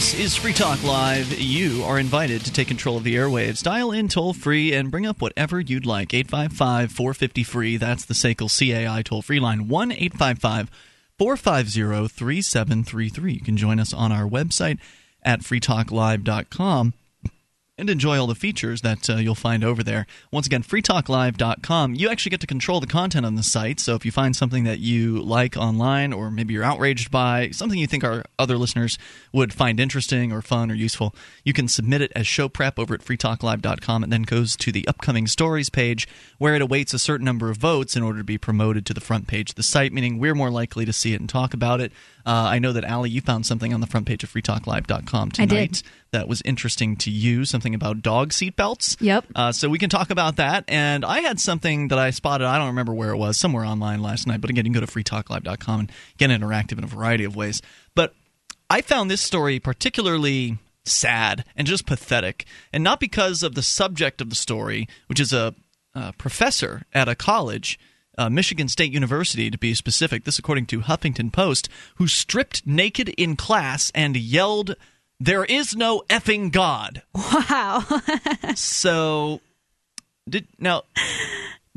This is Free Talk Live. You are invited to take control of the airwaves. Dial in toll free and bring up whatever you'd like. 855 450 free. That's the SACL CAI toll free line 1 855 450 3733. You can join us on our website at freetalklive.com and enjoy all the features that uh, you'll find over there. Once again, freetalklive.com. You actually get to control the content on the site. So if you find something that you like online, or maybe you're outraged by, something you think our other listeners would find interesting or fun or useful, you can submit it as show prep over at freetalklive.com. It then goes to the upcoming stories page where it awaits a certain number of votes in order to be promoted to the front page of the site, meaning we're more likely to see it and talk about it. Uh, I know that Allie, you found something on the front page of freetalklive.com tonight that was interesting to you, something about dog seatbelts. Yep. Uh, so we can talk about that. And I had something that I spotted. I don't remember where it was, somewhere online last night. But again, you can go to freetalklive.com and get interactive in a variety of ways. But I found this story particularly sad and just pathetic. And not because of the subject of the story, which is a, a professor at a college uh, Michigan State University, to be specific. This, according to Huffington Post, who stripped naked in class and yelled, "There is no effing God." Wow. so, did now.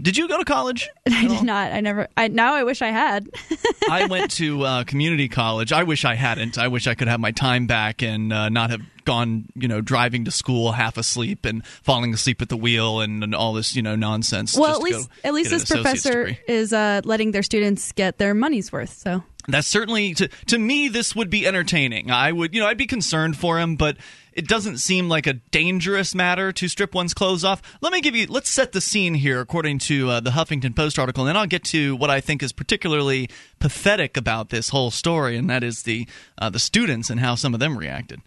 Did you go to college? I did not. I never. I now I wish I had. I went to uh, community college. I wish I hadn't. I wish I could have my time back and uh, not have gone, you know, driving to school half asleep and falling asleep at the wheel and, and all this, you know, nonsense. Well, at least at least this professor degree. is uh, letting their students get their money's worth. So that's certainly to to me this would be entertaining. I would, you know, I'd be concerned for him, but it doesn't seem like a dangerous matter to strip one's clothes off. Let me give you, let's set the scene here according to uh, the Huffington Post article, and then I'll get to what I think is particularly pathetic about this whole story, and that is the uh, the students and how some of them reacted.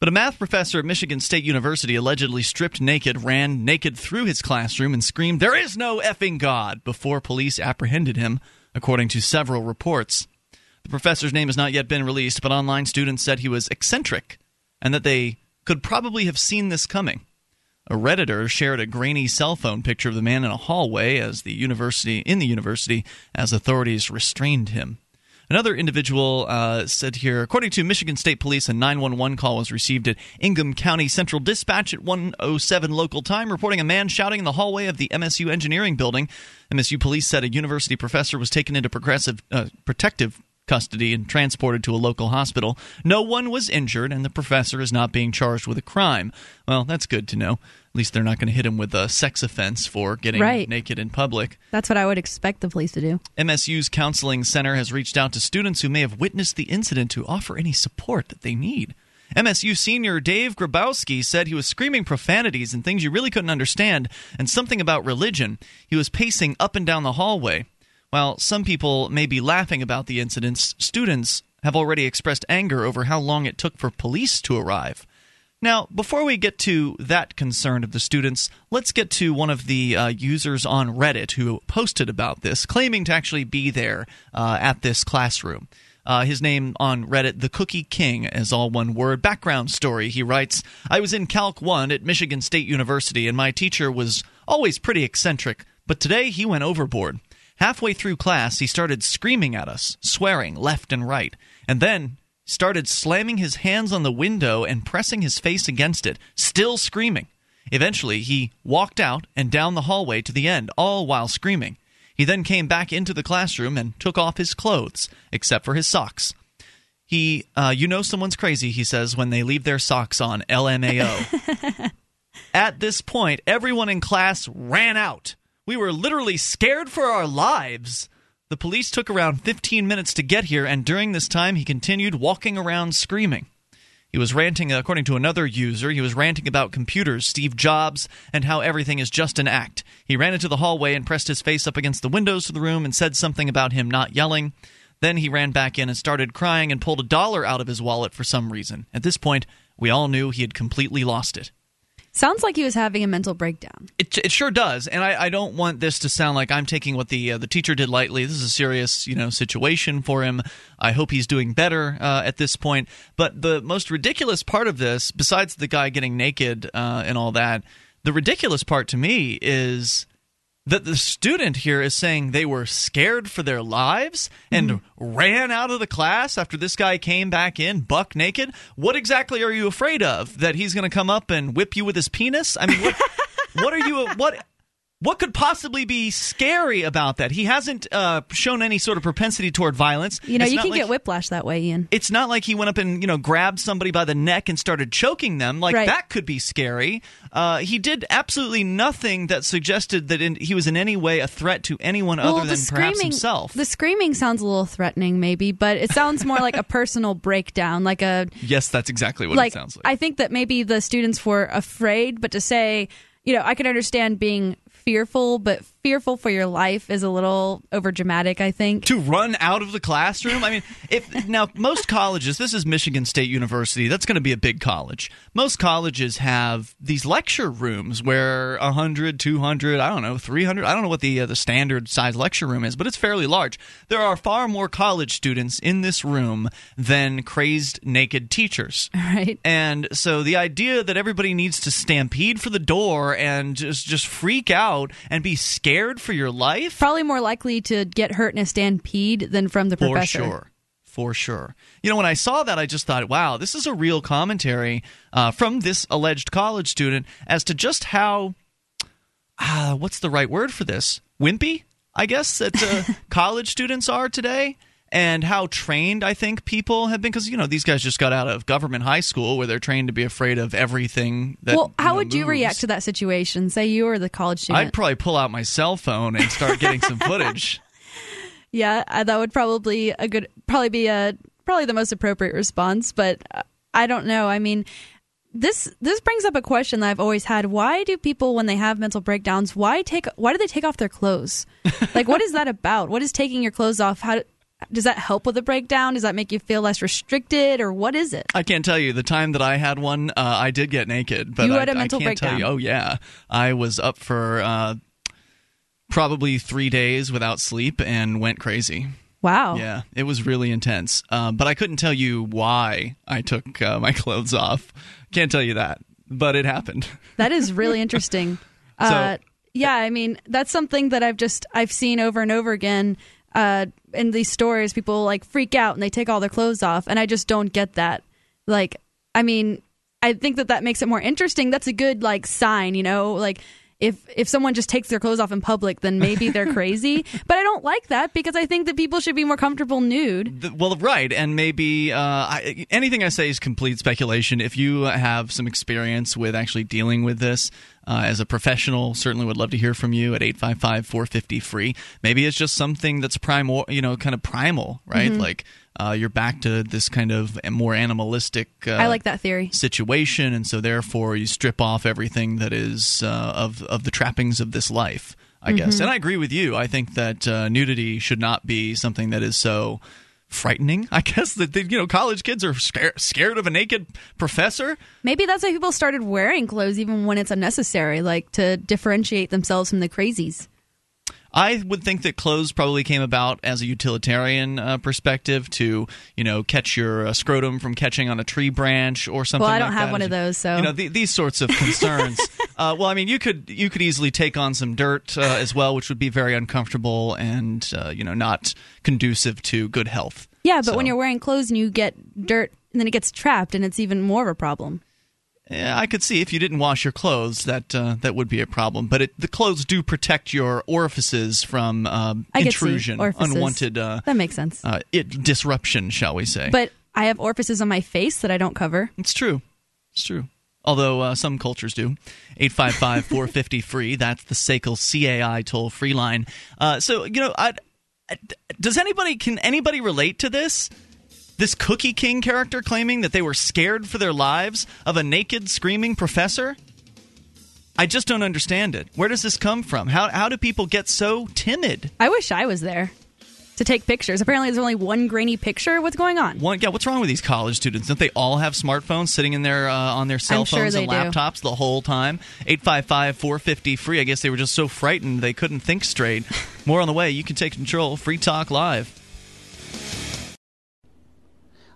But a math professor at Michigan State University allegedly stripped naked, ran naked through his classroom, and screamed, There is no effing God! before police apprehended him, according to several reports. The professor's name has not yet been released, but online students said he was eccentric and that they could probably have seen this coming. A redditor shared a grainy cell phone picture of the man in a hallway as the university in the university as authorities restrained him. Another individual uh, said here, according to Michigan State Police, a 911 call was received at Ingham County Central Dispatch at 107 local time, reporting a man shouting in the hallway of the MSU engineering building. MSU police said a university professor was taken into progressive uh, protective custody and transported to a local hospital. No one was injured, and the professor is not being charged with a crime. Well, that's good to know. At least they're not going to hit him with a sex offense for getting right. naked in public. That's what I would expect the police to do. MSU's counseling center has reached out to students who may have witnessed the incident to offer any support that they need. MSU senior Dave Grabowski said he was screaming profanities and things you really couldn't understand, and something about religion. He was pacing up and down the hallway. While some people may be laughing about the incidents, students have already expressed anger over how long it took for police to arrive. Now, before we get to that concern of the students, let's get to one of the uh, users on Reddit who posted about this, claiming to actually be there uh, at this classroom. Uh, his name on Reddit, The Cookie King, is all one word. Background story. He writes I was in Calc 1 at Michigan State University, and my teacher was always pretty eccentric, but today he went overboard. Halfway through class, he started screaming at us, swearing left and right, and then started slamming his hands on the window and pressing his face against it, still screaming. Eventually, he walked out and down the hallway to the end, all while screaming. He then came back into the classroom and took off his clothes, except for his socks. He, uh, you know, someone's crazy, he says, when they leave their socks on. LMAO. At this point, everyone in class ran out. We were literally scared for our lives. The police took around 15 minutes to get here, and during this time, he continued walking around screaming. He was ranting, according to another user, he was ranting about computers, Steve Jobs, and how everything is just an act. He ran into the hallway and pressed his face up against the windows of the room and said something about him not yelling. Then he ran back in and started crying and pulled a dollar out of his wallet for some reason. At this point, we all knew he had completely lost it. Sounds like he was having a mental breakdown. It, it sure does, and I, I don't want this to sound like I'm taking what the uh, the teacher did lightly. This is a serious, you know, situation for him. I hope he's doing better uh, at this point. But the most ridiculous part of this, besides the guy getting naked uh, and all that, the ridiculous part to me is that the student here is saying they were scared for their lives and mm-hmm. ran out of the class after this guy came back in buck naked. What exactly are you afraid of? That he's going to come up and whip you with his penis? I mean, what, what are you? What what could possibly be scary about that? He hasn't uh, shown any sort of propensity toward violence. You know, it's you can like, get whiplash that way, Ian. It's not like he went up and you know grabbed somebody by the neck and started choking them. Like right. that could be scary. Uh, he did absolutely nothing that suggested that in, he was in any way a threat to anyone well, other than perhaps himself. The screaming sounds a little threatening, maybe, but it sounds more like a personal breakdown, like a. Yes, that's exactly what like, it sounds like. I think that maybe the students were afraid, but to say you know, I can understand being fearful, but fearful for your life is a little over dramatic, I think. To run out of the classroom? I mean, if now most colleges, this is Michigan State University, that's going to be a big college. Most colleges have these lecture rooms where 100, 200, I don't know, 300, I don't know what the uh, the standard size lecture room is, but it's fairly large. There are far more college students in this room than crazed naked teachers. Right. And so the idea that everybody needs to stampede for the door and just just freak out and be scared for your life? Probably more likely to get hurt in a stampede than from the professor. For sure. For sure. You know, when I saw that, I just thought, wow, this is a real commentary uh, from this alleged college student as to just how, uh, what's the right word for this? Wimpy, I guess, that uh, college students are today and how trained I think people have been because you know these guys just got out of government high school where they're trained to be afraid of everything. That, well, how you know, would moves. you react to that situation? Say you were the college student. I'd probably pull out my cell phone and start getting some footage. Yeah, uh, that would probably a good probably be a probably the most appropriate response, but uh, I don't know. I mean, this this brings up a question that I've always had. Why do people when they have mental breakdowns, why take why do they take off their clothes? like what is that about? What is taking your clothes off? How does that help with the breakdown? Does that make you feel less restricted, or what is it? I can't tell you. The time that I had one, uh, I did get naked, but you had I, a mental I can't breakdown. tell you. Oh yeah, I was up for uh, probably three days without sleep and went crazy. Wow. Yeah, it was really intense. Um, but I couldn't tell you why I took uh, my clothes off. Can't tell you that, but it happened. That is really interesting. so, uh, yeah, I mean that's something that I've just I've seen over and over again uh, in these stories, people like freak out and they take all their clothes off, and I just don't get that. Like, I mean, I think that that makes it more interesting. That's a good like sign, you know, like if if someone just takes their clothes off in public, then maybe they're crazy. but I don't like that because I think that people should be more comfortable nude. The, well, right, and maybe uh, I, anything I say is complete speculation. If you have some experience with actually dealing with this, uh, as a professional, certainly would love to hear from you at 855 450 free. Maybe it's just something that's primal, you know, kind of primal, right? Mm-hmm. Like uh, you're back to this kind of more animalistic. Uh, I like that theory situation, and so therefore you strip off everything that is uh, of of the trappings of this life. I mm-hmm. guess, and I agree with you. I think that uh, nudity should not be something that is so frightening. I guess that you know college kids are scared scared of a naked professor. Maybe that's why people started wearing clothes even when it's unnecessary, like to differentiate themselves from the crazies. I would think that clothes probably came about as a utilitarian uh, perspective to, you know, catch your uh, scrotum from catching on a tree branch or something. Well, I don't like have that. one of those, so you know the, these sorts of concerns. uh, well, I mean, you could you could easily take on some dirt uh, as well, which would be very uncomfortable and uh, you know not conducive to good health. Yeah, but so. when you're wearing clothes and you get dirt, and then it gets trapped, and it's even more of a problem. I could see if you didn't wash your clothes, that uh, that would be a problem. But it, the clothes do protect your orifices from um, intrusion, unwanted. Uh, that makes sense. Uh, it, disruption, shall we say? But I have orifices on my face that I don't cover. It's true. It's true. Although uh, some cultures do. 855 450 free. That's the SACL CAI toll free line. Uh, so, you know, I, does anybody, can anybody relate to this? This Cookie King character claiming that they were scared for their lives of a naked, screaming professor? I just don't understand it. Where does this come from? How, how do people get so timid? I wish I was there to take pictures. Apparently, there's only one grainy picture. What's going on? One, yeah, what's wrong with these college students? Don't they all have smartphones sitting in their uh, on their cell I'm phones sure and laptops do. the whole time? 855 450 free. I guess they were just so frightened they couldn't think straight. More on the way. You can take control. Free Talk Live.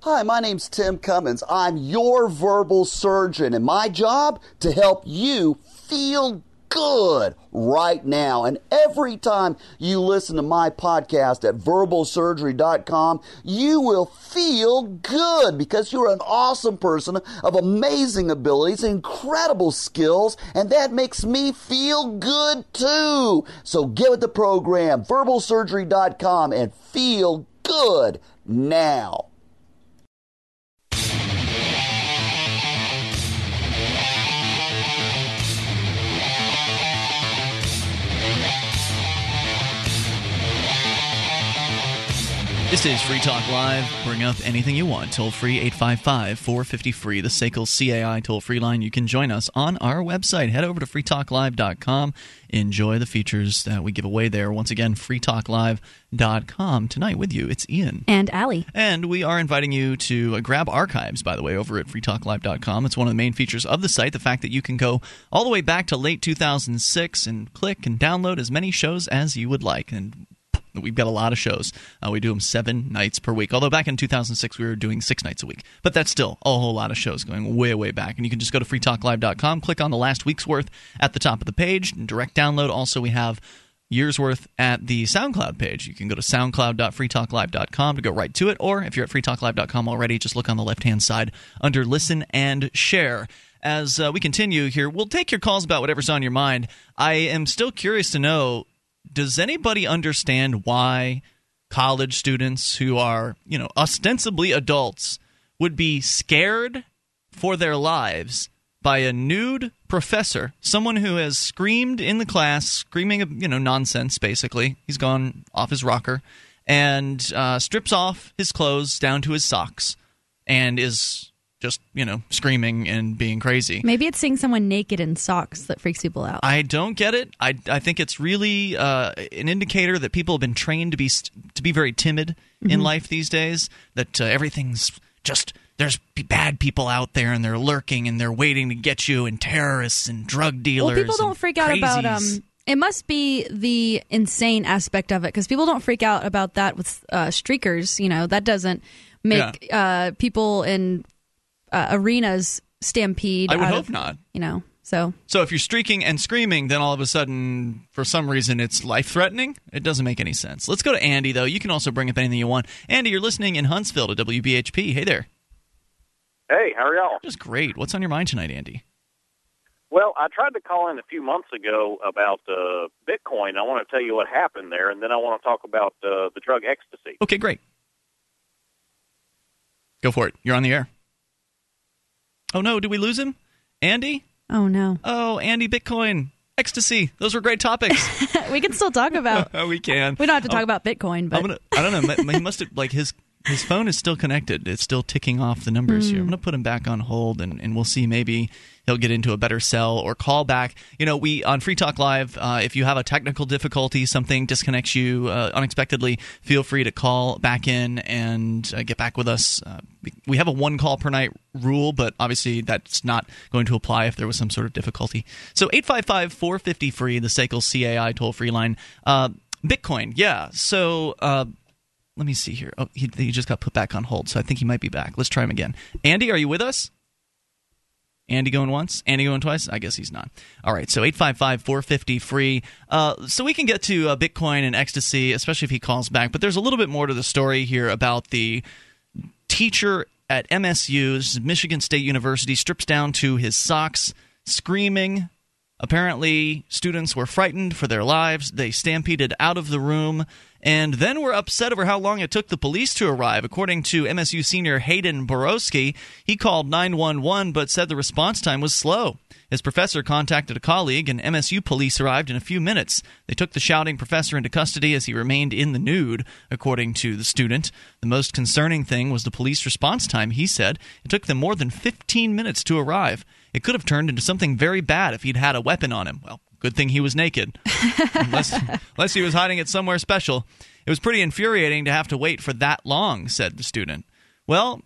Hi, my name's Tim Cummins. I'm your verbal surgeon, and my job to help you feel good right now. And every time you listen to my podcast at verbalsurgery.com, you will feel good because you're an awesome person of amazing abilities, incredible skills, and that makes me feel good too. So get with the program, verbalsurgery.com, and feel good now. This is Free Talk Live. Bring up anything you want. Toll free 855 450 free. The SACL CAI toll free line. You can join us on our website. Head over to freetalklive.com. Enjoy the features that we give away there. Once again, freetalklive.com. Tonight with you, it's Ian. And Allie. And we are inviting you to grab archives, by the way, over at freetalklive.com. It's one of the main features of the site. The fact that you can go all the way back to late 2006 and click and download as many shows as you would like. And We've got a lot of shows. Uh, we do them seven nights per week. Although back in 2006 we were doing six nights a week, but that's still a whole lot of shows going way way back. And you can just go to freetalklive.com, click on the last week's worth at the top of the page, direct download. Also, we have years worth at the SoundCloud page. You can go to soundcloud.freetalklive.com to go right to it, or if you're at freetalklive.com already, just look on the left hand side under Listen and Share as uh, we continue here, we'll take your calls about whatever's on your mind. I am still curious to know does anybody understand why college students who are, you know, ostensibly adults would be scared for their lives by a nude professor, someone who has screamed in the class, screaming, you know, nonsense basically. He's gone off his rocker and uh, strips off his clothes down to his socks and is just you know screaming and being crazy. Maybe it's seeing someone naked in socks that freaks people out. I don't get it. I, I think it's really uh, an indicator that people have been trained to be to be very timid mm-hmm. in life these days. That uh, everything's just there's bad people out there and they're lurking and they're waiting to get you and terrorists and drug dealers. Well, people don't freak out crazies. about um. It must be the insane aspect of it because people don't freak out about that with uh, streakers. You know that doesn't make yeah. uh, people in uh, arenas stampede. I would hope of, not. You know, so so if you're streaking and screaming, then all of a sudden, for some reason, it's life threatening. It doesn't make any sense. Let's go to Andy though. You can also bring up anything you want. Andy, you're listening in Huntsville to WBHP. Hey there. Hey, how are y'all? Just great. What's on your mind tonight, Andy? Well, I tried to call in a few months ago about uh, Bitcoin. I want to tell you what happened there, and then I want to talk about uh, the drug ecstasy. Okay, great. Go for it. You're on the air. Oh no, did we lose him? Andy? Oh no. Oh, Andy Bitcoin. Ecstasy. Those were great topics. we can still talk about. oh, we can. We don't have to talk about Bitcoin, but gonna, I don't know. He must have like his his phone is still connected. It's still ticking off the numbers mm. here. I'm going to put him back on hold, and, and we'll see. Maybe he'll get into a better cell or call back. You know, we on Free Talk Live, uh, if you have a technical difficulty, something disconnects you uh, unexpectedly, feel free to call back in and uh, get back with us. Uh, we have a one call per night rule, but obviously that's not going to apply if there was some sort of difficulty. So 855 450 free, the SACL CAI toll free line. Uh, Bitcoin, yeah. So uh, let me see here. Oh, he, he just got put back on hold, so I think he might be back. Let's try him again. Andy, are you with us? Andy going once, Andy going twice. I guess he's not. All right, so eight five five four fifty free. Uh, so we can get to uh, Bitcoin and ecstasy, especially if he calls back. But there's a little bit more to the story here about the teacher at MSU, Michigan State University, strips down to his socks, screaming. Apparently, students were frightened for their lives. They stampeded out of the room and then were upset over how long it took the police to arrive. According to MSU senior Hayden Borowski, he called 911 but said the response time was slow. His professor contacted a colleague, and MSU police arrived in a few minutes. They took the shouting professor into custody as he remained in the nude, according to the student. The most concerning thing was the police response time, he said. It took them more than 15 minutes to arrive. It could have turned into something very bad if he'd had a weapon on him. Well, Good thing he was naked. unless, unless he was hiding it somewhere special. It was pretty infuriating to have to wait for that long, said the student. Well,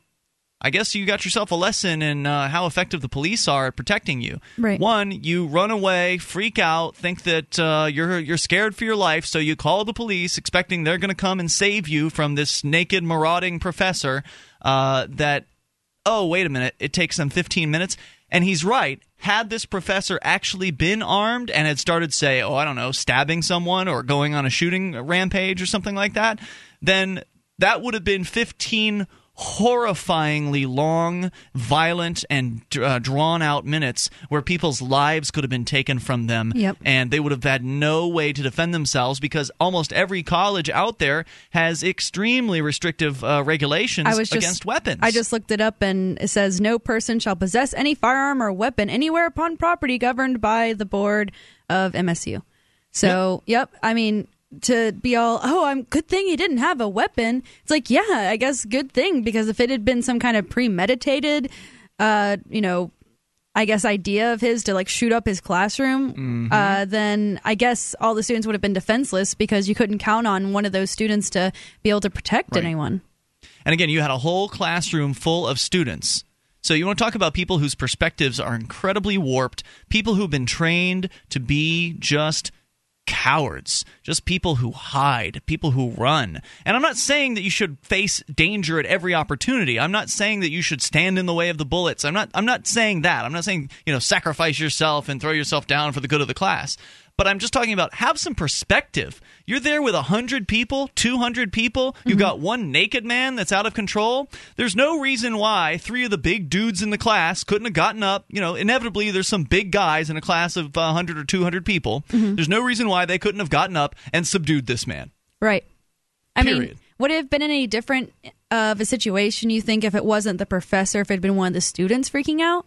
I guess you got yourself a lesson in uh, how effective the police are at protecting you. Right. One, you run away, freak out, think that uh, you're you're scared for your life, so you call the police, expecting they're going to come and save you from this naked, marauding professor. Uh, that oh, wait a minute, it takes them 15 minutes. And he's right. Had this professor actually been armed and had started, say, oh, I don't know, stabbing someone or going on a shooting rampage or something like that, then that would have been 15 horrifyingly long, violent, and uh, drawn out minutes where people's lives could have been taken from them. Yep. And they would have had no way to defend themselves because almost every college out there has extremely restrictive uh, regulations just, against weapons. I just looked it up and it says no person shall possess any firearm or weapon anywhere upon property governed by the board of MSU. So, yep, I mean, to be all, oh, I'm good thing he didn't have a weapon. It's like, yeah, I guess good thing because if it had been some kind of premeditated, uh, you know, I guess idea of his to like shoot up his classroom, Mm-hmm. uh, then I guess all the students would have been defenseless because you couldn't count on one of those students to be able to protect Right. anyone. And again, you had a whole classroom full of students. So you want to talk about people whose perspectives are incredibly warped, people who've been trained to be just cowards, just people who hide, people who run. And I'm not saying that you should face danger at every opportunity. I'm not saying that you should stand in the way of the bullets. I'm not I'm not saying that. I'm not saying, you know, sacrifice yourself and throw yourself down for the good of the class. But I'm just talking about have some perspective. You're there with 100 people, 200 people. You've got one naked man that's out of control. There's no reason why three of the big dudes in the class couldn't have gotten up. You know, inevitably, there's some big guys in a class of uh, 100 or 200 people. There's no reason why they couldn't have gotten up and subdued this man. Right. I mean, Period. would it have been any different of a situation, you think, if it wasn't the professor, if it had been one of the students freaking out?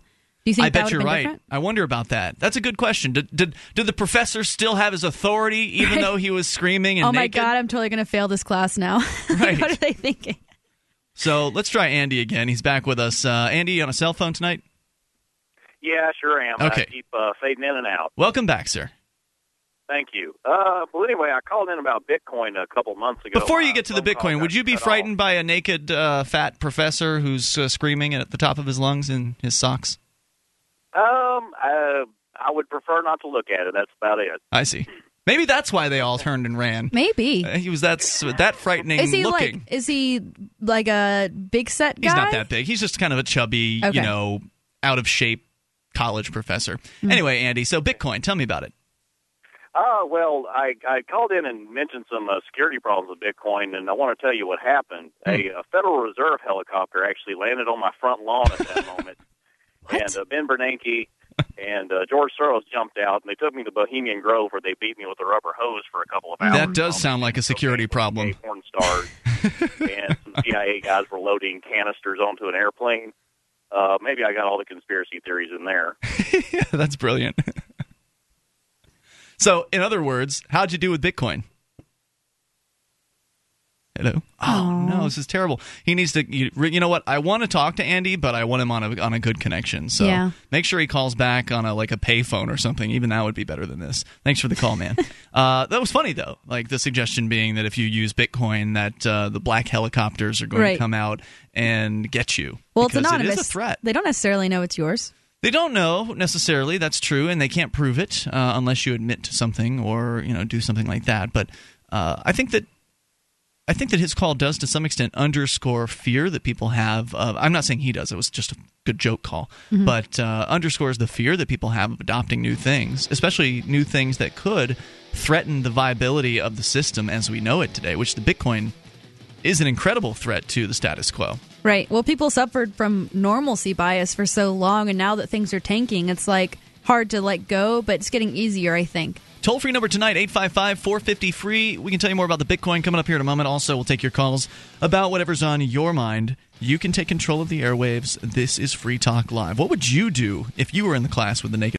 Do you think I bet you're right. different? I wonder about that. That's a good question. Did, did, did the professor still have his authority even though he was screaming and Oh my naked? god, I'm totally going to fail this class now. Right. what are they thinking? So let's try Andy again. He's back with us. Uh, Andy, on a cell phone tonight? Yeah, I sure am. Okay. I keep uh, fading in and out. Welcome back, sir. Thank you. Uh, well, anyway, I called in about Bitcoin a couple months ago. Before you get to the Bitcoin, would you be frightened off. by a naked, uh, fat professor who's uh, screaming at the top of his lungs in his socks? Um, uh, I would prefer not to look at it. That's about it. I see. Maybe that's why they all turned and ran. Maybe. Uh, He was that that frightening Is he looking. like? Is he like a big set guy? He's not that big. He's just kind of a chubby, Okay. you know, out of shape college professor. Hmm. Anyway, Andy, so Bitcoin, tell me about it. Uh, well, I, I called in and mentioned some uh, security problems with Bitcoin, and I want to tell you what happened. Hmm. A, a Federal Reserve helicopter actually landed on my front lawn at that moment. And uh, Ben Bernanke and uh, George Soros jumped out, and they took me to Bohemian Grove, where they beat me with a rubber hose for a couple of hours. That does sound like a security problem. Porn stars and some CIA guys were loading canisters onto an airplane. Uh, maybe I got all the conspiracy theories in there. That's brilliant. so, in other words, how'd you do with Bitcoin? Hello. Oh no, this is terrible. He needs to. You, you know what? I want to talk to Andy, but I want him on a on a good connection. So Yeah. make sure he calls back on a like a payphone or something. Even that would be better than this. Thanks for the call, man. uh, that was funny though. Like the suggestion being that if you use Bitcoin, that uh, the black helicopters are going Right. to come out and get you. Well, it's anonymous. It is a threat. They don't necessarily know it's yours. They don't know necessarily. That's true, and they can't prove it uh, unless you admit to something or you know do something like that. But uh, I think that I think that his call does to some extent underscore fear that people have. Of, I'm not saying he does. It was just a good joke call, but uh, underscores the fear that people have of adopting new things, especially new things that could threaten the viability of the system as we know it today. Which the Bitcoin is an incredible threat to the status quo. Right. Well, people suffered from normalcy bias for so long, and now that things are tanking, it's like hard to let go, but it's getting easier, I think. Toll free number tonight, 855 450 free. We can tell you more about the Bitcoin coming up here in a moment. Also, we'll take your calls about whatever's on your mind. You can take control of the airwaves. This is Free Talk Live. What would you do if you were in the class with the naked?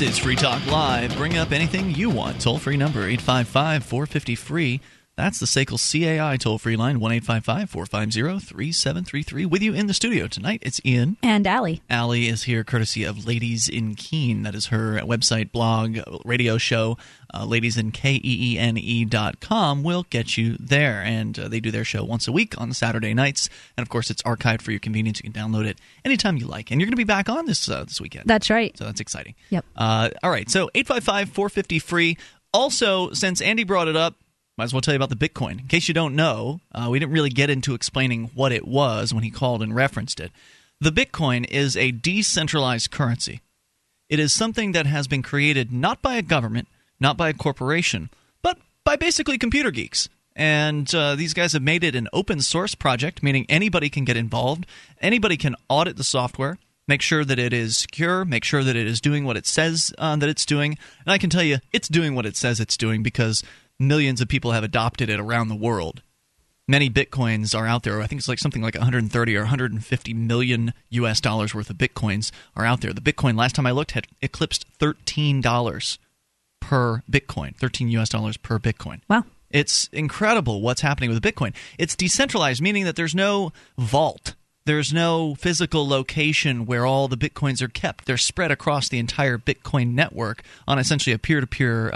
This is Free Talk Live. Bring up anything you want. Toll free number 855 450 free. That's the SACL CAI toll free line, 1 450 3733. With you in the studio tonight, it's Ian. And Allie. Allie is here courtesy of Ladies in Keene. That is her website, blog, radio show. Uh, ladies in K-E-E-N-E dot com will get you there. And uh, they do their show once a week on Saturday nights. And of course, it's archived for your convenience. You can download it anytime you like. And you're going to be back on this uh, this weekend. That's right. So that's exciting. Yep. Uh, all right. So 855 450 free. Also, since Andy brought it up, might as well tell you about the Bitcoin. In case you don't know, uh, we didn't really get into explaining what it was when he called and referenced it. The Bitcoin is a decentralized currency. It is something that has been created not by a government, not by a corporation, but by basically computer geeks. And uh, these guys have made it an open source project, meaning anybody can get involved, anybody can audit the software, make sure that it is secure, make sure that it is doing what it says uh, that it's doing. And I can tell you, it's doing what it says it's doing because millions of people have adopted it around the world. Many bitcoins are out there. I think it's like something like 130 or 150 million US dollars worth of bitcoins are out there. The bitcoin last time I looked had eclipsed 13 dollars per bitcoin, 13 US dollars per bitcoin. Wow. It's incredible what's happening with Bitcoin. It's decentralized, meaning that there's no vault. There's no physical location where all the bitcoins are kept. They're spread across the entire Bitcoin network on essentially a peer to peer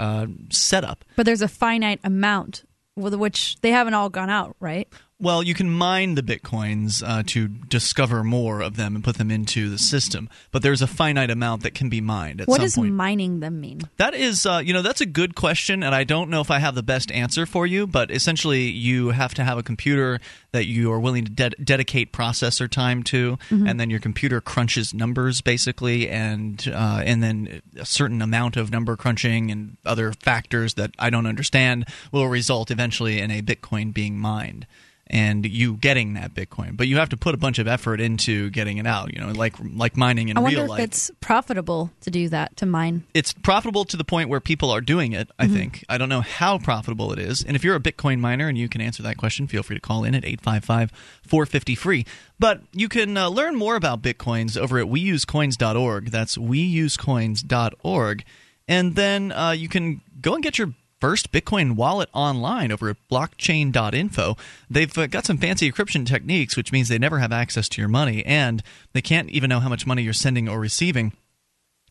setup. But there's a finite amount with which they haven't all gone out, right? Well, you can mine the bitcoins uh, to discover more of them and put them into the system, but there's a finite amount that can be mined. At what does point. mining them mean? That is, uh, you know, that's a good question, and I don't know if I have the best answer for you. But essentially, you have to have a computer that you are willing to de- dedicate processor time to, and then your computer crunches numbers basically, and uh, and then a certain amount of number crunching and other factors that I don't understand will result eventually in a Bitcoin being mined and you getting that Bitcoin. But you have to put a bunch of effort into getting it out. You know, like like mining in I real wonder if life. it's profitable to do that, to mine. it's profitable to the point where people are doing it. I think. I don't know how profitable it is. And if you're a Bitcoin miner and you can answer that question, feel free to call in at 855-450 free. But you can uh, learn more about bitcoins over at weusecoins.org. That's weusecoins.org. And then uh, you can go and get your first Bitcoin wallet online over at blockchain.info. They've uh, got some fancy encryption techniques, which means they never have access to your money, and they can't even know how much money you're sending or receiving.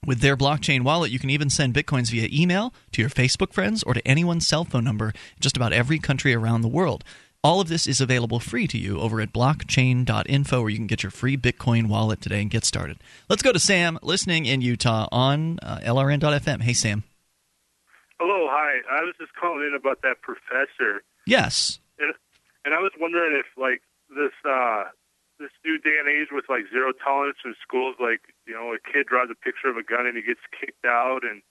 With their blockchain wallet, you can even send bitcoins via email to your Facebook friends or to anyone's cell phone number in just about every country around the world. All of this is available free to you over at blockchain.info, where you can get your free Bitcoin wallet today and get started. Let's go to Sam, listening in Utah on uh, LRN.FM. Hey, Sam. Hello, hi. I was just calling in about that professor, Yes. and, and I was wondering if like this uh this new day and age with like zero tolerance in schools, like you know, a kid draws a picture of a gun and he gets kicked out, and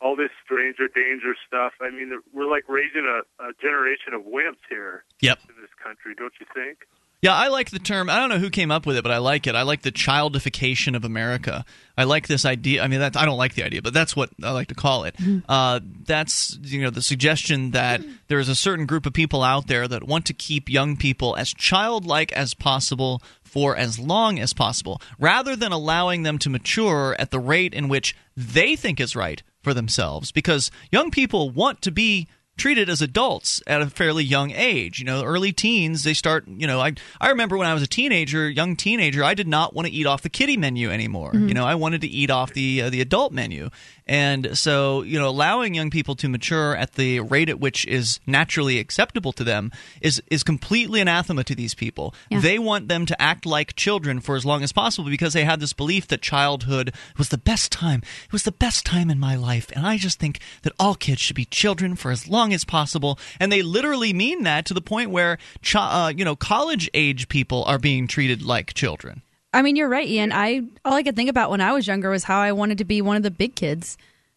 all this stranger danger stuff. I mean, we're like raising a, a generation of wimps here Yep. in this country, don't you think? Yeah, I like the term. I don't know who came up with it, but I like it. I like the childification of America. I like this idea. I mean, that's, I don't like the idea, but that's what I like to call it. Uh, that's you know the suggestion that there is a certain group of people out there that want to keep young people as childlike as possible for as long as possible, rather than allowing them to mature at the rate in which they think is right for themselves. Because young people want to be treated as adults at a fairly young age. You know, early teens, they start, you know, I I remember when I was a teenager, young teenager, I did not want to eat off the kiddie menu anymore. You know, I wanted to eat off the uh, the adult menu. And so, you know, allowing young people to mature at the rate at which is naturally acceptable to them is is completely anathema to these people. Yeah. They want them to act like children for as long as possible because they had this belief that childhood was the best time. It was the best time in my life, and I just think that all kids should be children for as long as possible. And they literally mean that to the point where, chi- uh, you know, college age people are being treated like children. I mean, you're right, Ian. I all I could think about when I was younger was how I wanted to be one of the big kids.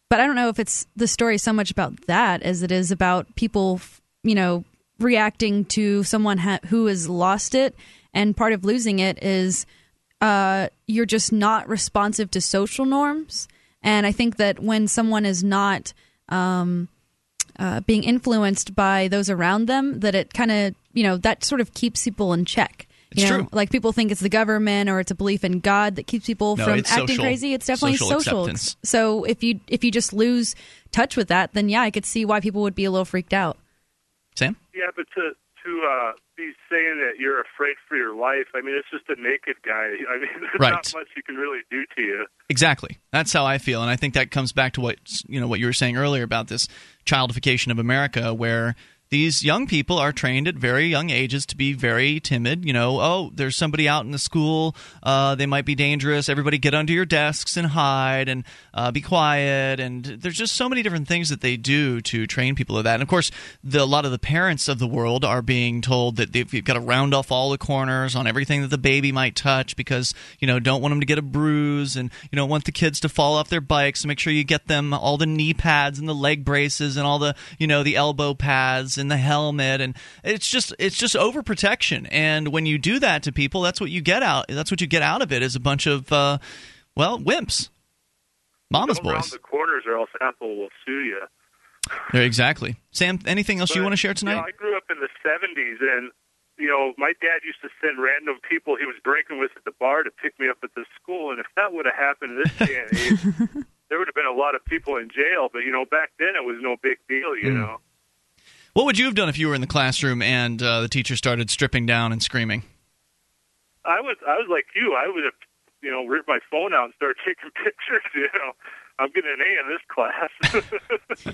But I don't know if it's the story so much about that as it is about people, you know, reacting to someone ha- who has lost it. And part of losing it is uh, you're just not responsive to social norms. And I think that when someone is not um, uh, being influenced by those around them, that it kind of, you know, that sort of keeps people in check. It's you know, true. like people think it's the government or it's a belief in God that keeps people No, from acting social- crazy. It's definitely social social. So if you if you just lose touch with that, then yeah, I could see why people would be a little freaked out. Sam? Yeah, but to to uh, be saying that you're afraid for your life, I mean, it's just a naked guy. I mean, there's Right. not much you can really do to you. Exactly. That's how I feel, and I think that comes back to what you know what you were saying earlier about this childification of America, where these young people are trained at very young ages to be very timid. You know, oh, there's somebody out in the school. Uh, they might be dangerous. Everybody get under your desks and hide and uh, be quiet. And there's just so many different things that they do to train people of that. And of course, the, a lot of the parents of the world are being told that they've you've got to round off all the corners on everything that the baby might touch because you know don't want them to get a bruise and you don't want the kids to fall off their bikes. So make sure you get them all the knee pads and the leg braces and all the you know the elbow pads and the helmet and it's just it's just overprotection. And when you do that to people, that's what you get out. That's what you get out of it is a bunch of uh, well wimps, mama's Go boys. the corners, or else Apple will sue you. There, exactly. Sam, anything else you want to share You tonight? know, I grew up in the '70s, and you know, my dad used to send random people he was drinking with at the bar to pick me up at the school. And if that would have happened in this day and age, there would have been a lot of people in jail. But you know, back then it was no big deal. You Mm. know. What would you have done if you were in the classroom and uh, the teacher started stripping down and screaming? I was I was like you. I would have you know ripped my phone out and started taking pictures. You know, I'm getting an A in this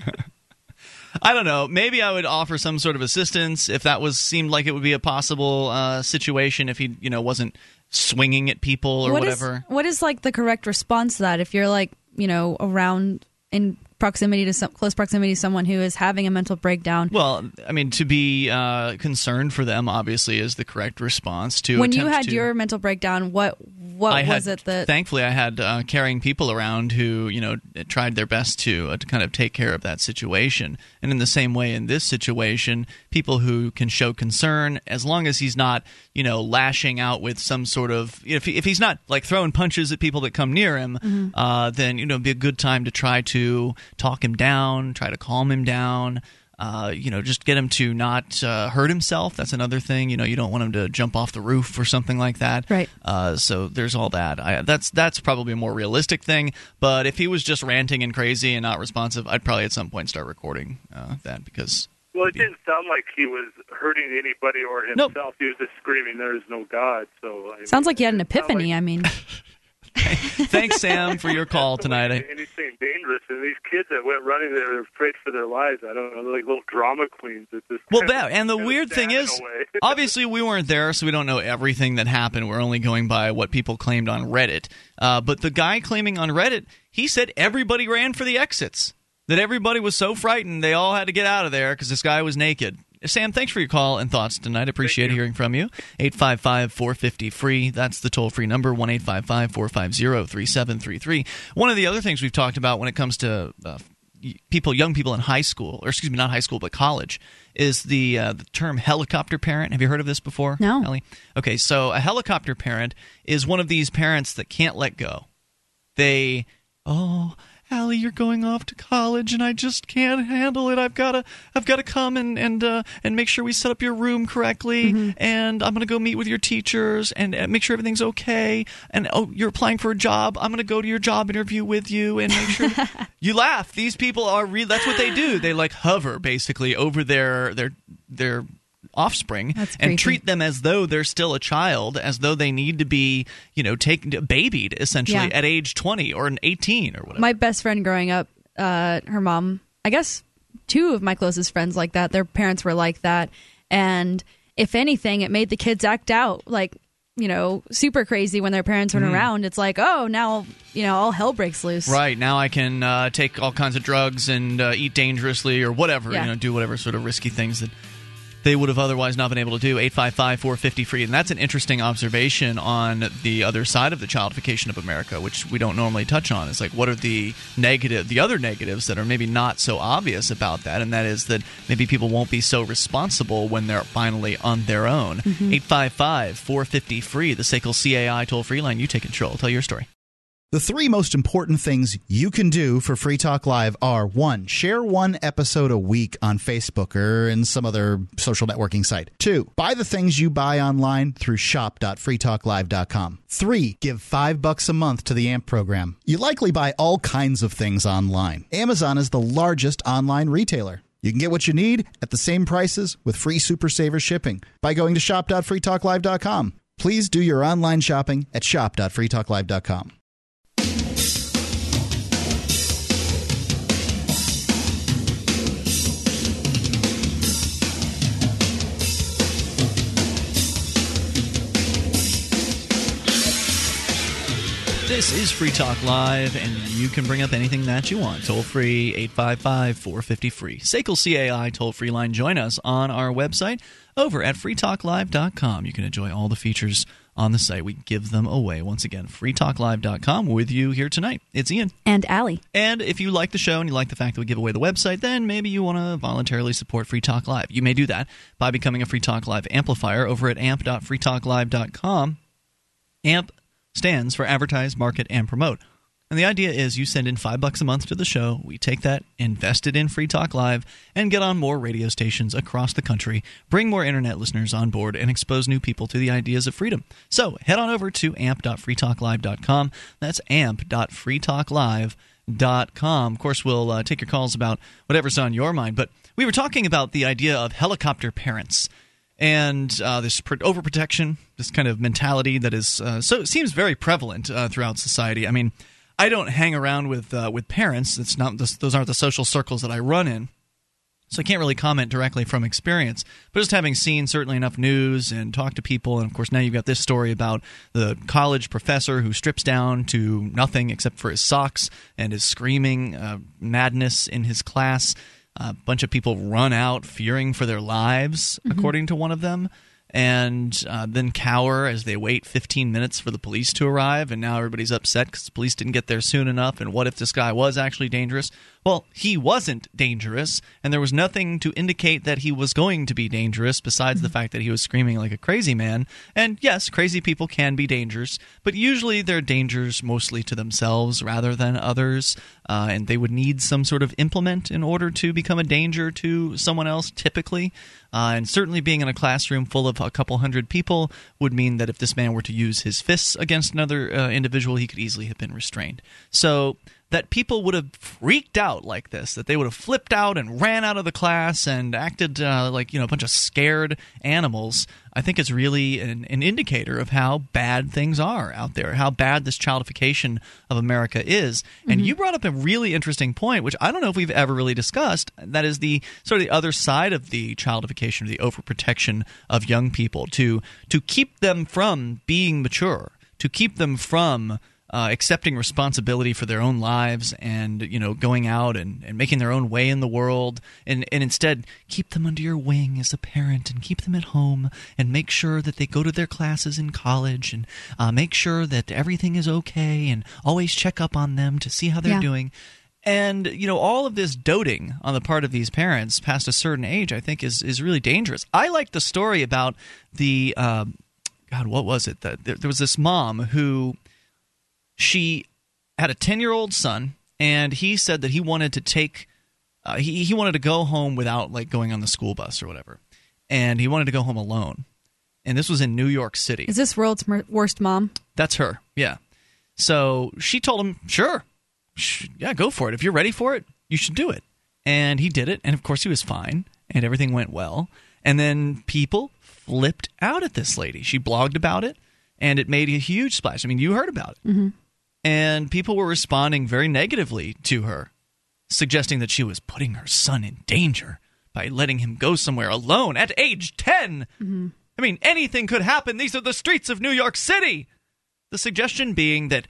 class. I don't know. Maybe I would offer some sort of assistance if that was seemed like it would be a possible uh, situation. If he, you know, wasn't swinging at people or What is- whatever. what is like the correct response to that if you're like you know around in proximity to some close proximity to someone who is having a mental breakdown? Well, I mean, to be uh, concerned for them obviously is the correct response. To when you had to- your mental breakdown, what what I was had, it that thankfully I had uh, caring people around who you know tried their best to uh, to kind of take care of that situation. And in the same way, in this situation, people who can show concern, as long as he's not you know lashing out with some sort of if he, if he's not like throwing punches at people that come near him, Mm-hmm. uh, then you know it'd be a good time to try to talk him down, try to calm him down. Uh, you know, just get him to not uh, hurt himself. That's another thing. You know, you don't want him to jump off the roof or something like that. Right. Uh, so there's all that. I, that's that's probably a more realistic thing. But if he was just ranting and crazy and not responsive, I'd probably at some point start recording uh, that because well, it didn't sound like he was hurting anybody or Nope. himself. He was just screaming, "There is no God." So I sounds mean, like you had an epiphany? like- I mean, thanks Sam for your call tonight. I, anything dangerous. And these kids that went running, they were afraid for their lives. I don't know, they're like little drama queens. That just well, that and the weird thing is, obviously we weren't there, so we don't know everything that happened. We're only going by what people claimed on Reddit. Uh, but the guy claiming on Reddit, he said everybody ran for the exits. That everybody was so frightened they all had to get out of there because this guy was naked. Sam, thanks for your call and thoughts tonight. Appreciate hearing from you. 855 450 free. That's the toll free number, 1 855 450 3733. One of the other things we've talked about when it comes to uh, people, young people in high school, or excuse me, not high school, but college, is the uh, the term helicopter parent. Have you heard of this before? No. Ellie? Okay, so a helicopter parent is one of these parents that can't let go. They, oh, Allie, you're going off to college, and I just can't handle it. I've gotta, I've gotta come and and uh, and make sure we set up your room correctly, and I'm gonna go meet with your teachers and uh, make sure everything's okay. And oh, you're applying for a job. I'm gonna go to your job interview with you and make sure. you laugh. These people are real. That's what they do. They like hover basically over their their their offspring and treat them as though they're still a child, as though they need to be, you know, taken babied essentially Yeah. at age 20 or an 18 or whatever. my best friend growing up, uh, her mom, I guess two of my closest friends like that. Their parents were like that, and if anything, it made the kids act out like you know super crazy when their parents weren't around. It's like, oh, now you know all hell breaks loose. Right now, I can uh, take all kinds of drugs and uh, eat dangerously or whatever, Yeah. you know, do whatever sort of risky things that they would have otherwise not been able to do. 855 450 free. And that's an interesting observation on the other side of the childification of America, which we don't normally touch on. It's like, what are the negative, the other negatives that are maybe not so obvious about that? And that is that maybe people won't be so responsible when they're finally on their own. Mm-hmm. 855 450 free, the SACL CAI toll free line. You take control. Tell your story. The three most important things you can do for Free Talk Live are one, share one episode a week on Facebook or in some other social networking site. Two, buy the things you buy online through shop.freetalklive.com. Three, give five bucks a month to the AMP program. You likely buy all kinds of things online. Amazon is the largest online retailer. You can get what you need at the same prices with free Super Saver shipping by going to shop.freetalklive.com. Please do your online shopping at shop.freetalklive.com. This is Free Talk Live, and you can bring up anything that you want. Toll free, 855 450 free. SACL CAI toll free line. Join us on our website over at freetalklive.com. You can enjoy all the features on the site. We give them away. Once again, freetalklive.com with you here tonight. It's Ian. And Allie. And if you like the show and you like the fact that we give away the website, then maybe you want to voluntarily support Free Talk Live. You may do that by becoming a Free Talk Live amplifier over at amp.freetalklive.com. AMP stands for advertise, market, and promote. And the idea is you send in five bucks a month to the show. We take that, invest it in Free Talk Live, and get on more radio stations across the country, bring more internet listeners on board, and expose new people to the ideas of freedom. So head on over to amp.freetalklive.com. That's amp.freetalklive.com. Of course, we'll uh, take your calls about whatever's on your mind. But we were talking about the idea of helicopter parents and uh, this overprotection, this kind of mentality that is uh, so seems very prevalent uh, throughout society. I mean, I don't hang around with uh, with parents. It's not those aren't the social circles that I run in, so I can't really comment directly from experience. But just having seen certainly enough news and talked to people, and of course now you've got this story about the college professor who strips down to nothing except for his socks and is screaming uh, madness in his class. A bunch of people run out fearing for their lives, mm-hmm. according to one of them, and uh, then cower as they wait 15 minutes for the police to arrive. And now everybody's upset because the police didn't get there soon enough. And what if this guy was actually dangerous? Well, he wasn't dangerous, and there was nothing to indicate that he was going to be dangerous besides the mm-hmm. fact that he was screaming like a crazy man. And yes, crazy people can be dangerous, but usually they're dangers mostly to themselves rather than others, uh, and they would need some sort of implement in order to become a danger to someone else, typically. Uh, and certainly being in a classroom full of a couple hundred people would mean that if this man were to use his fists against another uh, individual, he could easily have been restrained. So that people would have freaked out like this, that they would have flipped out and ran out of the class and acted uh, like you know a bunch of scared animals. I think is really an, an, indicator of how bad things are out there, how bad this childification of America is. Mm-hmm. And you brought up a really interesting point, which I don't know if we've ever really discussed. That is the sort of the other side of the childification, the overprotection of young people to to keep them from being mature, to keep them from uh, accepting responsibility for their own lives and you know going out and, and making their own way in the world and, and instead keep them under your wing as a parent and keep them at home and make sure that they go to their classes in college and uh, make sure that everything is okay and always check up on them to see how they're yeah. doing. And you know all of this doting on the part of these parents past a certain age i think is is really dangerous. I like the story about the uh, god what was it? That there, there was this mom who she had a 10 year old son, and he said that he wanted to take, uh, he, he wanted to go home without like going on the school bus or whatever. And he wanted to go home alone. And this was in New York City. Is this world's worst mom? That's her, yeah. So she told him, sure, yeah, go for it. If you're ready for it, you should do it. And he did it. And of course, he was fine. And everything went well. And then people flipped out at this lady. She blogged about it and it made a huge splash. I mean, you heard about it. Mm-hmm and people were responding very negatively to her, suggesting that she was putting her son in danger by letting him go somewhere alone at age 10. Mm-hmm. I mean, anything could happen. These are the streets of New York City. The suggestion being that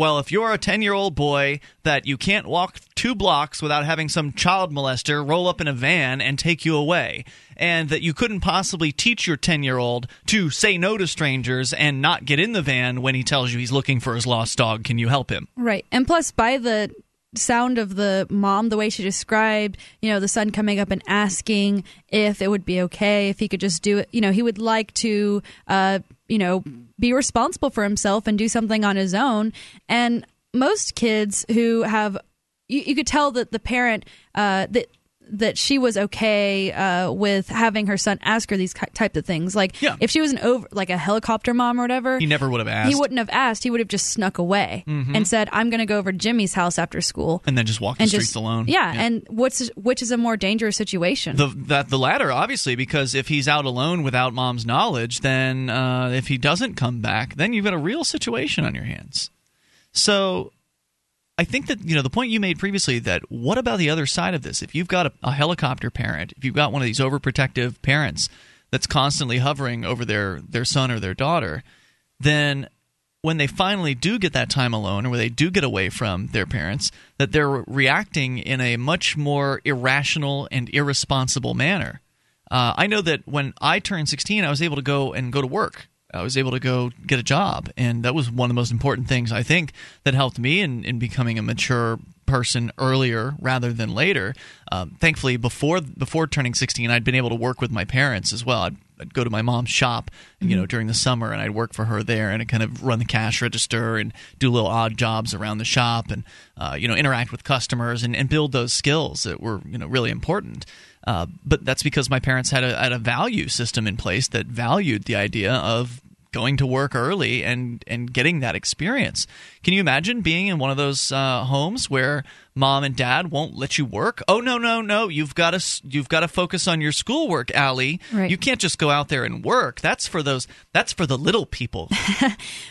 well, if you're a 10 year old boy, that you can't walk two blocks without having some child molester roll up in a van and take you away. And that you couldn't possibly teach your 10 year old to say no to strangers and not get in the van when he tells you he's looking for his lost dog. Can you help him? Right. And plus, by the sound of the mom, the way she described, you know, the son coming up and asking if it would be okay, if he could just do it. You know, he would like to, uh, you know, be responsible for himself and do something on his own. And most kids who have, you, you could tell that the parent, uh, that that she was okay uh, with having her son ask her these types of things. Like Yeah. if she was an over like a helicopter mom or whatever, He never would have asked. he wouldn't have asked. He would have just snuck away and said, "I'm going to go over to Jimmy's house after school." and then just walk the streets just alone. Yeah, and what's which is a more dangerous situation? The that the latter, obviously, because if he's out alone without mom's knowledge, then uh, if he doesn't come back, then you've got a real situation on your hands. So, I think that you know the point you made previously that what about the other side of this? If you've got a, a helicopter parent, if you've got one of these overprotective parents that's constantly hovering over their their son or their daughter, then when they finally do get that time alone or where they do get away from their parents, that they're reacting in a much more irrational and irresponsible manner. Uh, I know that when I turned 16, I was able to go and go to work. I was able to go get a job. And that was one of the most important things, I think, that helped me in, in becoming a mature person earlier rather than later. Um, thankfully, before before turning 16, I'd been able to work with my parents as well. I'd, I'd go to my mom's shop, you know, during the summer, and I'd work for her there, and I'd kind of run the cash register and do little odd jobs around the shop, and uh, you know, interact with customers and, and build those skills that were you know really important. Uh, but that's because my parents had a, had a value system in place that valued the idea of going to work early and and getting that experience. Can you imagine being in one of those uh, homes where mom and dad won't let you work? Oh no no no! You've got to you've got to focus on your schoolwork, Allie. Right. You can't just go out there and work. That's for those. That's for the little people.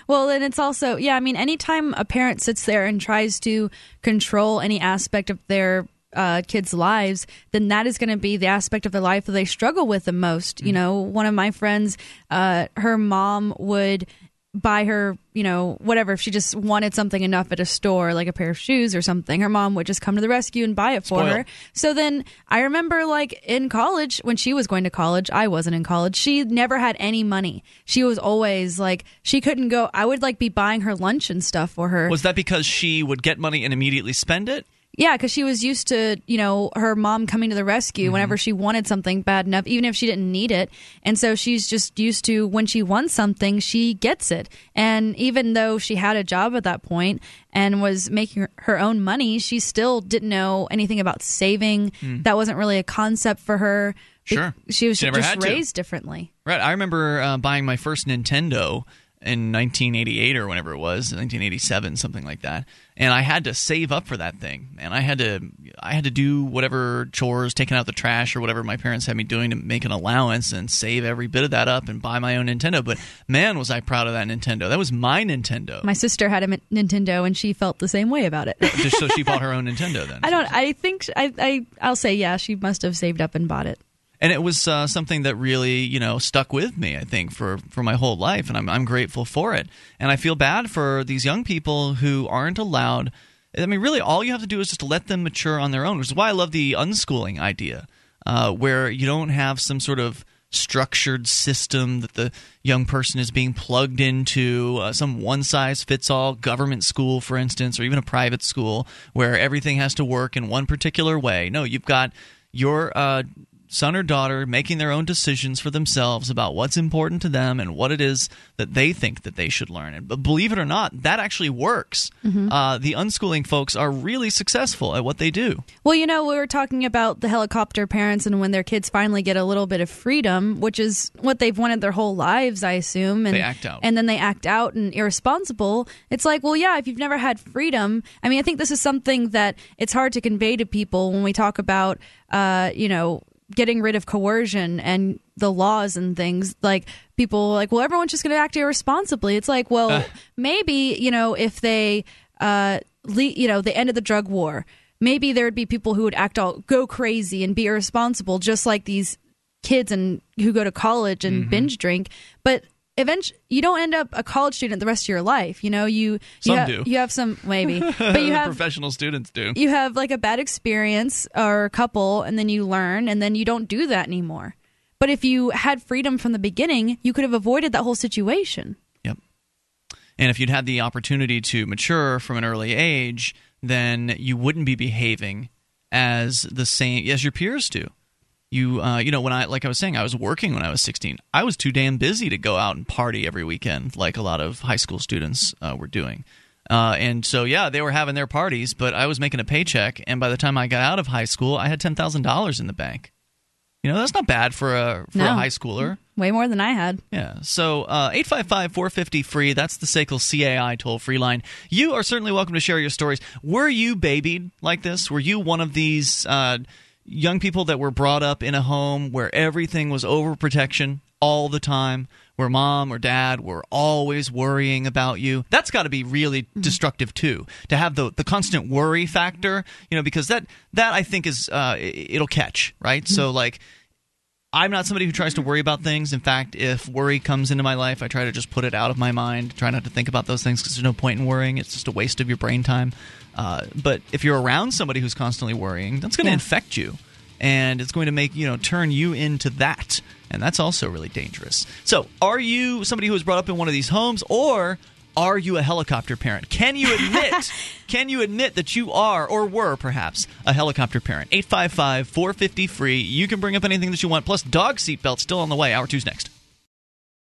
Well, and it's also, yeah, I mean, anytime a parent sits there and tries to control any aspect of their uh, kids' lives, then that is going to be the aspect of their life that they struggle with the most. You know, one of my friends, uh, her mom would buy her, you know, whatever. If she just wanted something enough at a store, like a pair of shoes or something, her mom would just come to the rescue and buy it for Spoiled. her. So then I remember, like, in college, when she was going to college, I wasn't in college, she never had any money. She was always like, she couldn't go. I would, like, be buying her lunch and stuff for her. Was that because she would get money and immediately spend it? Yeah, because she was used to, you know, her mom coming to the rescue whenever she wanted something bad enough, even if she didn't need it. And so she's just used to when she wants something, she gets it. And even though she had a job at that point and was making her- own money, she still didn't know anything about saving. That wasn't really a concept for her. Sure. She was She just had to. raised differently. Right. I remember uh, buying my first Nintendo in 1988 or whenever it was, 1987, something like that. And I had to save up for that thing. And I had to, I had to do whatever chores, taking out the trash or whatever my parents had me doing to make an allowance and save every bit of that up and buy my own Nintendo. But man, was I proud of that Nintendo. That was my Nintendo. My sister had a M- Nintendo and she felt the same way about it. So she bought her own Nintendo then. I don't. I think I. I. I'll say yeah. She must have saved up and bought it. And it was uh, something that really you know stuck with me i think for for my whole life and I'm, I'm grateful for it. And i feel bad for these young people who aren't allowed i mean really all you have to do is just let them mature on their own which is why i love the unschooling idea uh, where you don't have some sort of structured system that the young person is being plugged into uh, some one size fits all government school for instance or even a private school where everything has to work in one particular way. No you've got your uh, son or daughter making their own decisions for themselves about what's important to them and what it is that they think that they should learn. And but believe it or not, that actually works. Uh, the unschooling folks are really successful at what they do. Well, you know, we were talking about the helicopter parents and when their kids finally get a little bit of freedom, which is what they've wanted their whole lives, I assume. And They act out. And then they act out and irresponsible. It's like, well, yeah, if you've never had freedom, I mean, I think this is something that it's hard to convey to people when we talk about, uh, you know, getting rid of coercion and the laws and things like people like well everyone's just going to act irresponsibly. It's like well maybe you know if they uh le- you know the end of the drug war maybe there would be people who would act all go crazy and be irresponsible just like these kids and who go to college and binge drink. But eventually you don't end up a college student the rest of your life you know you you Some have, do. you have some maybe but you have Professional students do. you have like a bad experience or a couple and then you learn and then you don't do that anymore but if you had freedom from the beginning you could have avoided that whole situation Yep. And if you'd had the opportunity to mature from an early age, then you wouldn't be behaving as the same as your peers do. You, uh, you know, when I like I was saying, I was working when I was 16. I was too damn busy to go out and party every weekend like a lot of high school students uh, were doing. Uh, and so, yeah, they were having their parties, but I was making a paycheck. And by the time I got out of high school, I had $10,000 in the bank. You know, that's not bad for a, for No. a high schooler. Way more than I had. Yeah. So uh, 855 450 free. That's the SACL CAI toll free line. You are certainly welcome to share your stories. Were you babied like this? Were you one of these uh, young people that were brought up in a home where everything was overprotection all the time? Where mom or dad were always worrying about you. That's got to be really destructive too. To have the the constant worry factor, you know, because that that I think is uh, it- it'll catch right. So like I'm not somebody who tries to worry about things. In fact, if worry comes into my life, I try to just put it out of my mind. Try not to think about those things because there's no point in worrying. It's just a waste of your brain time. Uh, but if you're around somebody who's constantly worrying, that's going to Yeah. infect you, and it's going to make you know turn you into that, and that's also really dangerous. So, are you somebody who was brought up in one of these homes, or are you a helicopter parent? Can you admit? can you admit that you are or were perhaps a helicopter parent? 855-450 free. You can bring up anything that you want. Plus, dog seatbelt still on the way. Hour two's next.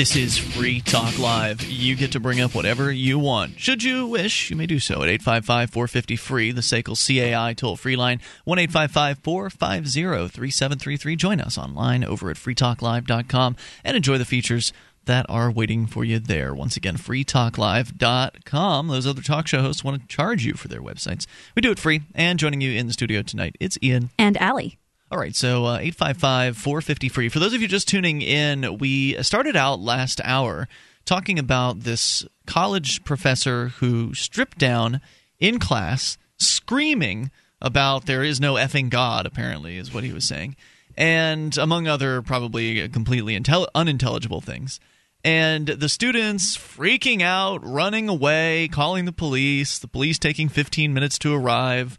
This is Free Talk Live. You get to bring up whatever you want. Should you wish, you may do so at 855 450 free, the SACL CAI toll free line, 1 855 450 3733. Join us online over at freetalklive.com and enjoy the features that are waiting for you there. Once again, freetalklive.com. Those other talk show hosts want to charge you for their websites. We do it free. And joining you in the studio tonight, it's Ian. And Allie. All right, so uh, 855 450 free. For those of you just tuning in, we started out last hour talking about this college professor who stripped down in class, screaming about there is no effing God, apparently, is what he was saying, and among other probably completely intel- unintelligible things. And the students freaking out, running away, calling the police, the police taking 15 minutes to arrive.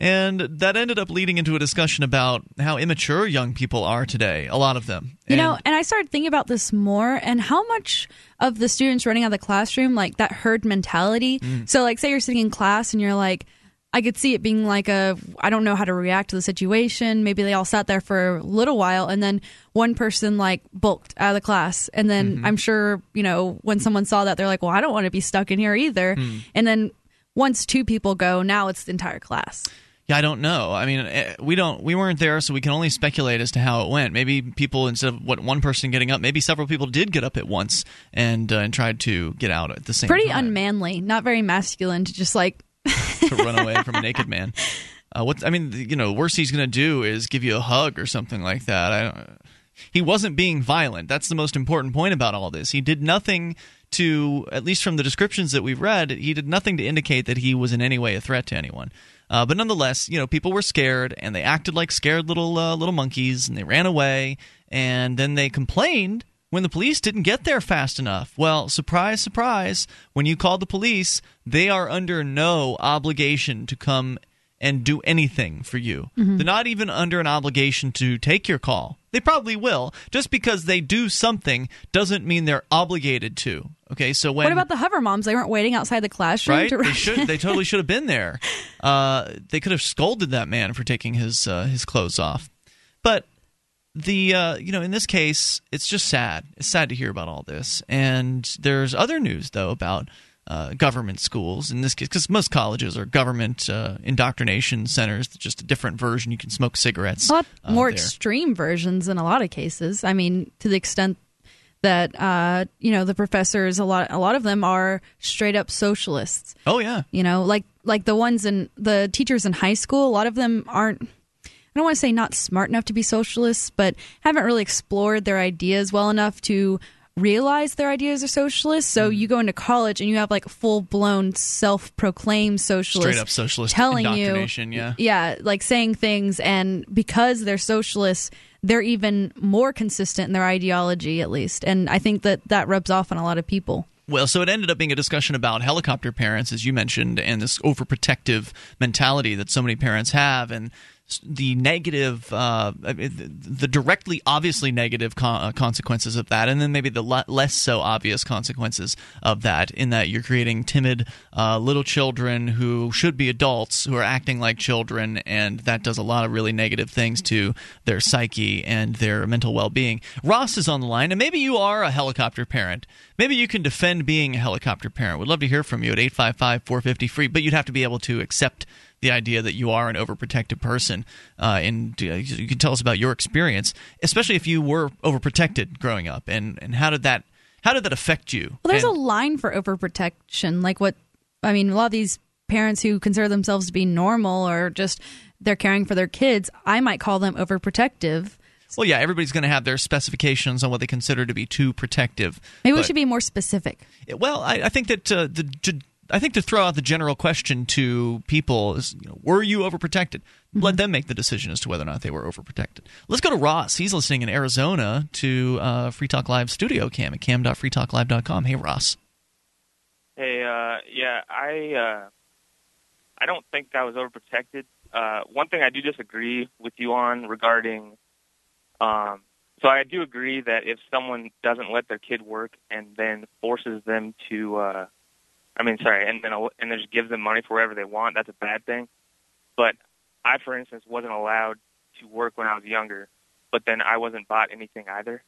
And that ended up leading into a discussion about how immature young people are today, a lot of them. You And- know, and I started thinking about this more and how much of the students running out of the classroom, like that herd mentality. Mm. So, like, say you're sitting in class and you're like, I could see it being like a, I don't know how to react to the situation. Maybe they all sat there for a little while and then one person like bulked out of the class. And then Mm-hmm. I'm sure, you know, when someone saw that, they're like, well, I don't want to be stuck in here either. Hmm. And then once two people go, now it's the entire class. Yeah, I don't know. I mean, eh, we don't we weren't there, so we can only speculate as to how it went. Maybe people instead of what one person getting up, maybe several people did get up at once and uh, and tried to get out at the same time. Pretty time unmanly, not very masculine to just like to run away from a naked man. Uh, what I mean, you know, worst he's going to do is give you a hug or something like that. I don't, he wasn't being violent. That's the most important point about all this. He did nothing to, at least from the descriptions that we've read, he did nothing to indicate that he was in any way a threat to anyone. Uh, but nonetheless, you know, people were scared and they acted like scared little uh, little monkeys and they ran away and then they complained when the police didn't get there fast enough. Well, surprise, surprise, when you call the police, they are under no obligation to come and do anything for you. They're not even under an obligation to take your call. They probably will. Just because they do something doesn't mean they're obligated to. Okay, so when What about the hover moms? They weren't waiting outside the classroom right? to They should. They totally should have been there. Uh, they could have scolded that man for taking his uh, his clothes off. But the uh, you know in this case, it's just sad. It's sad to hear about all this. And there's other news though about uh, government schools in this case because most colleges are government uh, indoctrination centers just a different version you can smoke cigarettes a lot uh, more there. extreme versions in a lot of cases i mean to the extent that uh, you know the professors a lot a lot of them are straight up socialists oh yeah you know like like the ones in the teachers in high school a lot of them aren't I don't want to say not smart enough to be socialists, but haven't really explored their ideas well enough to realize their ideas are socialist. So you go into college and you have like full blown self proclaimed socialist, straight up socialist telling you, yeah. yeah, like saying things, and because they're socialists, they're even more consistent in their ideology, at least. And I think that that rubs off on a lot of people. Well, so it ended up being a discussion about helicopter parents, as you mentioned, and this overprotective mentality that so many parents have, and the negative, uh, the directly obviously negative uh, consequences of that, and then maybe the le- less so obvious consequences of that, in that you're creating timid uh, little children who should be adults who are acting like children, and that does a lot of really negative things to their psyche and their mental well being. Ross is on the line, and maybe you are a helicopter parent. Maybe you can defend being a helicopter parent. We'd love to hear from you at 855 450 free, but you'd have to be able to accept the idea that you are an overprotective person. Uh, and uh, you can tell us about your experience, especially if you were overprotected growing up, and, and how did that how did that affect you? Well, there's and, a line for overprotection, like what I mean. A lot of these parents who consider themselves to be normal or just they're caring for their kids, I might call them overprotective. Well, yeah, everybody's going to have their specifications on what they consider to be too protective. Maybe we should be more specific. Well, I, I think that uh, the I think to throw out the general question to people is, you know, were you overprotected? Mm-hmm. Let them make the decision as to whether or not they were overprotected. Let's go to Ross. He's listening in Arizona to uh, Free Talk Live studio cam at cam.freetalklive.com. Hey, Ross. Hey, uh, yeah, I uh, I don't think I was overprotected. Uh, one thing I do disagree with you on regarding, um, so I do agree that if someone doesn't let their kid work and then forces them to uh, I mean, sorry, and then and then just give them money for whatever they want. That's a bad thing. But I, for instance, wasn't allowed to work when I was younger, but then I wasn't bought anything either.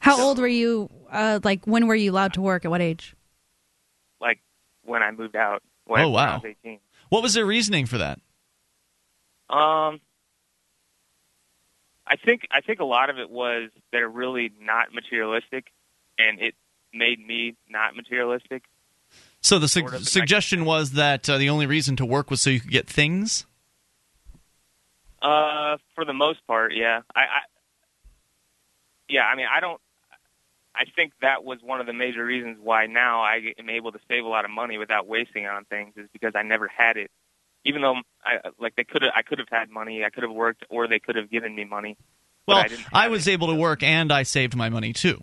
How so, old were you? Uh, like, when were you allowed to work? At what age? Like when I moved out. When oh wow! I was 18. What was their reasoning for that? Um, I think I think a lot of it was they're really not materialistic, and it made me not materialistic. So the su- suggestion was that uh, the only reason to work was so you could get things. Uh, for the most part, yeah. I, I, yeah. I mean, I don't. I think that was one of the major reasons why now I am able to save a lot of money without wasting it on things is because I never had it. Even though, I, like they could have, I could have had money, I could have worked, or they could have given me money. Well, I, I was it. able to work and I saved my money too.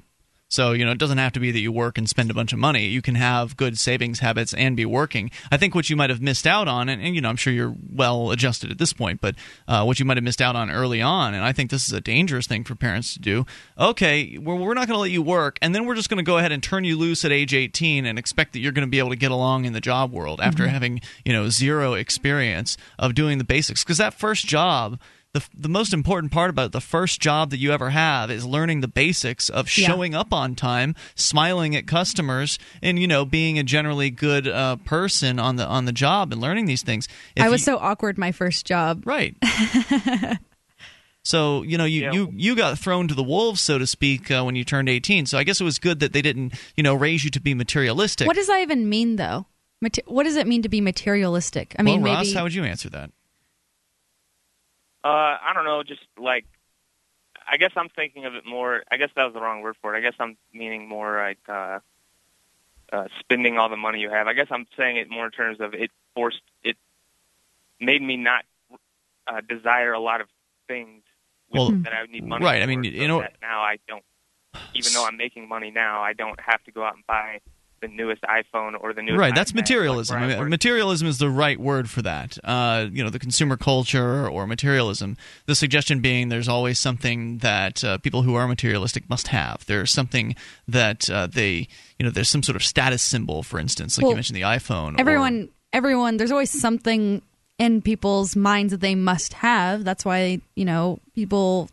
So, you know, it doesn't have to be that you work and spend a bunch of money. You can have good savings habits and be working. I think what you might have missed out on, and, and you know, I'm sure you're well adjusted at this point, but uh, what you might have missed out on early on, and I think this is a dangerous thing for parents to do. Okay, we're, we're not going to let you work, and then we're just going to go ahead and turn you loose at age 18 and expect that you're going to be able to get along in the job world after mm-hmm. having, you know, zero experience of doing the basics. Because that first job, the, the most important part about the first job that you ever have is learning the basics of showing yeah. up on time, smiling at customers, and you know being a generally good uh, person on the on the job and learning these things. If I was you, so awkward my first job. Right. So you know you, yeah. you you got thrown to the wolves, so to speak, uh, when you turned eighteen. So I guess it was good that they didn't you know raise you to be materialistic. What does that even mean, though? what does it mean to be materialistic? I mean, well, Ross, maybe how would you answer that? Uh, I don't know, just like I guess I'm thinking of it more. I guess that was the wrong word for it. I guess I'm meaning more like uh, uh, spending all the money you have. I guess I'm saying it more in terms of it forced it made me not uh, desire a lot of things well, that I would need money. Right. For, I mean, you know, now I don't. Even though I'm making money now, I don't have to go out and buy the newest iPhone or the newest. Right, that's materialism. Like materialism is the right word for that. Uh, you know, the consumer culture or materialism. The suggestion being there's always something that uh, people who are materialistic must have. There's something that uh, they, you know, there's some sort of status symbol, for instance, like well, you mentioned the iPhone. Everyone, or, everyone, there's always something in people's minds that they must have. That's why you know people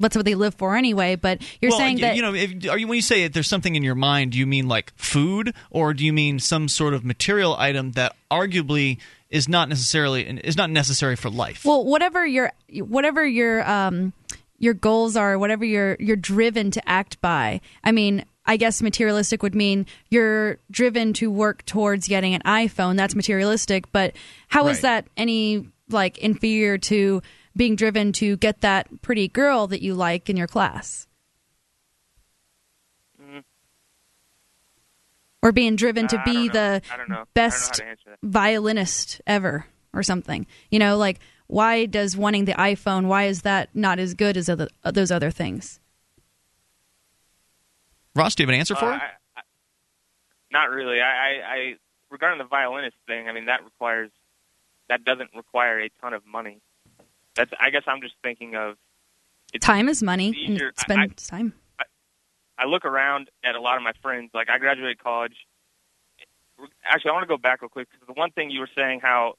that's what they live for anyway. But you're well, saying that you know, if, are you when you say there's something in your mind, do you mean like food, or do you mean some sort of material item that arguably is not necessarily is not necessary for life? Well, whatever your whatever your um your goals are, whatever you're you're driven to act by. I mean, I guess materialistic would mean you're driven to work towards getting an iPhone. That's materialistic, but how is Right. that any like inferior to being driven to get that pretty girl that you like in your class? Mhm. Or being driven to Uh, I be don't know. the I don't know. I don't know best how to answer that. violinist ever or something. You know, like why does wanting the iPhone, why is that not as good as other, uh, those other things? Ross, do you have an answer for Uh, it? I, I, not really. I, I, I regarding the violinist thing. I mean, that requires that doesn't require a ton of money. That's. I guess I'm just thinking of. It's, Time is money and easier- I- spend I- time. I look around at a lot of my friends. Like I graduated college. Actually, I want to go back real quick because the one thing you were saying how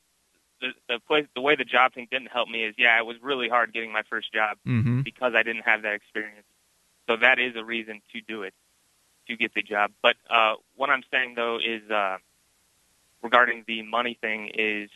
the the place the way the job thing didn't help me is yeah it was really hard getting my first job Mm-hmm. because I didn't have that experience. So that is a reason to do it to get the job. But uh, what I'm saying though is uh, regarding the money thing is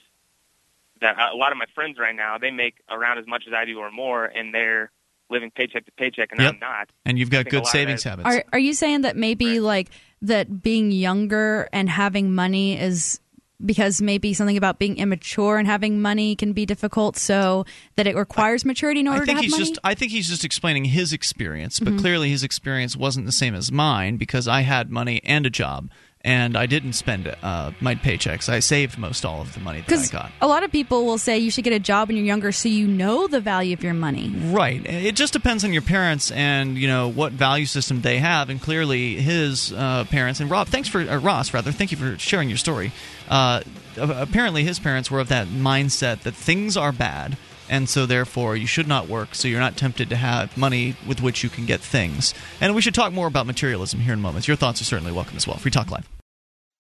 that a lot of my friends right now they make around as much as I do or more, and they're living paycheck to paycheck, and Yep. I'm not. And you've got good savings that- habits. Are are you saying that maybe like that being younger and having money is because maybe something about being immature and having money can be difficult, so that it requires maturity in order I to think have he's money? just I think he's just explaining his experience, Mm-hmm. but clearly his experience wasn't the same as mine because I had money and a job and I didn't spend uh, my paychecks. I saved most all of the money that I got. a lot of people will say you should get a job when you're younger so you know the value of your money. Right. It just depends on your parents and you know what value system they have. And clearly, his uh, parents and Rob, thanks for uh, Ross rather, thank you for sharing your story. Uh, apparently, his parents were of that mindset that things are bad, and so therefore you should not work, so you're not tempted to have money with which you can get things. And we should talk more about materialism here in moments. Your thoughts are certainly welcome as well. Free Talk Live.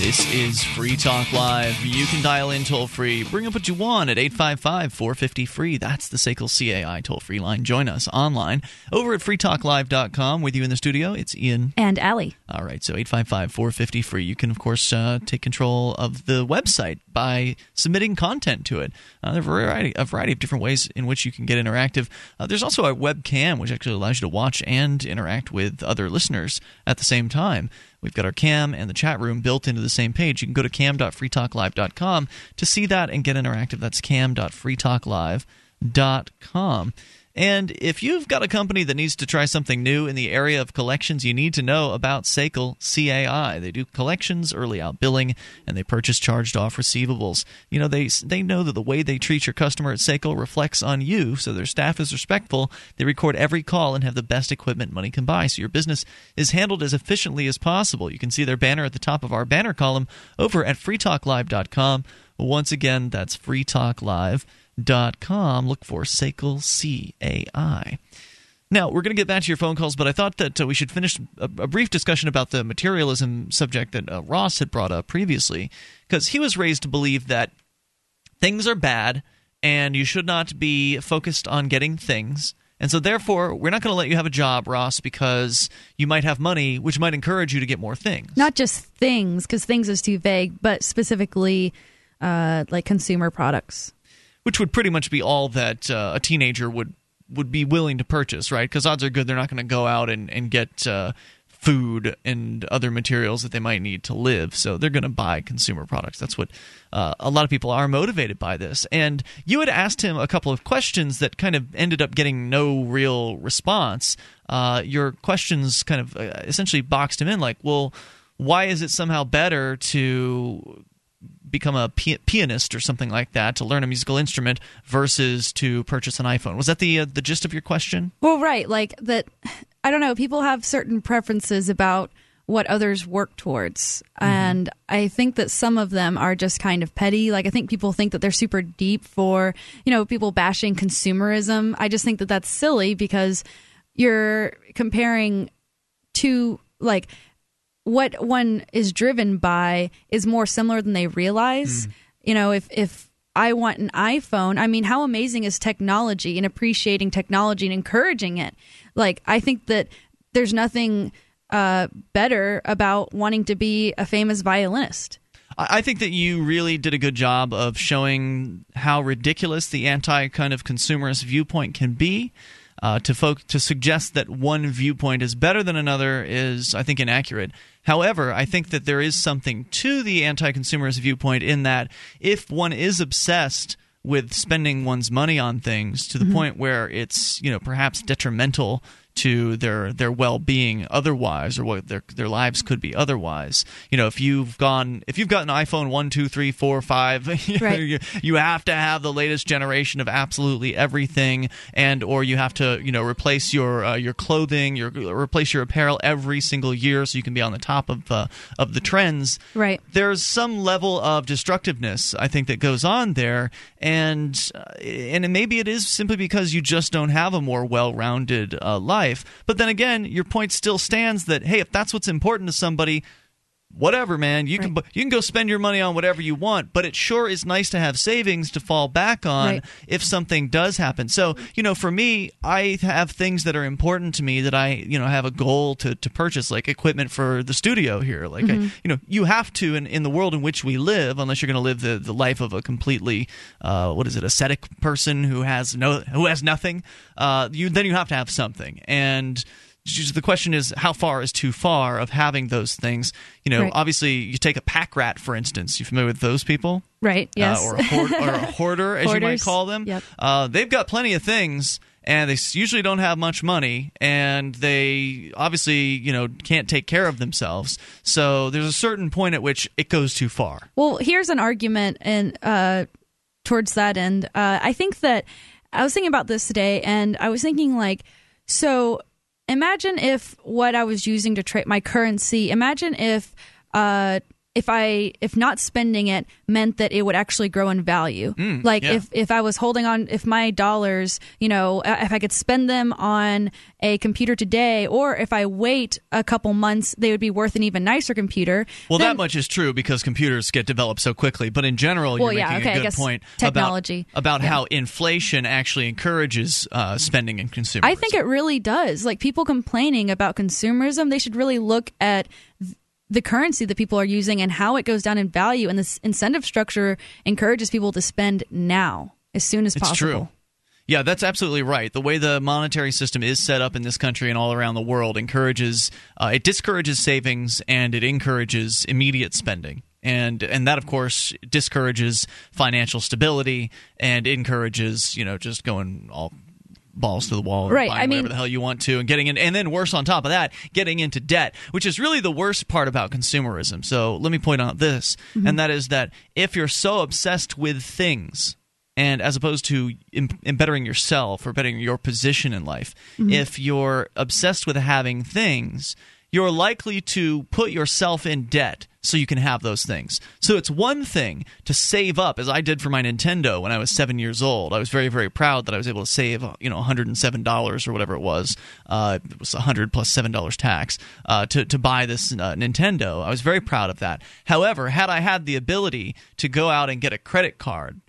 This is Free Talk Live. You can dial in toll free. Bring up what you want at 855 450 free. That's the SACL CAI toll free line. Join us online over at freetalklive.com. With you in the studio, it's Ian. And Allie. All right, so 855 450 free. You can, of course, uh, take control of the website by submitting content to it. Uh, there are a variety, a variety of different ways in which you can get interactive. Uh, there's also a webcam, which actually allows you to watch and interact with other listeners at the same time. We've got our cam and the chat room built into the same page. You can go to cam.freetalklive.com to see that and get interactive. That's cam.freetalklive.com. And if you've got a company that needs to try something new in the area of collections, you need to know about SACL CAI. They do collections, early out billing, and they purchase charged off receivables. You know, they they know that the way they treat your customer at SACL reflects on you, so their staff is respectful. They record every call and have the best equipment money can buy, so your business is handled as efficiently as possible. You can see their banner at the top of our banner column over at freetalklive.com. Once again, that's freetalklive.com. Look for SACL CAI. Now, we're going to get back to your phone calls, but I thought that uh, we should finish a, a brief discussion about the materialism subject that uh, Ross had brought up previously, because he was raised to believe that things are bad and you should not be focused on getting things. And so, therefore, we're not going to let you have a job, Ross, because you might have money, which might encourage you to get more things. Not just things, because things is too vague, but specifically uh, like consumer products. Which would pretty much be all that uh, a teenager would would be willing to purchase, right? Because odds are good they're not going to go out and and get uh, food and other materials that they might need to live. So they're going to buy consumer products. That's what uh, a lot of people are motivated by this. And you had asked him a couple of questions that kind of ended up getting no real response. Uh, your questions kind of uh, essentially boxed him in, like, well. Why is it somehow better to become a pianist or something like that to learn a musical instrument versus to purchase an iPhone. Was that the uh, the gist of your question? Well, right, like that. I don't know. People have certain preferences about what others work towards, mm-hmm. and I think that some of them are just kind of petty. Like I think people think that they're super deep for you know people bashing consumerism. I just think that that's silly because you're comparing two like what one is driven by is more similar than they realize. Mm. You know, if if I want an iPhone, I mean, how amazing is technology and appreciating technology and encouraging it? Like, I think that there's nothing uh, better about wanting to be a famous violinist. I think that you really did a good job of showing how ridiculous the anti kind of consumerist viewpoint can be. Uh, to folk to suggest that one viewpoint is better than another is, I think, inaccurate. However, I think that there is something to the anti-consumerist viewpoint in that if one is obsessed with spending one's money on things to the mm-hmm. point where it's you know perhaps detrimental to their their well-being otherwise or what their their lives could be otherwise. You know if you've gone if you've got an iphone 1 2 3 4 5 you, right. you, you have to have the latest generation of absolutely everything and or you have to you know replace your uh, your clothing your replace your apparel every single year so you can be on the top of uh, of the trends. Right. There's some level of destructiveness i think that goes on there and uh, and maybe it is simply because you just don't have a more well-rounded uh, life life. But then again, your point still stands that hey, if that's what's important to somebody, whatever man you right. can you can go spend your money on whatever you want but it sure is nice to have savings to fall back on right. if something does happen so you know for me i have things that are important to me that i you know have a goal to, to purchase like equipment for the studio here like mm-hmm. I, you know you have to in, in the world in which we live unless you're going to live the, the life of a completely uh, what is it ascetic person who has no who has nothing uh, you then you have to have something and the question is how far is too far of having those things? You know right. obviously you take a pack rat for instance. You familiar with those people? Right uh, yes. uh, or, a hoard, or, a hoarder as you might call them. yep. Uh, they've got plenty of things and they usually don't have much money and they obviously you know can't take care of themselves. So there's a certain point at which it goes too far. Well here's an argument and uh, towards that end. Uh, i think that i was thinking about this today and i was thinking like so imagine if what I was using to trade my currency, imagine if uh, if I if not spending it meant that it would actually grow in value. Mm, like yeah. if if I was holding on if my dollars, you know, uh, if I could spend them on a computer today or if I wait a couple months they would be worth an even nicer computer. Well, then, that much is true because computers get developed so quickly, but in general well, you're yeah, making okay, a good point technology. about, about yeah. how inflation actually encourages uh, spending and consumerism. I think it really does. Like people complaining about consumerism, they should really look at the currency that people are using and how it goes down in value. And this incentive structure encourages people to spend now as soon as possible. it's possible. True. Yeah, that's absolutely right. The way the monetary system is set up in this country and all around the world encourages uh, it discourages savings and it encourages immediate spending. And and that of course discourages financial stability and encourages, you know, just going all balls to the wall right. buying I whatever mean, the hell you want to and getting in and then worse on top of that getting into debt which is really the worst part about consumerism so let me point out this mm-hmm. and that is that if you're so obsessed with things and as opposed to Im- bettering yourself or bettering your position in life mm-hmm. if you're obsessed with having things you're likely to put yourself in debt so you can have those things. So it's one thing to save up, as I did for my Nintendo when I was seven years old. I was very, very proud that I was able to save, you know, $107 or whatever it was. Uh, it was 100 plus $7 tax uh, to, to buy this uh, Nintendo. I was very proud of that. However, had I had the ability to go out and get a credit card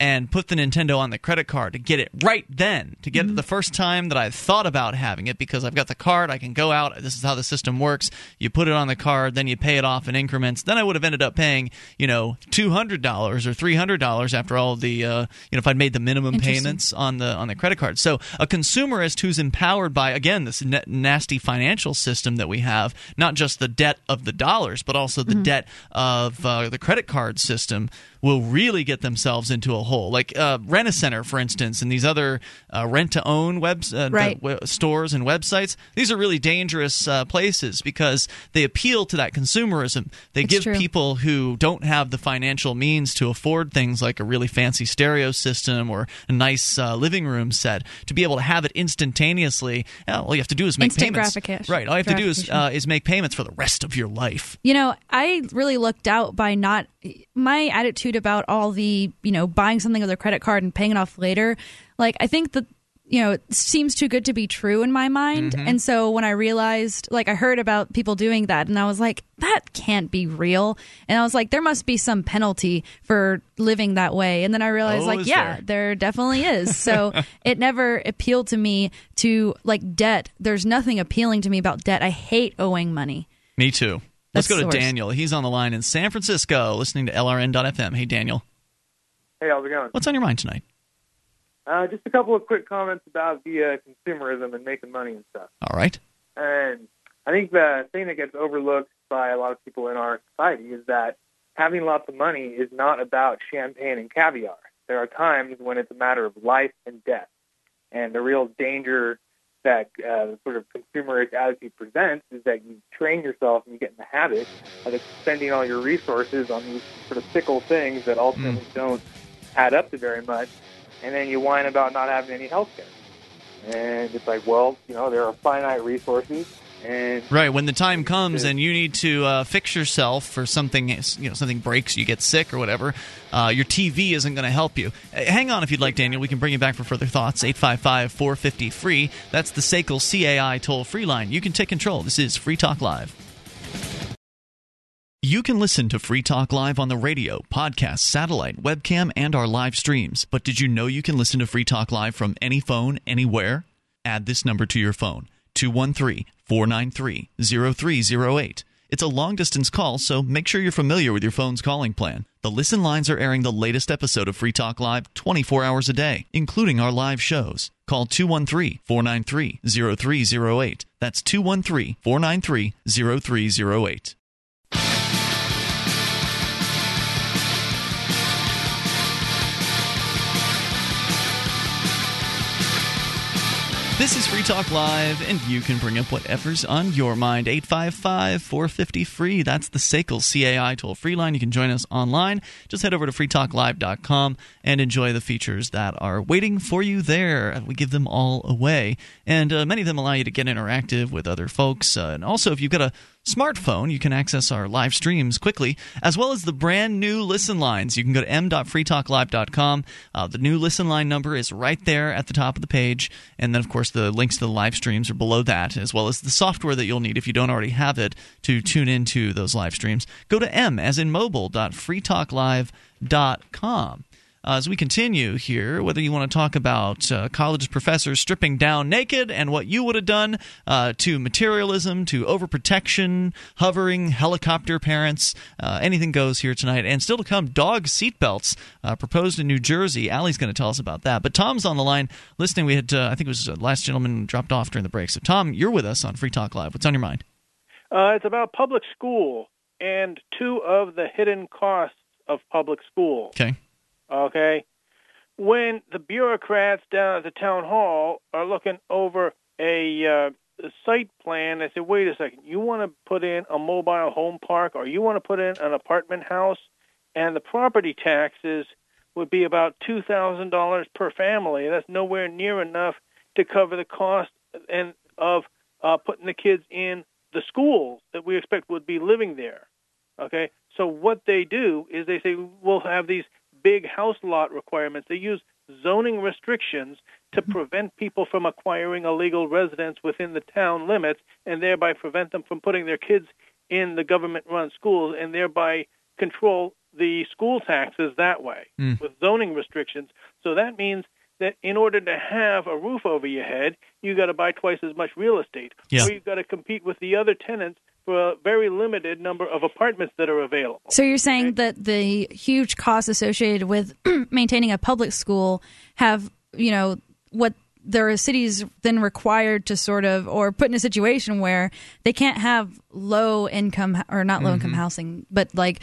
and put the Nintendo on the credit card to get it right then, to get mm-hmm. it the first time that I thought about having it because I've got the card, I can go out, this is how the system works. You put it on the card, then you pay it off in increments. Then I would have ended up paying, you know, $200 or $300 after all the uh, you know, if I'd made the minimum payments on the on the credit card. So, a consumerist who's empowered by again this nasty financial system that we have, not just the debt of the dollars, but also the mm-hmm. debt of uh, the credit card system will really get themselves into a whole. Like uh, Rent a Center, for instance, and these other uh, rent to own web uh, Right. w- stores and websites. These are really dangerous uh, places because they appeal to that consumerism. They It's give true. people who don't have the financial means to afford things like a really fancy stereo system or a nice uh, living room set to be able to have it instantaneously. all you have to do is make Instant payments. gratification. Right. All you have to do is uh, is make payments for the rest of your life. You know, I really looked out by not my attitude about all the, you know, buying something with a credit card and paying it off later. Like, I think that, you know, it seems too good to be true in my mind. Mm-hmm. And so when I realized, like, I heard about people doing that and I was like, that can't be real. And I was like, there must be some penalty for living that way. And then I realized, Oh, like, yeah, there? there definitely is. So it never appealed to me to, like, debt. There's nothing appealing to me about debt. I hate owing money. Me too. Let's go to. Daniel. He's on the line in San Francisco listening to LRN.FM. Hey, Daniel. Hey, how's it going? What's on your mind tonight? Uh, just a couple of quick comments about the uh, consumerism and making money and stuff. All right. And I think the thing that gets overlooked by a lot of people in our society is that having lots of money is not about champagne and caviar. There are times when it's a matter of life and death. And the real danger that uh, sort of consumerist attitude presents is that you train yourself and you get in the habit of expending all your resources on these sort of fickle things that ultimately don't add up to very much. And then you whine about not having any health care. And it's like, well, you know, there are finite resources, and Right. When the time comes and you need to uh, fix yourself for something, you know, something breaks, you get sick or whatever, uh, your TV isn't going to help you. Hang on if you'd like, Daniel. We can bring you back for further thoughts. 855 450 free. That's the SACL CAI toll free line. You can take control. This is Free Talk Live. You can listen to Free Talk Live on the radio, podcast, satellite, webcam, and our live streams. But did you know you can listen to Free Talk Live from any phone, anywhere? Add this number to your phone 213 493 0308. It's a long distance call, so make sure you're familiar with your phone's calling plan. The listen lines are airing the latest episode of Free Talk Live 24 hours a day, including our live shows. Call 213 493 0308. That's 213 493 0308. This is Free Talk Live, and you can bring up whatever's on your mind. 855 450 free. That's the SACL CAI toll free line. You can join us online. Just head over to freetalklive.com and enjoy the features that are waiting for you there. We give them all away, and uh, many of them allow you to get interactive with other folks. Uh, and also, if you've got a smartphone, you can access our live streams quickly, as well as the brand new listen lines. You can go to m.freetalklive.com. Uh, the new listen line number is right there at the top of the page. And then, of course, the links to the live streams are below that, as well as the software that you'll need if you don't already have it to tune into those live streams. Go to m as in mobile.freetalklive.com. Uh, as we continue here, whether you want to talk about uh, college professors stripping down naked and what you would have done, uh, to materialism, to overprotection, hovering helicopter parents, uh, anything goes here tonight. And still to come, dog seatbelts uh, proposed in New Jersey. Allie's going to tell us about that. But Tom's on the line listening. We had, uh, I think it was the last gentleman dropped off during the break. So, Tom, you're with us on Free Talk Live. What's on your mind? Uh, it's about public school and two of the hidden costs of public school. Okay. Okay. When the bureaucrats down at the town hall are looking over a, uh, site plan, they say, wait a second, you want to put in a mobile home park or you want to put in an apartment house, and the property taxes would be about $2,000 per family. That's nowhere near enough to cover the cost and of uh, putting the kids in the schools that we expect would be living there. Okay, so what they do is they say we'll have these big house lot requirements. They use zoning restrictions to prevent people from acquiring a legal residence within the town limits and thereby prevent them from putting their kids in the government run schools and thereby control the school taxes that way Mm. with zoning restrictions. So that means that in order to have a roof over your head, you got to buy twice as much real estate, Yeah. or you've got to compete with the other tenants for a very limited number of apartments that are available. So you're saying that the huge costs associated with maintaining a public school have, you know, what there are cities then required to sort of or put in a situation where they can't have low income or not low income housing, but like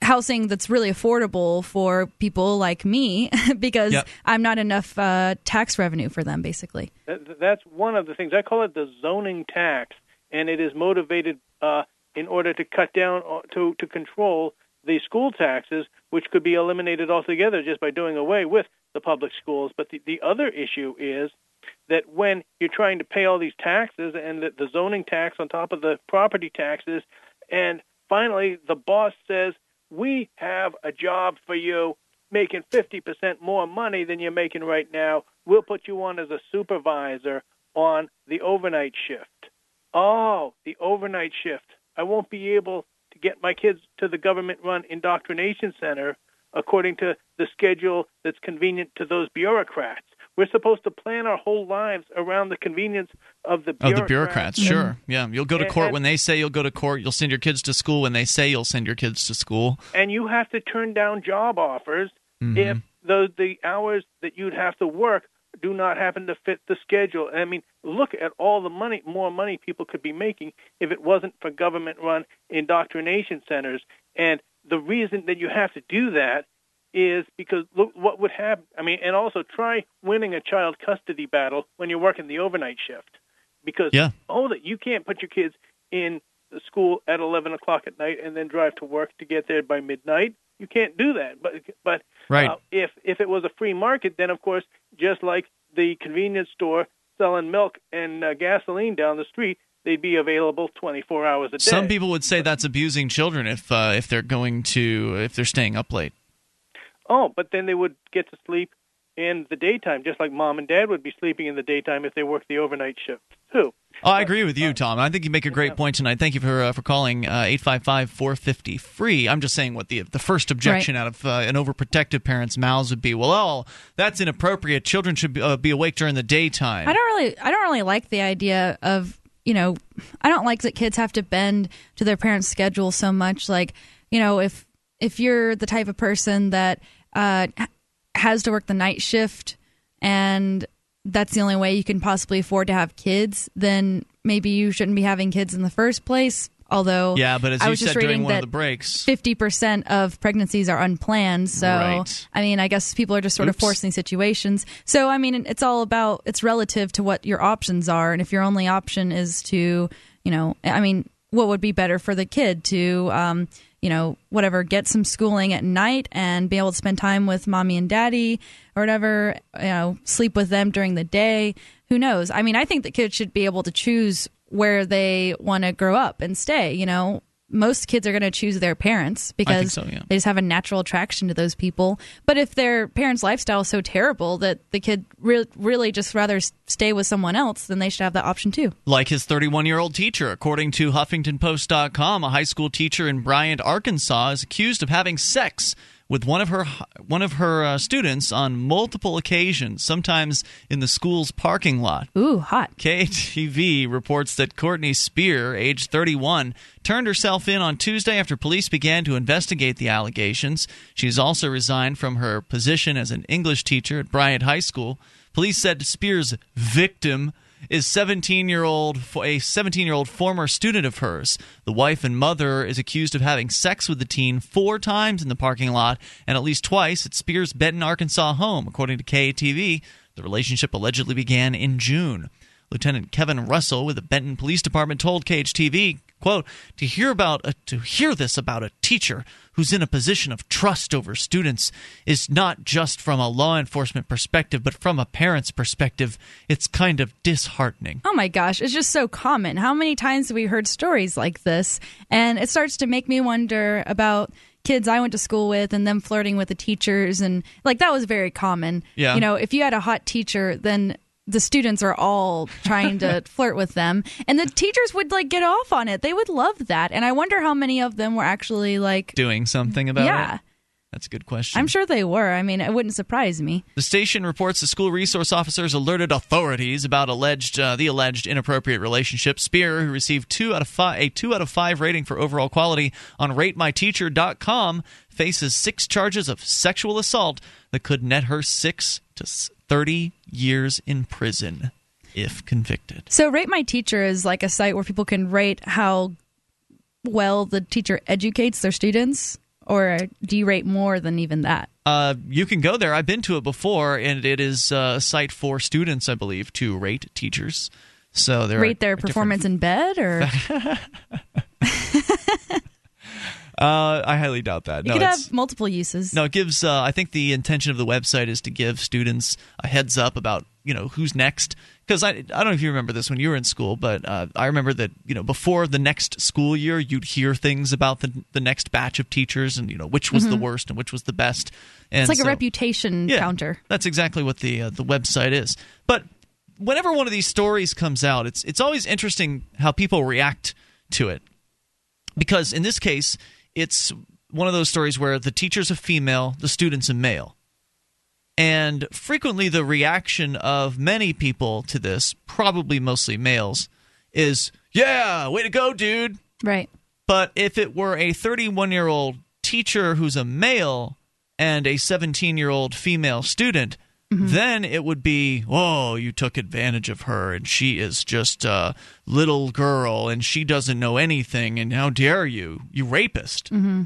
housing that's really affordable for people like me because Yep. I'm not enough uh, tax revenue for them, basically. That, that's one of the things. I call it the zoning tax, and it is motivated uh, in order to cut down uh, to to control the school taxes, which could be eliminated altogether just by doing away with the public schools. But the, the other issue is that when you're trying to pay all these taxes and the, the zoning tax on top of the property taxes, and finally the boss says, "We have a job for you." Making 50% more money than you're making right now. We'll put you on as a supervisor on the overnight shift. Oh, the overnight shift. I won't be able to get my kids to the government run indoctrination center according to the schedule that's convenient to those bureaucrats. We're supposed to plan our whole lives around the convenience of the bureaucrats. the bureaucrats, sure. Yeah, you'll go to And- court and- when they say you'll go to court. You'll send your kids to school when they say you'll send your kids to school. and you have to turn down job offers Mhm. if the, the hours that you'd have to work do not happen to fit the schedule. I mean, look at all the money, more money people could be making if it wasn't for government-run indoctrination centers. And the reason that you have to do that is because look what would happen. I mean, and also try winning a child custody battle when you're working the overnight shift, because Yeah. oh, that you can't put your kids in school at 11 o'clock at night and then drive to work to get there by midnight. You can't do that. But but Right. uh, if if it was a free market, then of course, just like the convenience store selling milk and uh, gasoline down the street, they'd be available 24 hours a day. Some people would say that's abusing children if uh, if they're going to if they're staying up late. Oh, but then they would get to sleep in the daytime, just like mom and dad would be sleeping in the daytime if they worked the overnight shift too. Oh, I agree with you, Tom. I think you make a great point tonight. Thank you for uh, for calling eight five five four fifty free. I'm just saying what the the first objection out of uh, an overprotective parent's mouths would be. Well, oh, that's inappropriate. Children should be, uh, be awake during the daytime. I don't really I don't really like the idea of, you know, I don't like that kids have to bend to their parents' schedule so much like, you know, if if you're the type of person that uh h- has to work the night shift and that's the only way you can possibly afford to have kids, then maybe you shouldn't be having kids in the first place. Although Yeah, but as I you was just said during reading one of that the breaks, fifty percent of pregnancies are unplanned. So Right. I mean, I guess people are just sort of forcing situations. So I mean, it's all about it's relative to what your options are, and if your only option is to, you know, I mean, what would be better for the kid to, um, you know, whatever, get some schooling at night and be able to spend time with mommy and daddy or whatever, you know, sleep with them during the day. Who knows? I mean, I think that kids should be able to choose where they want to grow up and stay. You know, most kids are going to choose their parents because so, yeah. they just have a natural attraction to those people. But if their parents' lifestyle is so terrible that the kid re- really just rather stay with someone else, then they should have that option too. like his 31 year old teacher. According to HuffingtonPost.com, a high school teacher in Bryant, Arkansas, is accused of having sex with one of her one of her uh, students on multiple occasions, sometimes in the school's parking lot. Ooh, hot. KTV reports that Courtney Spear, age 31, turned herself in on Tuesday after police began to investigate the allegations. She's also resigned from her position as an English teacher at Bryant High School. Police said Spear's victim is 17 year old a 17 year old former student of hers. The wife and mother is accused of having sex with the teen four times in the parking lot and at least twice at Spear's Benton, Arkansas home, according to KATV. The relationship allegedly began in June. Lieutenant Kevin Russell with the Benton Police Department told KATV, quote, to hear about a, to hear this about a teacher who's in a position of trust over students is not just from a law enforcement perspective, but from a parent's perspective. It's kind of disheartening. Oh my gosh, it's just so common. How many times have we heard stories like this? And it starts to make me wonder about kids I went to school with and them flirting with the teachers and like that was very common. Yeah. You know, if you had a hot teacher, then the students are all trying to flirt with them and the teachers would like get off on it. They would love that. And I wonder how many of them were actually like Doing something about Yeah. it? Yeah that's a good question. I'm sure they were. I mean, it wouldn't surprise me. The station reports the school resource officers alerted authorities about alleged uh, the alleged inappropriate relationship. Spear, who received two out of five, a two out of five rating for overall quality on RateMyTeacher.com, faces six charges of sexual assault that could net her six to s- thirty years in prison if convicted. So, Rate My Teacher is like a site where people can rate how well the teacher educates their students or do you rate more than even that? Uh, you can go there. I've been to it before, and it is uh, a site for students, I believe, to rate teachers. So they rate their performance in bed, or Uh, I highly doubt that. You no, could have multiple uses. No, it gives. Uh, I think the intention of the website is to give students a heads up about you know who's next. Because I, I don't know if you remember this when you were in school, but uh, I remember that you know before the next school year, you'd hear things about the the next batch of teachers and you know which was Mhm. the worst and which was the best. And it's like so- a reputation Yeah. counter. That's exactly what the uh, the website is. But whenever one of these stories comes out, it's it's always interesting how people react to it. Because in this case, it's one of those stories where the teacher's a female, the student's a male. And frequently the reaction of many people to this, probably mostly males, is, "Yeah, way to go, dude." Right. But if it were a 31 year old teacher who's a male and a 17 year old female student, then it would be, oh, you took advantage of her and she is just a little girl and she doesn't know anything and how dare you, you rapist. Mm-hmm.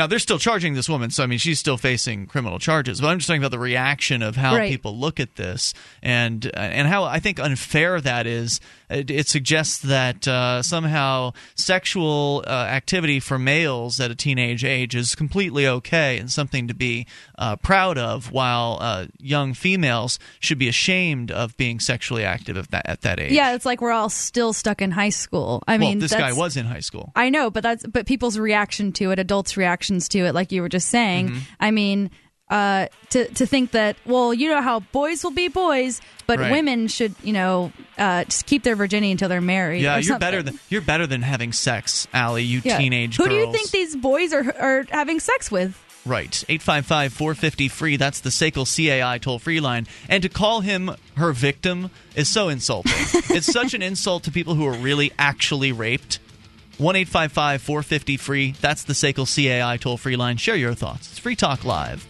Now they're still charging this woman, so I mean she's still facing criminal charges. But I'm just talking about the reaction of how Right. people look at this and uh, and how I think unfair that is. It, it suggests that uh, somehow sexual uh, activity for males at a teenage age is completely okay and something to be uh, proud of, while uh, young females should be ashamed of being sexually active at that at that age. Yeah, it's like we're all still stuck in high school. I well, mean, this guy was in high school. I know, but that's but people's reaction to it, adults' reactions to it, like you were just saying. Mm-hmm. I mean, uh, to to think that well, you know how boys will be boys, but Right. women should, you know, uh, just keep their virginity until they're married. Yeah, you're something. better than you're better than having sex, Allie. You Yeah. teenage Who girls. do you think these boys are are having sex with? Right. 855 450 free. That's the SACL CAI toll free line. And to call him her victim is so insulting. it's such an insult to people who are really actually raped. 1 855 450 free. That's the SACL CAI toll free line. Share your thoughts. It's Free Talk Live.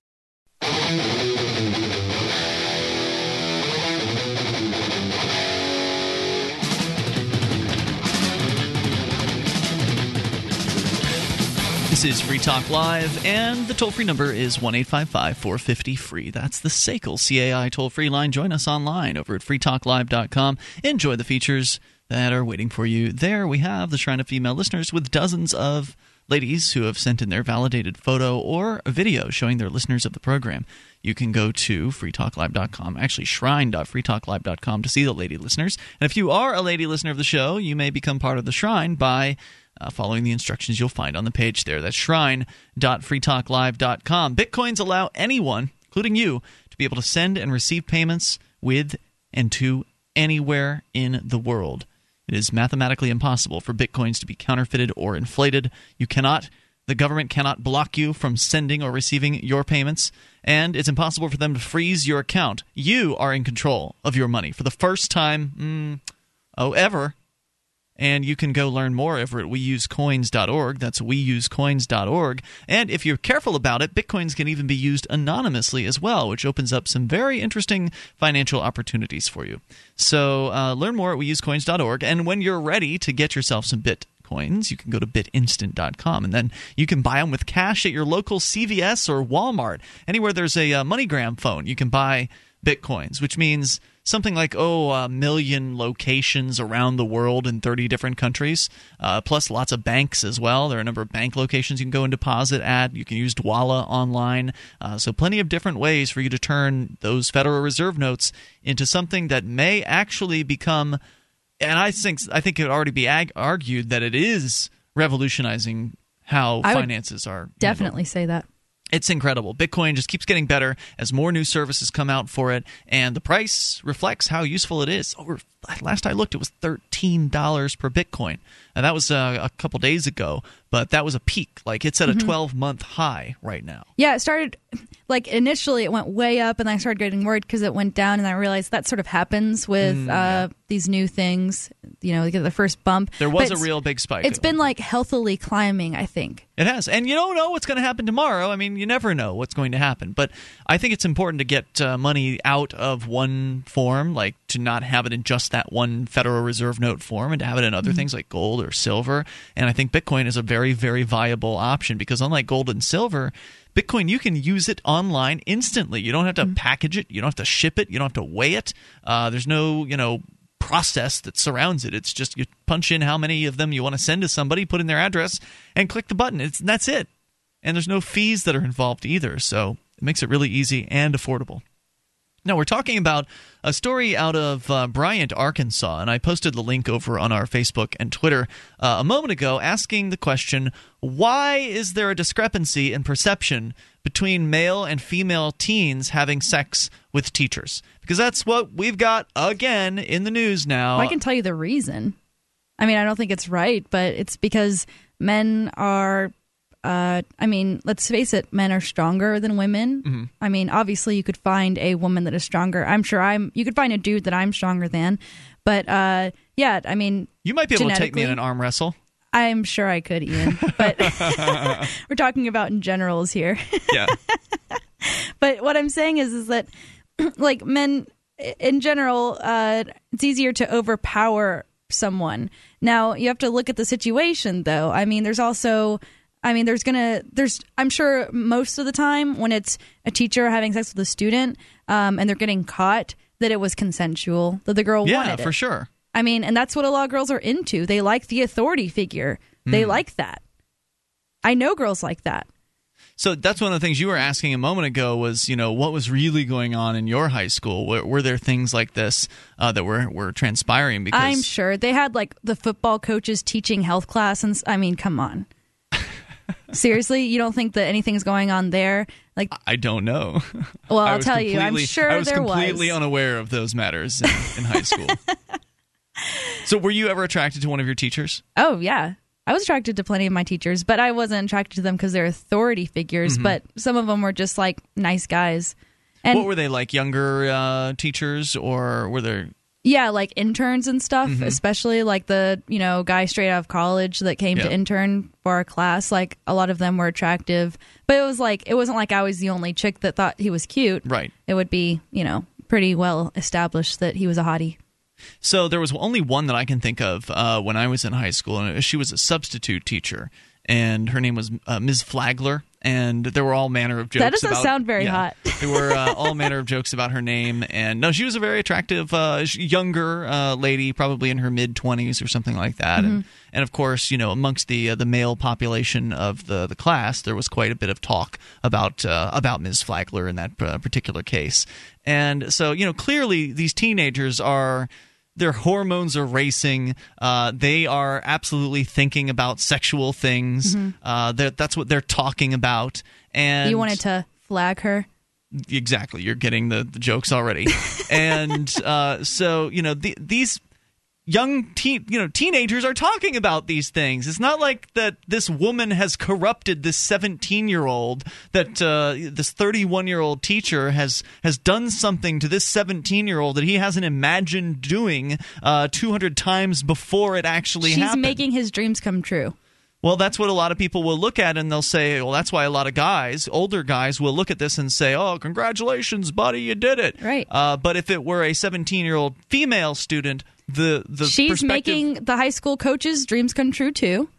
This is Free Talk Live, and the toll free number is 1 855 450 free. That's the SACL CAI toll free line. Join us online over at freetalklive.com. Enjoy the features that are waiting for you there. We have the Shrine of Female Listeners with dozens of ladies who have sent in their validated photo or video showing their listeners of the program. You can go to freetalklive.com, actually shrine.freetalklive.com to see the lady listeners. And if you are a lady listener of the show, you may become part of the shrine by uh, following the instructions you'll find on the page there. That's shrine.freetalklive.com. Bitcoins allow anyone, including you, to be able to send and receive payments with and to anywhere in the world. It is mathematically impossible for bitcoins to be counterfeited or inflated. You cannot, the government cannot block you from sending or receiving your payments, and it's impossible for them to freeze your account. You are in control of your money for the first time, mm, oh, ever. And you can go learn more over at weusecoins.org. That's weusecoins.org. And if you're careful about it, bitcoins can even be used anonymously as well, which opens up some very interesting financial opportunities for you. So uh, learn more at weusecoins.org. And when you're ready to get yourself some bitcoins, you can go to bitinstant.com and then you can buy them with cash at your local CVS or Walmart. Anywhere there's a uh, MoneyGram phone, you can buy bitcoins, which means something like oh a million locations around the world in 30 different countries uh, plus lots of banks as well there are a number of bank locations you can go and deposit at you can use Dwolla online uh, so plenty of different ways for you to turn those federal reserve notes into something that may actually become and i think i think it would already be ag- argued that it is revolutionizing how I finances are handled. Definitely say that. It's incredible. Bitcoin just keeps getting better as more new services come out for it, and the price reflects how useful it is. Over last I looked, it was thirteen dollars per Bitcoin, and that was uh, a couple days ago. But that was a peak. Like it's at a Mhm. twelve month high right now. Yeah, it started like initially it went way up, and I started getting worried because it went down, and I realized that sort of happens with Mm, uh, these new things. You know, they get the first bump. There was But a real big spike. It's been like healthily climbing. I think. It has. And you don't know what's going to happen tomorrow. I mean, you never know what's going to happen. But I think it's important to get uh, money out of one form, like to not have it in just that one Federal Reserve note form and to have it in other Mhm. things like gold or silver. And I think Bitcoin is a very, very viable option because unlike gold and silver, Bitcoin, you can use it online instantly. You don't have to package it. You don't have to ship it. You don't have to weigh it. Uh, there's no, you know, process that surrounds it. It's just you punch in how many of them you want to send to somebody, put in their address, and click the button. It's that's it. And there's no fees that are involved either, so it makes it really easy and affordable. Now, we're talking about a story out of uh, Bryant, Arkansas, and I posted the link over on our Facebook and Twitter uh, a moment ago asking the question why is there a discrepancy in perception between male and female teens having sex with teachers? Because that's what we've got again in the news now. I can tell you the reason. I mean, I don't think it's right, but it's because men are. Uh, I mean, let's face it, men are stronger than women. Mhm. I mean, obviously, you could find a woman that is stronger. I'm sure I'm. You could find a dude that I'm stronger than, but uh, yeah, I mean, you might be able to take me in an arm wrestle. I'm sure I could, Ian. But we're talking about in generals here. Yeah. but what I'm saying is, is that like men in general, uh, it's easier to overpower someone. Now you have to look at the situation, though. I mean, there's also, I mean, there's gonna, there's, I'm sure most of the time when it's a teacher having sex with a student, um, and they're getting caught, that it was consensual, that the girl yeah, wanted it. for sure. I mean, and that's what a lot of girls are into. They like the authority figure. They Mm. like that. I know girls like that. So that's one of the things you were asking a moment ago was, you know, what was really going on in your high school? Were, were there things like this uh, that were, were transpiring? Because I'm sure they had like the football coaches teaching health class, and I mean, come on. Seriously, you don't think that anything's going on there? Like, I don't know. Well, I'll tell you, I'm sure I was there was. completely unaware of those matters in, in high school. so, were you ever attracted to one of your teachers? oh yeah, I was attracted to plenty of my teachers, but I wasn't attracted to them because they're authority figures. Mhm. But some of them were just like nice guys, and what were they like? Younger uh, teachers, or were there? Yeah, like interns and stuff, Mhm. especially like the you know guy straight out of college that came Yeah. to intern for our class. Like a lot of them were attractive, but it was like it wasn't like I was the only chick that thought he was cute. Right. It would be you know pretty well established that he was a hottie. So there was only one that I can think of uh, when I was in high school, and she was a substitute teacher, and her name was uh, Ms. Flagler, and there were all manner of jokes. That doesn't about- sound very yeah. hot. there were uh, all manner of jokes about her name, and no, she was a very attractive, uh, younger uh, lady, probably in her mid twenties or something like that, and Mhm. and of course, you know, amongst the uh, the male population of the the class, there was quite a bit of talk about uh, about Ms. Flagler in that uh, particular case, and so you know, clearly these teenagers are. Their hormones are racing. Uh, they are absolutely thinking about sexual things. Mhm. Uh, that's what they're talking about. And you wanted to flag her. exactly you're getting the, the jokes already and uh, so you know the, these young teen you know teenagers are talking about these things it's not like that this woman has corrupted this 17 year old that uh, this 31 year old teacher has has done something to this 17 year old that he hasn't imagined doing uh, 200 times before it actually She's happened making his dreams come true. well, that's what a lot of people will look at, and they'll say, "Well, that's why a lot of guys, older guys, will look at this and say, "Oh, congratulations, buddy, you did it." Right. Uh, but if it were a 17-year-old female student, the the She's making the high school coaches' dreams come true too.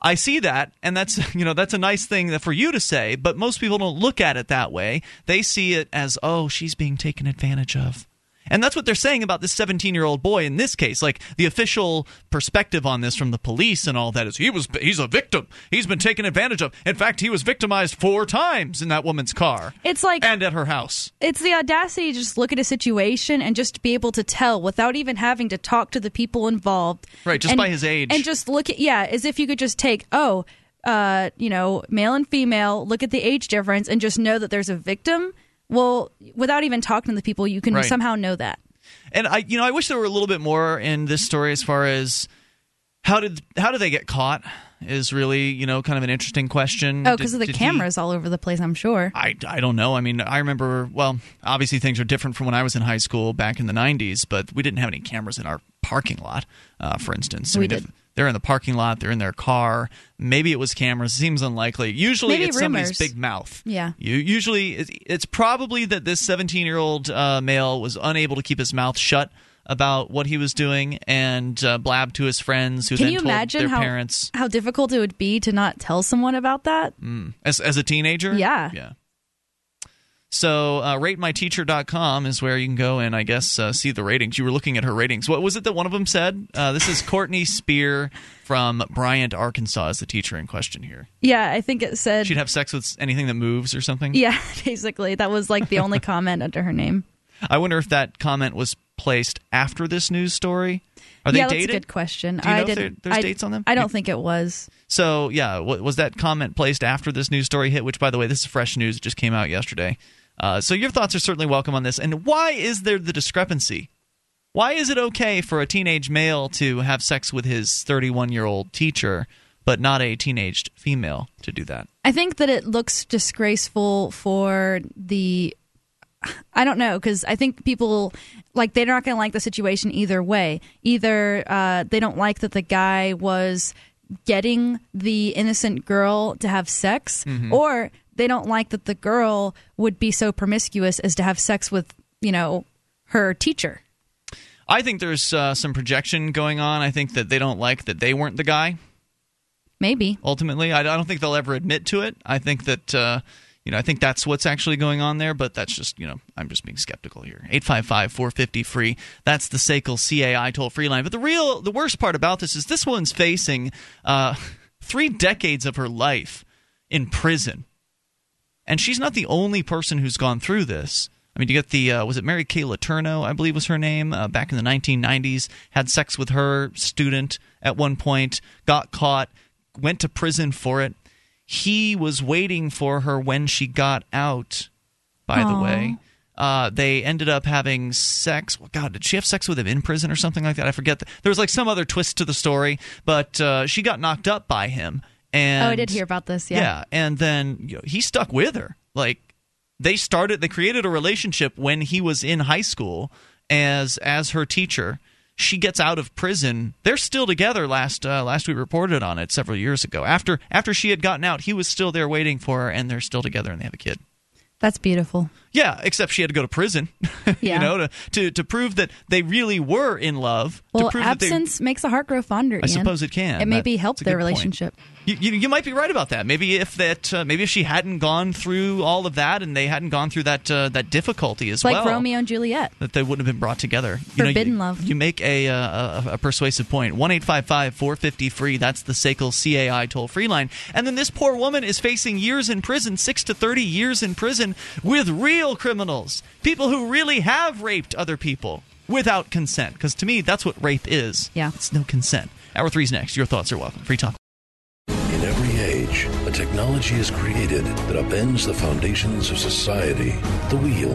I see that, and that's you know that's a nice thing that for you to say, but most people don't look at it that way. They see it as, "Oh, she's being taken advantage of." And that's what they're saying about this 17 year old boy in this case. Like the official perspective on this from the police and all that is he was he's a victim. He's been taken advantage of. In fact, he was victimized four times in that woman's car It's like and at her house. it's the audacity to just look at a situation and just be able to tell without even having to talk to the people involved. Right, just And- by his age. And just look at yeah, as if you could just take, oh, uh, you know, male and female, look at the age difference, and just know that there's a victim. Well, without even talking to the people, you can Right. somehow know that. And I, you know, I wish there were a little bit more in this story as far as how did how did they get caught is really you know kind of an interesting question. Oh, because of the did he- cameras all over the place, I'm sure. I, I don't know. I mean, I remember, well, obviously things are different from when I was in high school back in the 90s, but we didn't have any cameras in our parking lot, uh, for instance. I We mean, if did. They're in the parking lot, they're in their car. Maybe it was cameras. Seems unlikely. Usually Maybe it's somebody's big mouth. Yeah. You usually it's, it's probably that this 17 year old uh, male was unable to keep his mouth shut about what he was doing and uh, blabbed to his friends who Can then you told imagine their how parents how difficult it would be to not tell someone about that? as as a teenager. Yeah. Yeah. So, uh, ratemyteacher.com is where you can go and I guess uh, see the ratings. You were looking at her ratings. What was it that one of them said? Uh, this is Courtney Spear from Bryant, Arkansas, is the teacher in question here. Yeah, I think it said. She'd have sex with anything that moves or something. yeah, basically, that was like the only comment under her name. I wonder if that comment was placed after this news story. Are they yeah, dated? a good question. Do you know I if didn't. there- there's I, dates on them? I don't think it was. So yeah, was that comment placed after this news story hit? Which, by the way, this is fresh news; it just came out yesterday. Uh, so your thoughts are certainly welcome on this. And why is there the discrepancy? Why is it okay for a teenage male to have sex with his 31-year-old teacher, but not a teenaged female to do that? I think that it looks disgraceful for the. I don't know because I think people like they're not going to like the situation either way. Either uh, they don't like that the guy was getting the innocent girl to have sex, or they don't like that the girl would be so promiscuous as to have sex with you know her teacher. I think there's uh, some projection going on. I think that they don't like that they weren't the guy. Maybe ultimately. I, don't think they'll ever admit to it. I think that uh, you know I think that's what's actually going on there. But that's just you know I'm just being skeptical here. 855-450 free. That's the SACL CAI toll free line. But the real the worst part about this is this woman's facing uh, three decades of her life in prison, and she's not the only person who's gone through this. I mean, you get the uh, was it Mary Kay Letourneau, I believe was her name, uh, back in the 1990s. Had sex with her student at one point, got caught, went to prison for it. He was waiting for her when she got out. By the way, uh, they ended up having sex. Well, God, did she have sex with him in prison or something like that? I forget. There was like some other twist to the story, but uh, she got knocked up by him. And oh, I did hear about this. Yeah. yeah, and then you know, he stuck with her. Like they started, they created a relationship when he was in high school as as her teacher. She gets out of prison. They're still together. Last uh, last we reported on it several years ago. After after she had gotten out, he was still there waiting for her, and they're still together, and they have a kid. That's beautiful. Yeah, except she had to go to prison, Yeah. you know, to, to to prove that they really were in love. Well, to prove that they, absence makes the heart grow fonder. I Ian. suppose it can. It maybe That- helped their relationship. You, you, you might be right about that. Maybe if that, uh, maybe if she hadn't gone through all of that and they hadn't gone through that uh, that difficulty as like well, Romeo and Juliet. that they wouldn't have been brought together. You Forbidden you, love. You make a, uh, a a persuasive point. One eight five five four fifty free. That's the SACL CAI toll free line. And then this poor woman is facing years in prison, six to thirty years in prison, with real criminals, people who really have raped other people without consent. Because to me, that's what rape is. Yeah, it's no consent. Hour three's next. Your thoughts are welcome. Free talk. In every age, a technology is created that upends the foundations of society the wheel,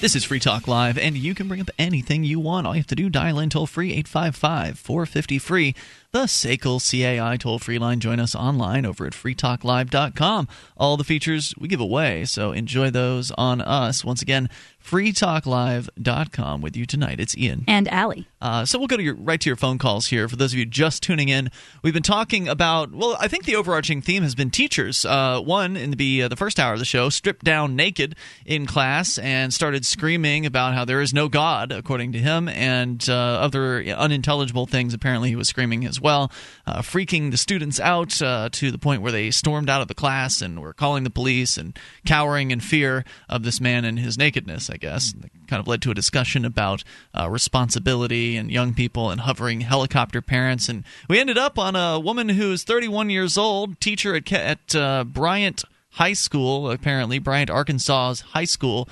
This is Free Talk Live, and you can bring up anything you want. All you have to do, dial in toll free, 855 450 free. The SACL CAI toll free line. Join us online over at freetalklive.com. All the features we give away, so enjoy those on us. Once again, freetalklive.com with you tonight. It's Ian. And Allie. Uh, so we'll go to your, right to your phone calls here. For those of you just tuning in, we've been talking about, well, I think the overarching theme has been teachers. Uh, one, in the, uh, the first hour of the show, stripped down naked in class and started screaming about how there is no God, according to him, and uh, other unintelligible things apparently he was screaming as well, uh, freaking the students out uh, to the point where they stormed out of the class and were calling the police and cowering in fear of this man and his nakedness, I guess. And kind of led to a discussion about uh, responsibility and young people and hovering helicopter parents. And we ended up on a woman who's 31 years old, teacher at, at uh, Bryant High School, apparently, Bryant, Arkansas's high school,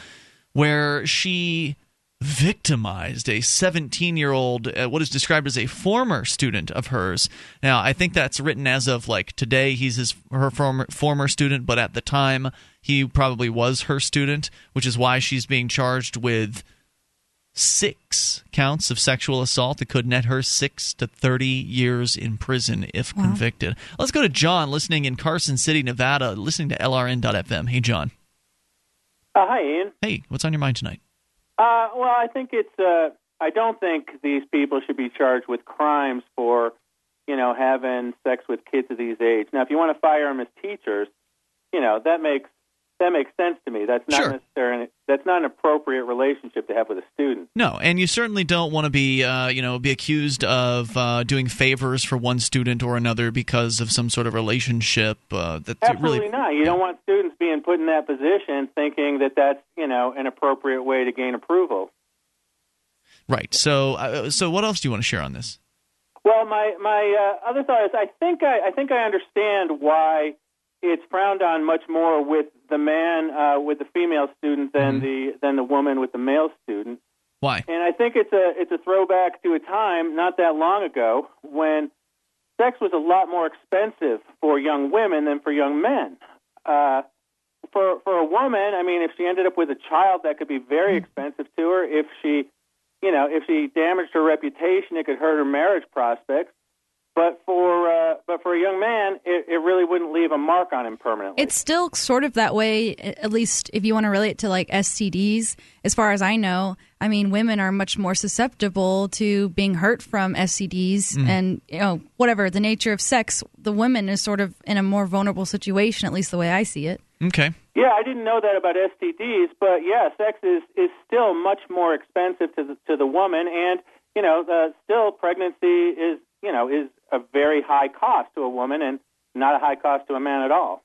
where she victimized a 17 year old, uh, what is described as a former student of hers. Now, I think that's written as of like today, he's his her former former student, but at the time, he probably was her student, which is why she's being charged with six counts of sexual assault that could net her six to 30 years in prison if wow. convicted. Let's go to John, listening in Carson City, Nevada, listening to LRN.FM. Hey, John. Uh, hi, Ian. Hey, what's on your mind tonight? Uh, well, I think it's. Uh, I don't think these people should be charged with crimes for, you know, having sex with kids of these age. Now, if you want to fire them as teachers, you know, that makes that makes sense to me. That's not sure. necessarily that's not an appropriate relationship to have with a student. No, and you certainly don't want to be uh, you know be accused of uh, doing favors for one student or another because of some sort of relationship. Uh, that Absolutely really, not. You don't want students being put in that position thinking that that's you know an appropriate way to gain approval. Right. So uh, so what else do you want to share on this? Well, my my uh, other thought is I think I, I think I understand why it's frowned on much more with the man uh, with the female student than Mm-hmm. the than the woman with the male student. Why? And I think it's a it's a throwback to a time not that long ago when sex was a lot more expensive for young women than for young men. Uh, for for a woman, I mean, if she ended up with a child, that could be very expensive to her. If she, you know, if she damaged her reputation, it could hurt her marriage prospects. But for uh, but for a young man, it, it really wouldn't leave a mark on him permanently. It's still sort of that way, at least if you want to relate it to like STDs. As far as I know, I mean, women are much more susceptible to being hurt from STDs, Mm. and you know, whatever the nature of sex, the woman is sort of in a more vulnerable situation, at least the way I see it. Okay. Yeah, I didn't know that about STDs, but yeah, sex is is still much more expensive to the, to the woman, and you know, uh, still pregnancy is you know is a very high cost to a woman and not a high cost to a man at all.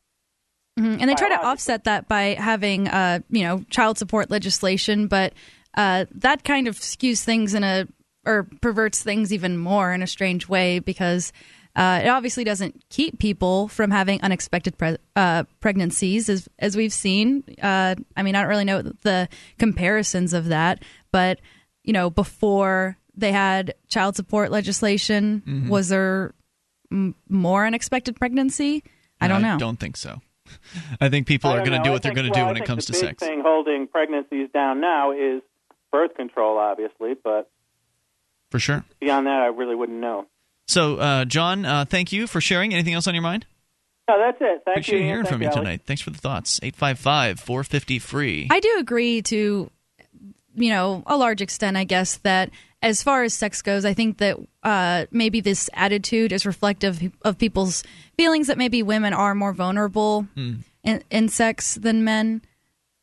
Mhm. And they try to offset that by having, uh, you know, child support legislation, but uh, that kind of skews things in a or perverts things even more in a strange way because uh, it obviously doesn't keep people from having unexpected pre- uh, pregnancies, as as we've seen. Uh, I mean, I don't really know the comparisons of that, but you know, before they had child support legislation, Mhm. was there m- more unexpected pregnancy? I don't know. I don't think so. I think people I are going to do I what they're going to do when it comes the to big sex. thing holding pregnancies down now is birth control, obviously, but For sure. beyond that, I really wouldn't know. So, uh, John, uh, thank you for sharing. Anything else on your mind? No, that's it. Thank Appreciate you. Ian. hearing Thank from you Alex. tonight. Thanks for the thoughts. 855 450 free. I do agree to, you know, a large extent, I guess, that as far as sex goes, I think that uh, maybe this attitude is reflective of people's feelings that maybe women are more vulnerable Hmm. in, in sex than men.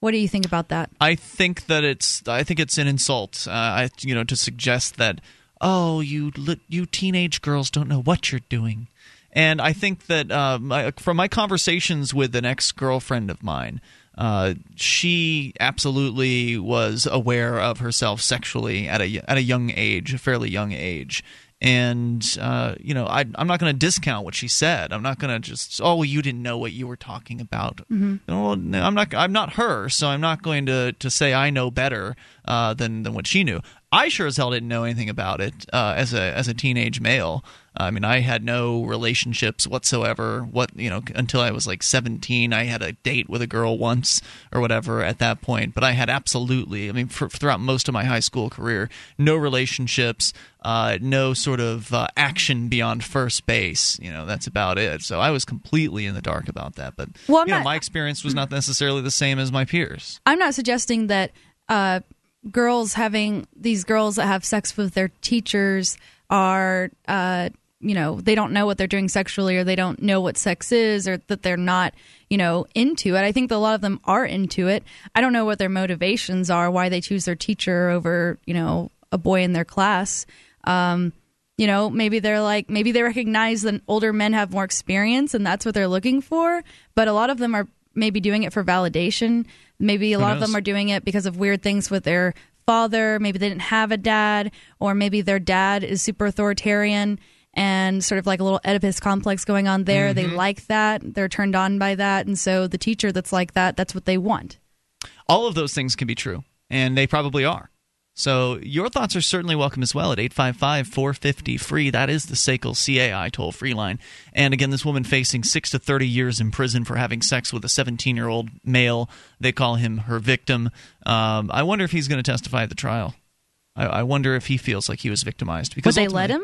What do you think about that? I think that it's I think it's an insult. Uh, I you know to suggest that oh you you teenage girls don't know what you're doing, and I think that uh, my, from my conversations with an ex girlfriend of mine. Uh, she absolutely was aware of herself sexually at a at a young age, a fairly young age, and uh, you know I, I'm not going to discount what she said. I'm not going to just oh well, you didn't know what you were talking about. Mhm. Well, no, I'm not. I'm not her, so I'm not going to, to say I know better uh, than than what she knew. I sure as hell didn't know anything about it uh, as a as a teenage male. I mean, I had no relationships whatsoever. What you know, until I was like 17, I had a date with a girl once or whatever at that point. But I had absolutely, I mean, for, throughout most of my high school career, no relationships, uh, no sort of uh, action beyond first base. You know, that's about it. So I was completely in the dark about that. But Well, you know, not- my experience was not necessarily the same as my peers. I'm not suggesting that uh, girls having these girls that have sex with their teachers are, uh, you know, they don't know what they're doing sexually or they don't know what sex is or that they're not, you know, into it. I think that a lot of them are into it. I don't know what their motivations are, why they choose their teacher over, you know, a boy in their class. Um, you know, maybe they're like, maybe they recognize that older men have more experience and that's what they're looking for. But a lot of them are maybe doing it for validation. Maybe a lot of them are doing it because of weird things with their father. Maybe they didn't have a dad, or maybe their dad is super authoritarian and sort of like a little Oedipus complex going on there. They Mhm. like that. They're turned on by that. And so the teacher that's like that, that's what they want. All of those things can be true, and they probably are. So your thoughts are certainly welcome as well at 855-450-FREE. That is the SACL CAI toll-free line. And again, this woman facing 6 to 30 years in prison for having sex with a 17-year-old male. They call him her victim. Um, I wonder if he's going to testify at the trial. I, I wonder if he feels like he was victimized. Would Because they let him?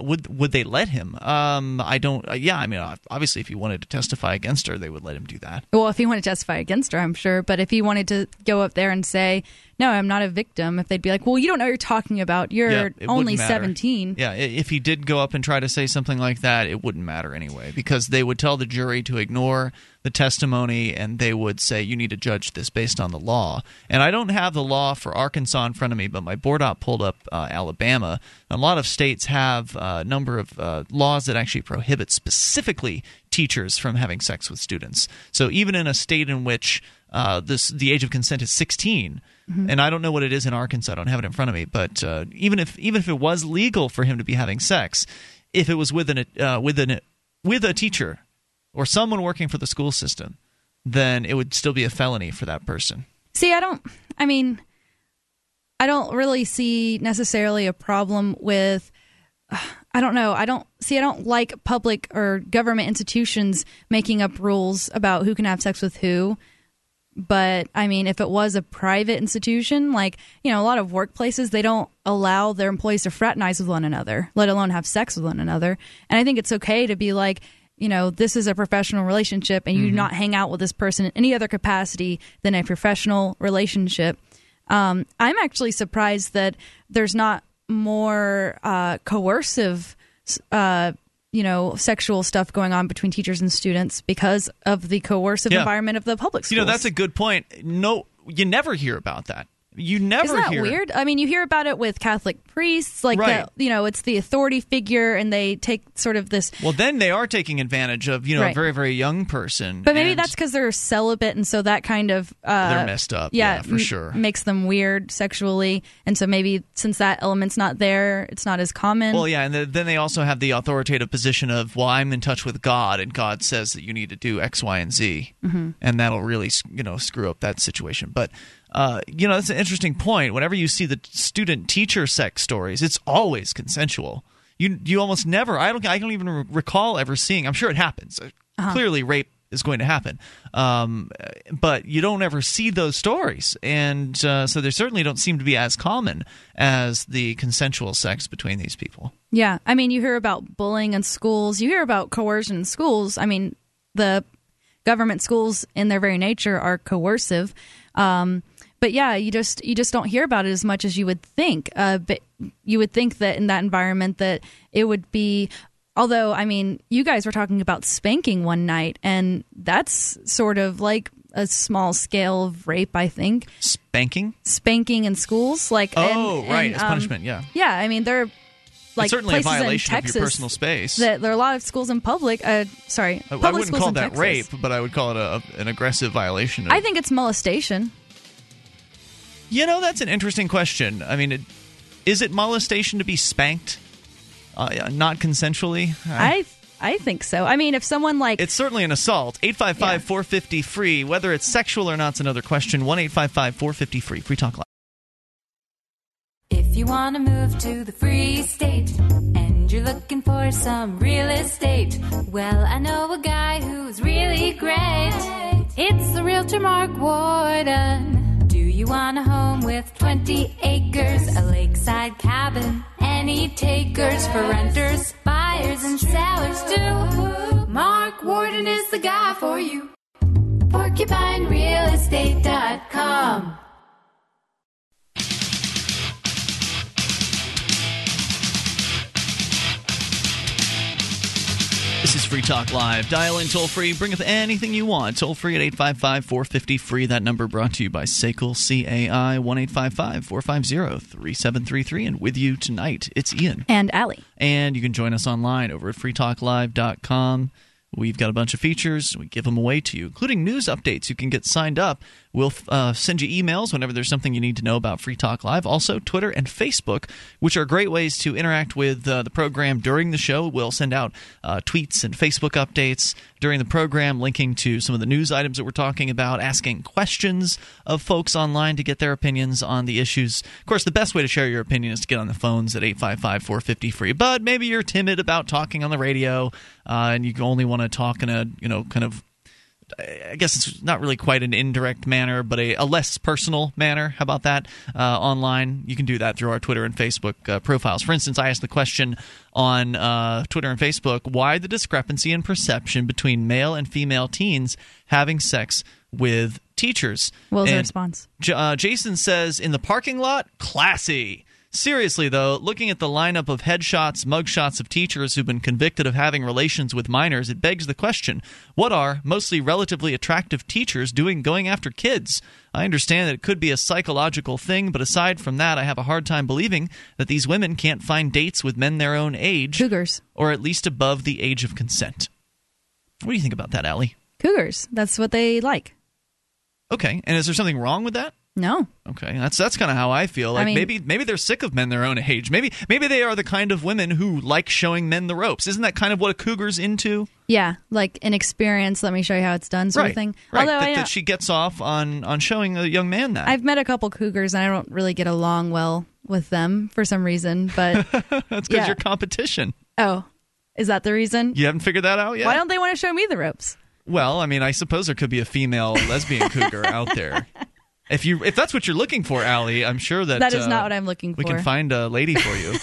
Would would they let him? Um, I don't. Uh, yeah, I mean, obviously, if he wanted to testify against her, they would let him do that. Well, if he wanted to testify against her, I'm sure. But if he wanted to go up there and say, no, I'm not a victim, if they'd be like, well, you don't know what you're talking about. You're Yeah, only 17. Yeah, if he did go up and try to say something like that, it wouldn't matter anyway because they would tell the jury to ignore the testimony and they would say you need to judge this based on the law. And I don't have the law for Arkansas in front of me, but my board op pulled up uh, Alabama. A lot of states have a number of uh, laws that actually prohibit specifically teachers from having sex with students. So even in a state in which uh, this the age of consent is 16, Mhm. and I don't know what it is in Arkansas. I don't have it in front of me. But uh, even if even if it was legal for him to be having sex, if it was with an uh, with an with a teacher or someone working for the school system, then it would still be a felony for that person. See, I don't, I mean, I don't really see necessarily a problem with. I don't know. I don't see. I don't like public or government institutions making up rules about who can have sex with who. But I mean, if it was a private institution, like you know, a lot of workplaces they don't allow their employees to fraternize with one another, let alone have sex with one another. And I think it's okay to be like, you know, this is a professional relationship, and you do Mhm. not hang out with this person in any other capacity than a professional relationship. Um, I'm actually surprised that there's not more uh, coercive, uh, you know, sexual stuff going on between teachers and students because of the coercive Yeah. environment of the public schools. You know, that's a good point. No, you never hear about that. You never Isn't that hear. weird? I mean, you hear about it with Catholic priests, like Right. the, you know, it's the authority figure, and they take sort of this. Well, then they are taking advantage of you know a very very young person. But maybe that's because they're celibate, and so that kind of uh, They're messed up, yeah, for m- sure. makes them weird sexually, and so maybe since that element's not there, it's not as common. Well, yeah, and th- then they also have the authoritative position of, well, I'm in touch with God, and God says that you need to do X, Y, and Z, Mhm. and that'll really, you know, screw up that situation. But, uh, you know, that's an interesting point. Whenever you see the student-teacher sex stories, it's always consensual. You you almost never. I don't. I don't even re- recall ever seeing. I'm sure it happens. Uh, Uh-huh. Clearly, rape is going to happen, um, but you don't ever see those stories, and uh, so they certainly don't seem to be as common as the consensual sex between these people. Yeah, I mean, you hear about bullying in schools, you hear about coercion in schools. I mean, the government schools, in their very nature, are coercive. Um, but yeah, you just you just don't hear about it as much as you would think. Uh, but you would think that in that environment that it would be. Although, I mean, you guys were talking about spanking one night, and that's sort of like a small scale of rape, I think. Spanking? Spanking in schools, like Oh, and- right, and, as um, punishment, yeah. yeah. I mean, there are like certainly a violation in of your Texas personal space. That there are a lot of schools in public. Uh, sorry, I- I wouldn't call that Texas. rape, but I would call it a, an aggressive violation. Of, I think it's molestation. You know, that's an interesting question. I mean, it, is it molestation to be spanked, uh, not consensually? I I think so. I mean, if someone like It's certainly an assault. 855 450 free. Whether it's sexual or not not's another question. 1 855 450 free. Free Talk Live. If If you want to move to the free state and you're looking for some real estate, well, I know a guy who's really great. It's the realtor Mark Warden. Do you want a home with 20 acres, a lakeside cabin? Any takers for renters, buyers, and sellers too? Mark Warden is the guy for you. PorcupineRealEstate.com. This is Free Talk Live. Dial in toll free. Bring up anything you want. Toll free at 855 450 free. That number brought to you by SACL CAI 1 855 450 3733. And with you tonight, it's Ian. And Allie. And you can join us online over at freetalklive.com. We've got a bunch of features. We give them away to you, including news updates. You can get signed up. We'll uh, send you emails whenever there's something you need to know about Free Talk Live. Also, Twitter and Facebook, which are great ways to interact with uh, the program during the show. We'll send out uh, tweets and Facebook updates during the program, linking to some of the news items that we're talking about, asking questions of folks online to get their opinions on the issues. Of course, the best way to share your opinion is to get on the phones at 855 450 free. But maybe you're timid about talking on the radio uh, and you only want to talk in a, you know, kind of I guess it's not really quite an indirect manner, but a, a less personal manner. How about that? Uh, online, you can do that through our Twitter and Facebook uh, profiles. For instance, I asked the question on uh, Twitter and Facebook why the discrepancy in perception between male and female teens having sex with teachers. What was the response? J- uh, Jason says in the parking lot, classy. Seriously, though, looking at the lineup of headshots, mugshots of teachers who've been convicted of having relations with minors, it begs the question what are mostly relatively attractive teachers doing going after kids? I understand that it could be a psychological thing, but aside from that, I have a hard time believing that these women can't find dates with men their own age. Cougars. Or at least above the age of consent. What do you think about that, Allie? Cougars. That's what they like. Okay, and is there something wrong with that? No. Okay, that's that's kind of how I feel. I Like mean- maybe maybe they're sick of men their own age. Maybe maybe they are the kind of women who like showing men the ropes. Isn't that kind of what a cougar's into? Yeah, like an experience. Let me show you how it's done, sort right, of thing. right. Although that, I, that she gets off on on showing a young man that. I've met a couple cougars and I don't really get along well with them for some reason. But that's because yeah. you're competition. oh, is that the reason? You haven't figured that out yet. Why don't they want to show me the ropes? well, I mean, I suppose there could be a female lesbian cougar out there. If you if that's what you're looking for, Allie, I'm sure that That is uh, not what I'm looking for. We can find a lady for you.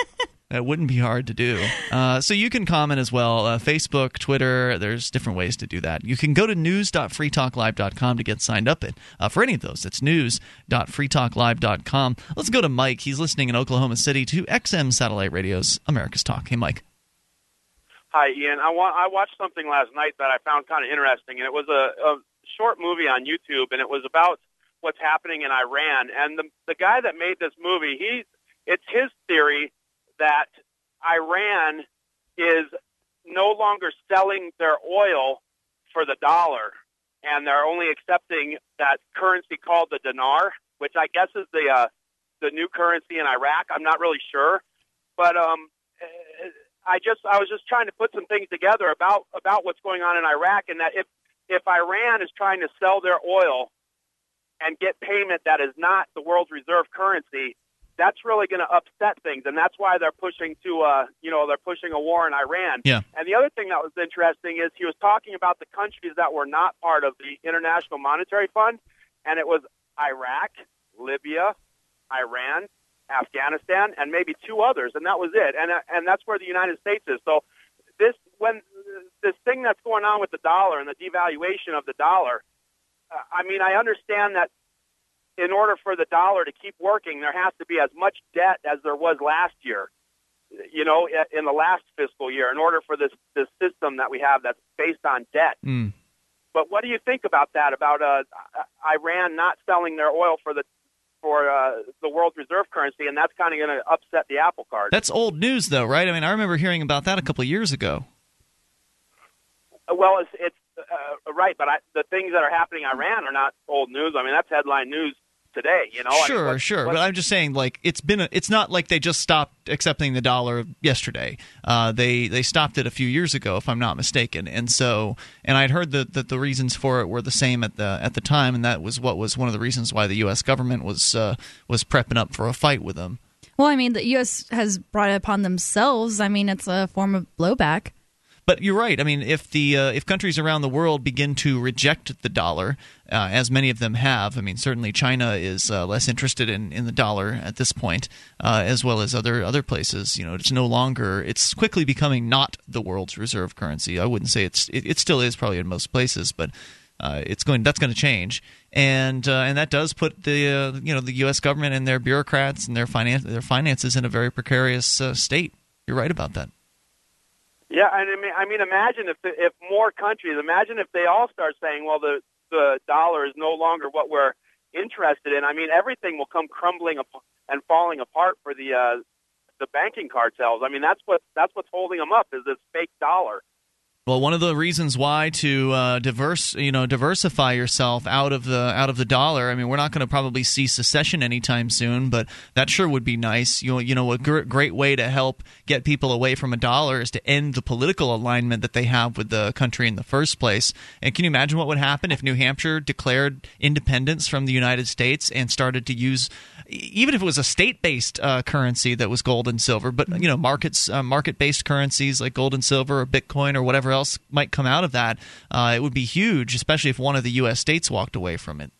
that wouldn't be hard to do. Uh, so you can comment as well. Uh, Facebook, Twitter. There's different ways to do that. You can go to news.freetalklive.com to get signed up. At, uh, for any of those, it's news.freetalklive.com. Let's go to Mike. He's listening in Oklahoma City to XM Satellite Radio's America's Talk. Hey, Mike. Hi, Ian. I, wa- I watched something last night that I found kind of interesting, and it was a, a short movie on YouTube, and it was about what's happening in Iran. And the the guy that made this movie, he it's his theory that Iran is no longer selling their oil for the dollar, and they're only accepting that currency called the dinar, which I guess is the uh, the new currency in Iraq. I'm not really sure, but um, I just I was just trying to put some things together about about what's going on in Iraq, and that if if Iran is trying to sell their oil and get payment that is not the world's reserve currency, that's really going to upset things, and that's why they're pushing to uh you know they're pushing a war in Iran. Yeah. And the other thing that was interesting is he was talking about the countries that were not part of the International Monetary Fund, and it was Iraq, Libya, Iran, Afghanistan, and maybe two others, and that was it. And uh, and that's where the United States is. So this when this thing that's going on with the dollar and the devaluation of the dollar, I mean, I understand that in order for the dollar to keep working, there has to be as much debt as there was last year. You know, in the last fiscal year, in order for this this system that we have that's based on debt. Mm. But what do you think about that? About uh, Iran not selling their oil for the for uh, the world reserve currency, and that's kind of going to upset the apple cart. That's old news, though, right? I mean, I remember hearing about that a couple of years ago. Well, it's, it's uh, right, but I, the things that are happening in Iran are not old news. I mean, that's headline news today. You know, I mean, sure, what- sure, what- but I'm just saying, like, it's been. A, it's not like they just stopped accepting the dollar yesterday. Uh, they they stopped it a few years ago, if I'm not mistaken. And so, and I'd heard that, that the reasons for it were the same at the at the time, and that was what was one of the reasons why the U.S. government was uh, was prepping up for a fight with them. Well, I mean, the U.S. has brought it upon themselves. I mean, it's a form of blowback. But you're right. I mean, if the uh, if countries around the world begin to reject the dollar, uh, as many of them have, I mean, certainly China is uh, less interested in, in the dollar at this point, uh, as well as other other places. You know, it's no longer. It's quickly becoming not the world's reserve currency. I wouldn't say it's. It, it still is probably in most places, but. Uh, it's going. That's going to change, and uh, and that does put the you know the U.S. government and their bureaucrats and their finance their finances in a very precarious state. You're right about that. Yeah, and I mean, I mean, imagine if if more countries, imagine if they all start saying, "Well, the the dollar is no longer what we're interested in." I mean, everything will come crumbling and falling apart for the uh, the banking cartels. I mean, that's what that's what's holding them up is this fake dollar. Well, one of the reasons why to uh, diverse, you know, diversify yourself out of the out of the dollar. I mean, we're not going to probably see secession anytime soon, but that sure would be nice. You know, you know, a gr- great way to help get people away from a dollar is to end the political alignment that they have with the country in the first place. And can you imagine what would happen if New Hampshire declared independence from the United States and started to use, even if it was a state-based uh, currency that was gold and silver, but you know, markets, uh, market-based currencies like gold and silver or Bitcoin or whatever else might come out of that, uh, it would be huge, especially if one of the U.S. states walked away from it.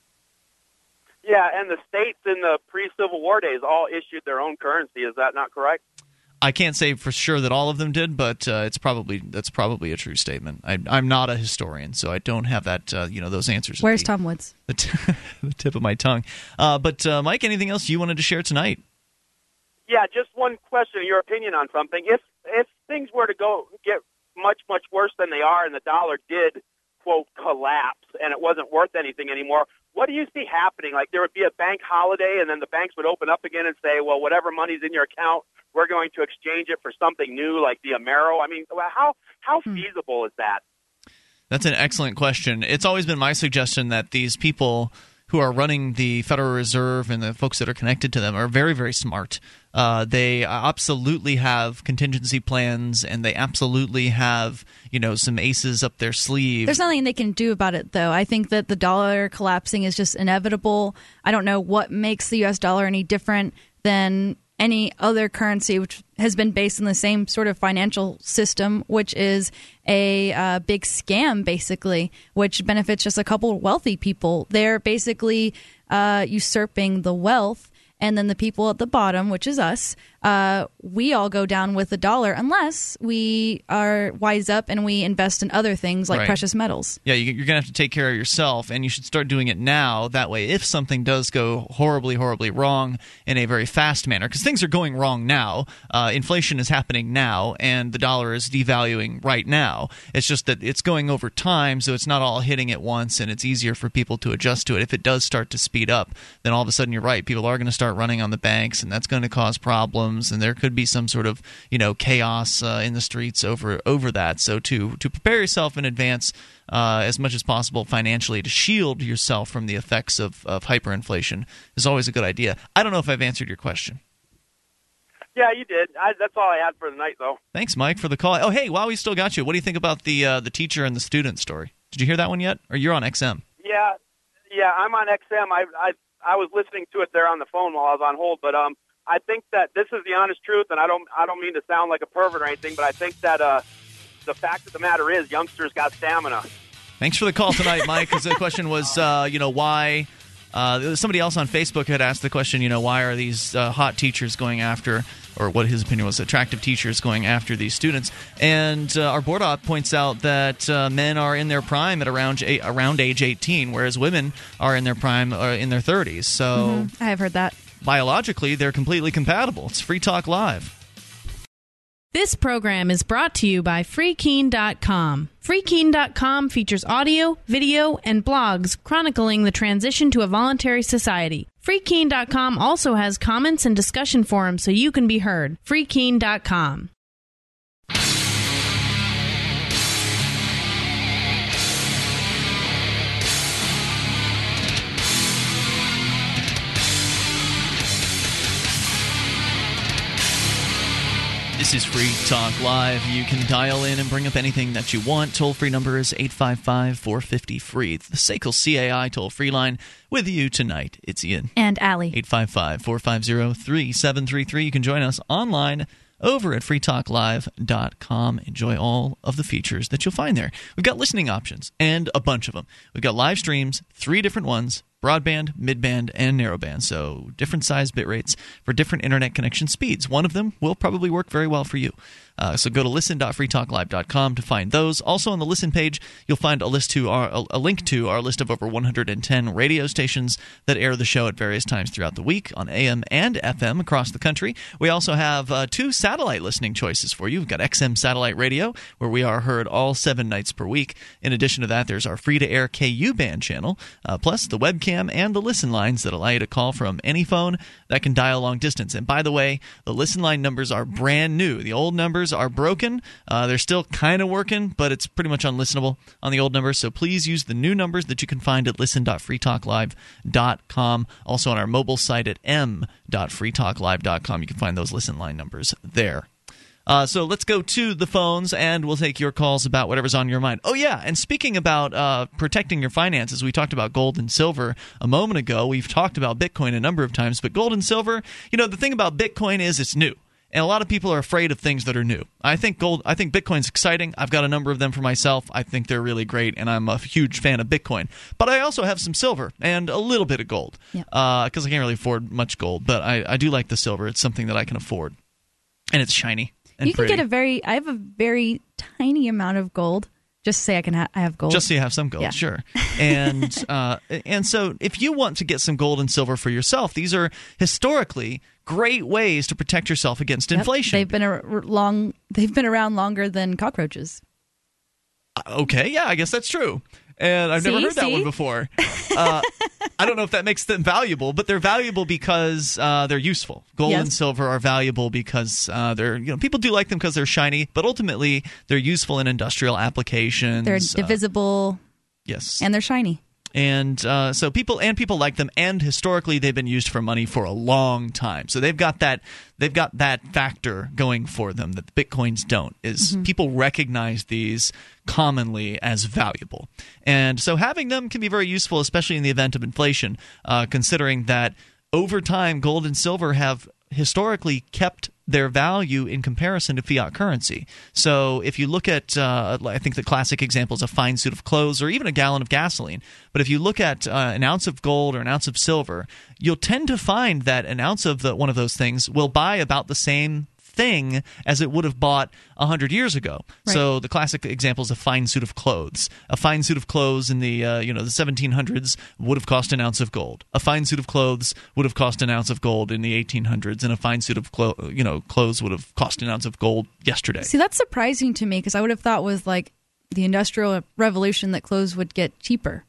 Yeah, and the states in the pre-Civil War days all issued their own currency. Is that not correct? I can't say for sure that all of them did, but uh, it's probably that's probably a true statement. I, am not a historian, so I don't have that uh, you know those answers. Where's the, Tom Woods? The, t- the, tip of my tongue. Uh, but uh, Mike, anything else you wanted to share tonight? Yeah, just one question, your opinion on something. If if things were to go get much, much worse than they are, and the dollar did, quote, collapse, and it wasn't worth anything anymore. What do you see happening? Like there would be a bank holiday, and then the banks would open up again and say, well, whatever money's in your account, we're going to exchange it for something new, like the Amero. I mean, how how hmm. feasible is that? That's an excellent question. It's always been my suggestion that these people who are running the Federal Reserve and the folks that are connected to them are very, very smart. Uh, they absolutely have contingency plans, and they absolutely have you know some aces up their sleeve. There's nothing they can do about it, though. I think that the dollar collapsing is just inevitable. I don't know what makes the U.S. dollar any different than any other currency which has been based in the same sort of financial system, which is a uh, big scam, basically, which benefits just a couple wealthy people. They're basically uh, usurping the wealth and then the people at the bottom, which is us, uh, we all go down with the dollar unless we are wise up and we invest in other things like right. precious metals. Yeah, you're going to have to take care of yourself, and you should start doing it now. That way, if something does go horribly, horribly wrong in a very fast manner, because things are going wrong now, uh, inflation is happening now, and the dollar is devaluing right now. It's just that it's going over time, so it's not all hitting at once, and it's easier for people to adjust to it. If it does start to speed up, then all of a sudden you're right. People are going to start running on the banks, and that's going to cause problems and there could be some sort of you know chaos uh, in the streets over over that. So to to prepare yourself in advance uh, as much as possible financially to shield yourself from the effects of, of hyperinflation is always a good idea. I don't know if I've answered your question. Yeah, you did. I, that's all I had for the night, though. Thanks, Mike, for the call. Oh, hey, while we still got you, what do you think about the uh, the teacher and the student story? Did you hear that one yet? Or you're on XM? Yeah, yeah, I'm on XM. I I I was listening to it there on the phone while I was on hold, but um, I think that this is the honest truth, and I don't I don't mean to sound like a pervert or anything, but I think that uh, the fact of the matter is, youngsters got stamina. Thanks for the call tonight, Mike. Because the question was, uh, you know, why. Uh, somebody else on Facebook had asked the question, you know, why are these uh, hot teachers going after, or what his opinion was, attractive teachers going after these students? And uh, our board op points out that uh, men are in their prime at around around age 18, whereas women are in their prime uh, in their 30s. So mm-hmm. I have heard that biologically they're completely compatible. It's Free Talk Live. This program is brought to you by FreeKeene.com. FreeKeene.com features audio, video, and blogs chronicling the transition to a voluntary society. FreeKeene.com also has comments and discussion forums so you can be heard. FreeKeene.com. This is Free Talk Live. You can dial in and bring up anything that you want. Toll free number is 855 450 free. The SACL CAI toll free line with you tonight. It's Ian. And Allie. 855 450 3733. You can join us online over at freetalklive.com. Enjoy all of the features that you'll find there. We've got listening options and a bunch of them. We've got live streams, three different ones broadband, midband, and narrowband. So different size bit rates for different internet connection speeds. One of them will probably work very well for you. Uh, so go to listen.freetalklive.com to find those. Also on the listen page, you'll find a list to our a link to our list of over 110 radio stations that air the show at various times throughout the week on AM and FM across the country. We also have uh, two satellite listening choices for you. We've got XM Satellite Radio, where we are heard all seven nights per week. In addition to that, there's our free to air KU band channel, uh, plus the webcam and the listen lines that allow you to call from any phone that can dial long distance. And by the way, the listen line numbers are brand new. The old numbers are broken. Uh, they're still kind of working, but it's pretty much unlistenable on the old numbers. So please use the new numbers that you can find at listen.freetalklive.com. Also on our mobile site at m.freetalklive.com. You can find those listen line numbers there. Uh, so let's go to the phones and we'll take your calls about whatever's on your mind. Oh, yeah. And speaking about uh, protecting your finances, we talked about gold and silver a moment ago. We've talked about Bitcoin a number of times, but gold and silver, you know, the thing about Bitcoin is it's new. And a lot of people are afraid of things that are new. I think gold. I think Bitcoin's exciting. I've got a number of them for myself. I think they're really great, and I'm a huge fan of Bitcoin. But I also have some silver and a little bit of gold because Yep. uh, I can't really afford much gold. But I, I do like the silver. It's something that I can afford, and it's shiny you can pretty. get a very. I have a very tiny amount of gold. Just say I can. Ha- I have gold. Just so you have some gold, Yeah. sure. And uh, and so if you want to get some gold and silver for yourself, these are historically great ways to protect yourself against Yep. inflation. They've been a r- long. They've been around longer than cockroaches. Okay, yeah, I guess that's true. And I've never See? heard that one before. Uh, I don't know if that makes them valuable, but they're valuable because uh, they're useful. Gold Yes. and silver are valuable because uh, they're you know people do like them because they're shiny, but ultimately they're useful in industrial applications. They're uh, divisible yes, and they're shiny. And uh, so people and people like them and historically they've been used for money for a long time so they've got that they've got that factor going for them that the bitcoins don't is Mhm. people recognize these commonly as valuable and so having them can be very useful especially in the event of inflation uh, considering that over time gold and silver have historically kept their value in comparison to fiat currency. So if you look at, uh, I think the classic example is a fine suit of clothes or even a gallon of gasoline. But if you look at uh, an ounce of gold or an ounce of silver, you'll tend to find that an ounce of the, one of those things will buy about the same thing as it would have bought 100 years ago. So the classic example is a fine suit of clothes. A fine suit of clothes in the uh, you know the 1700s would have cost an ounce of gold. A fine suit of clothes would have cost an ounce of gold in the 1800s, and a fine suit of clo- you know clothes would have cost an ounce of gold yesterday. See, that's surprising to me because I would have thought with like the industrial revolution that clothes would get cheaper.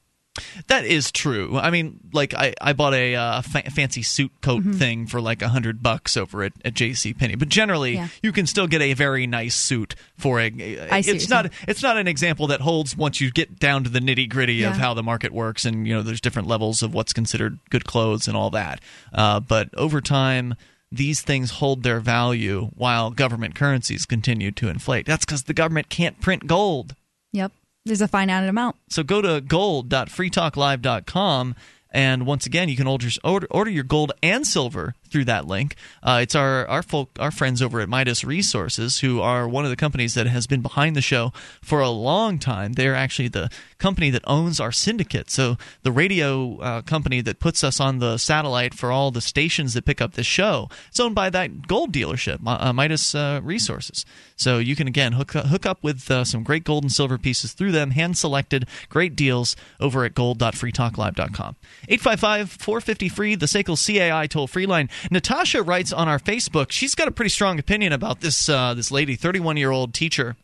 That is true. I mean, like I, I bought a uh, fa- fancy suit coat Mhm. thing for like a hundred bucks over at, at J.C. Penney, but generally Yeah. you can still get a very nice suit for a. I see it's not it's not an example that holds once you get down to the nitty gritty of how the market works, and you know there's different levels of what's considered good clothes and all that. Uh, but over time. These things hold their value while government currencies continue to inflate. That's because the government can't print gold. Yep. There's a finite amount. So go to gold.freetalklive.com and once again you can order order, order your gold and silver through that link. Uh, it's our our folk our friends over at Midas Resources who are one of the companies that has been behind the show for a long time. They're actually the company that owns our syndicate. So the radio uh, company that puts us on the satellite for all the stations that pick up this show. It's owned by that gold dealership, uh, Midas uh, Resources. So you can again hook hook up with uh, some great gold and silver pieces through them, hand selected, great deals over at gold.freetalklive.com. 855 450 free, the SACL CAI toll free line. Natasha writes on our Facebook, she's got a pretty strong opinion about this uh, this lady, 31 year old teacher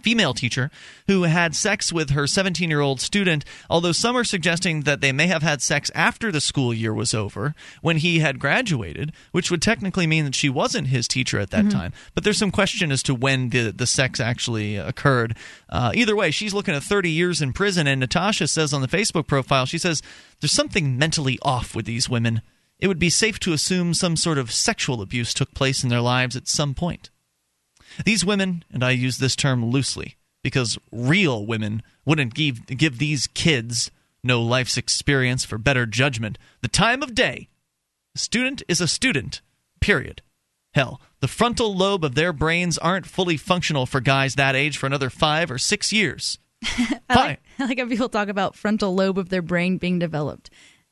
female teacher who had sex with her 17 year old student, although some are suggesting that they may have had sex after the school year was over when he had graduated, which would technically mean that she wasn't his teacher at that Mhm. time. But there's some question as to when the, the sex actually occurred. Uh, either way, she's looking at 30 years in prison, and Natasha says on the Facebook profile, she says, There's something mentally off with these women. It would be safe to assume some sort of sexual abuse took place in their lives at some point. These women, and I use this term loosely because real women wouldn't give, give these kids no life's experience for better judgment the time of day. A student is a student, period. Hell, the frontal lobe of their brains aren't fully functional for guys that age for another five or six years. I like, I like how people talk about frontal lobe of their brain being developed.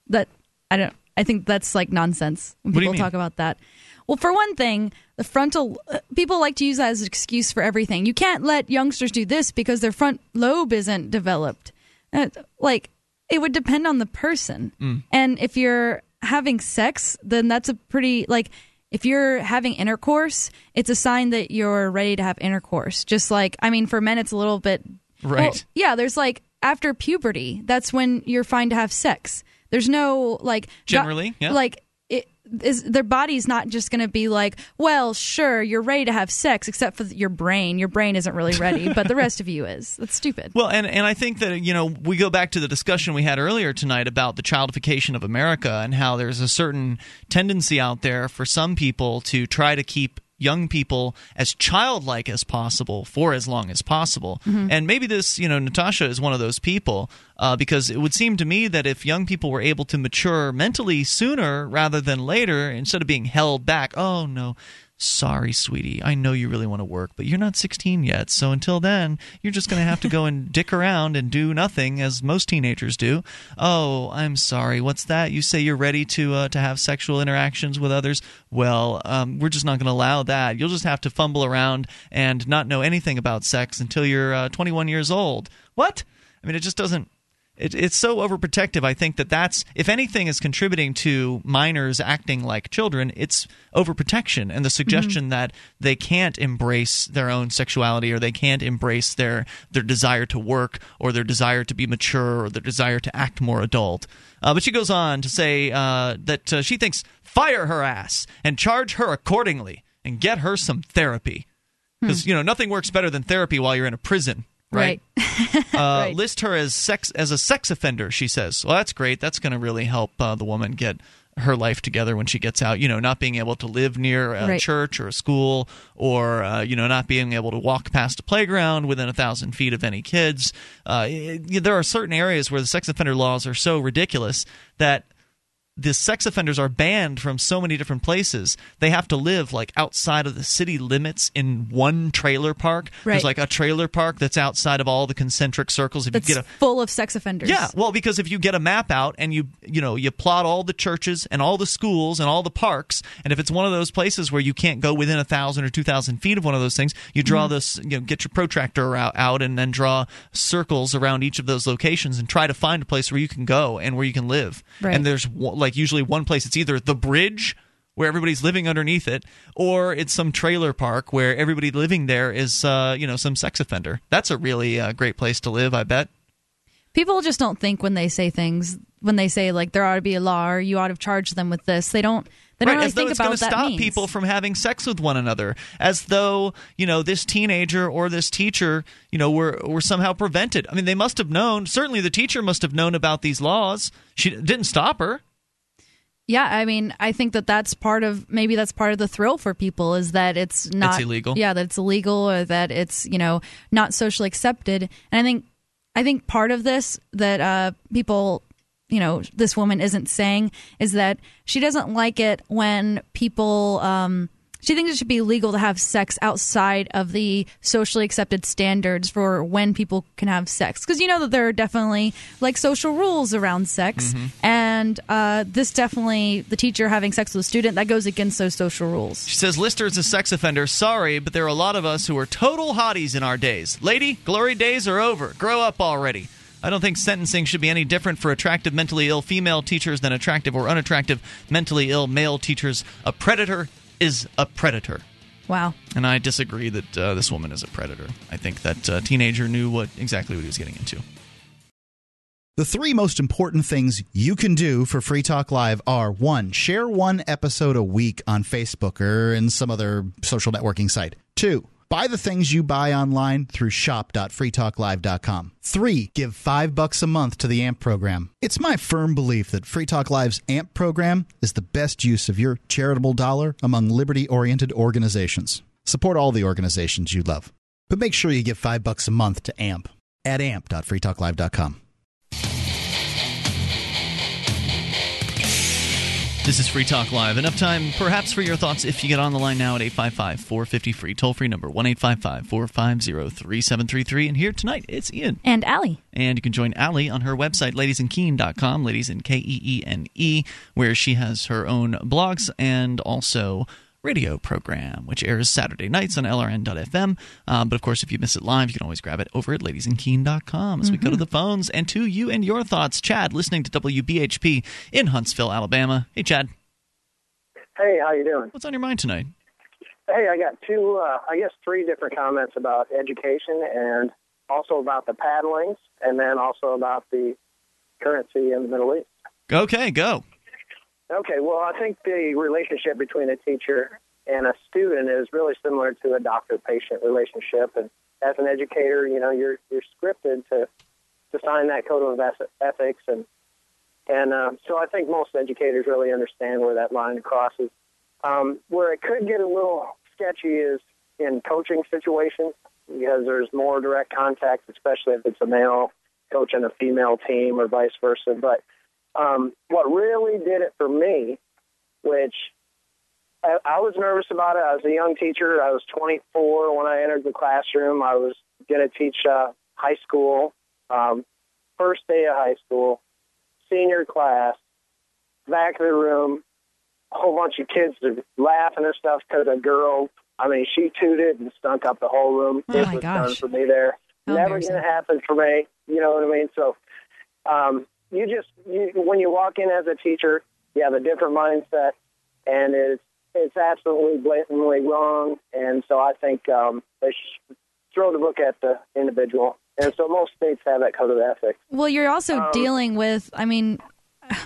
That I don't. I think that's like nonsense when What do you people talk about that. Well, for one thing, the frontal uh, people like to use that as an excuse for everything. You can't let youngsters do this because their front lobe isn't developed. Uh, like it would depend on the person. Mm. And if you're having sex, then that's a pretty like if you're having intercourse, it's a sign that you're ready to have intercourse. Just like I mean, for men, it's a little bit Right. well, yeah, there's like after puberty, that's when you're fine to have sex. There's no like Generally, yeah. like it is their body's not just going to be like, well, sure, you're ready to have sex, except for your brain. Your brain isn't really ready, but the rest of you is. That's stupid. Well, and, and I think that, you know, we go back to the discussion we had earlier tonight about the childification of America and how there's a certain tendency out there for some people to try to keep young people as childlike as possible for as long as possible. Mhm. And maybe this, you know, Natasha is one of those people uh, because it would seem to me that if young people were able to mature mentally sooner rather than later, instead of being held back, oh no, sorry, sweetie, I know you really want to work, but you're not 16 yet. So until then, you're just going to have to go and dick around and do nothing, as most teenagers do. Oh, I'm sorry. What's that? You say you're ready to uh, to have sexual interactions with others? Well, um, we're just not going to allow that. You'll just have to fumble around and not know anything about sex until you're uh, 21 years old. What? I mean, it just doesn't. It, it's so overprotective. I think that that's, if anything, is contributing to minors acting like children. It's overprotection and the suggestion that they can't embrace their own sexuality or they can't embrace their their desire to work or their desire to be mature or their desire to act more adult. Uh, but she goes on to say uh, that uh, she thinks fire her ass and charge her accordingly and get her some therapy because you know nothing works better than therapy while you're in a prison. Right. uh, List her as sex as a sex offender. She says, "Well, that's great. That's going to really help uh, the woman get her life together when she gets out. You know, not being able to live near a Right. church or a school, or uh, you know, not being able to walk past a playground within a thousand feet of any kids. Uh, it- there are certain areas where the sex offender laws are so ridiculous that." The sex offenders are banned from so many different places. They have to live like outside of the city limits in one trailer park. Right. There's like a trailer park that's outside of all the concentric circles. If That's you get a full of sex offenders. yeah, well, because if you get a map out and you you know you plot all the churches and all the schools and all the parks, and if it's one of those places where you can't go within a thousand or two thousand feet of one of those things, you draw Mhm. this you know get your protractor out, out and then draw circles around each of those locations and try to find a place where you can go and where you can live. Right. And there's one- like usually one place. It's either the bridge. Where everybody's living underneath it, or it's some trailer park where everybody living there is, uh, you know, some sex offender. That's a really uh, great place to live, I bet. People just don't think when they say things when they say like there ought to be a law or you ought to charge them with this. They don't. They don't right, really as though think it's about going to stop means. people from having sex with one another, as though you know this teenager or this teacher, you know, were were somehow prevented. I mean, they must have known. Certainly, the teacher must have known about these laws. She didn't stop her. Yeah, I mean, I think that that's part of maybe that's part of the thrill for people is that it's not it's illegal. Yeah, that it's illegal or that it's you know not socially accepted. And I think I think part of this that uh, people you know this woman isn't saying is that she doesn't like it when people. Um, she thinks it should be legal to have sex outside of the socially accepted standards for when people can have sex. Because you know that there are definitely like social rules around sex, Mm-hmm. and uh, this definitely the teacher having sex with a student that goes against those social rules. She says Lister is a sex offender. Sorry, but there are a lot of us who are total hotties in our days. Lady, glory days are over. Grow up already. I don't think sentencing should be any different for attractive mentally ill female teachers than attractive or unattractive mentally ill male teachers. A predator is a predator. Wow. And I disagree that uh, this woman is a predator. I think that uh, teenager knew what exactly what he was getting into. The three most important things you can do for Free Talk Live are one, share one episode a week on Facebook or in some other social networking site. Two, buy the things you buy online through shop.freetalklive.com. Three, give five bucks a month to the AMP program. It's my firm belief that Free Talk Live's AMP program is the best use of your charitable dollar among liberty oriented organizations. Support all the organizations you love. But make sure you give five bucks a month to AMP at amp.freetalklive.com. This is Free Talk Live. Enough time, perhaps, for your thoughts if you get on the line now at 855 450 free. Toll free number 1 855 450 3733. And here tonight, it's Ian. And Allie. And you can join Allie on her website, ladiesinkeene.com, ladies in K E E N E, where she has her own blogs and also radio program, which airs Saturday nights on LRN.FM. Uh, but of course, if you miss it live, you can always grab it over at ladiesinkeene.com as we go to the phones and to you and your thoughts. Chad, listening to WBHP in Huntsville, Alabama. Hey, Chad. Hey, how you doing? What's on your mind tonight? Hey, I got two, uh, I guess three different comments about education and also about the paddlings, and then also about the currency in the Middle East. Okay, go. Okay, well, I think the relationship between a teacher and a student is really similar to a doctor-patient relationship. And as an educator, you know, you're you're scripted to to sign that code of ethics, and and uh, so I think most educators really understand where that line crosses. Um, where it could get a little sketchy is in coaching situations because there's more direct contact, especially if it's a male coaching a female team or vice versa. But um, what really did it for me, which I, I was nervous about it. I was a young teacher. I was 24 when I entered the classroom. I was going to teach uh, high school, um, first day of high school, senior class, back of the room, a whole bunch of kids laughing and stuff because a girl, I mean, she tooted and stunk up the whole room. Oh, it my was gosh. done for me there. How Never going to happen for me. You know what I mean? So, um, you just you, when you walk in as a teacher, you have a different mindset, and it's it's absolutely blatantly wrong. And so I think um, they should throw the book at the individual. And so most states have that code of ethics. Well, you're also Um, dealing with, I mean,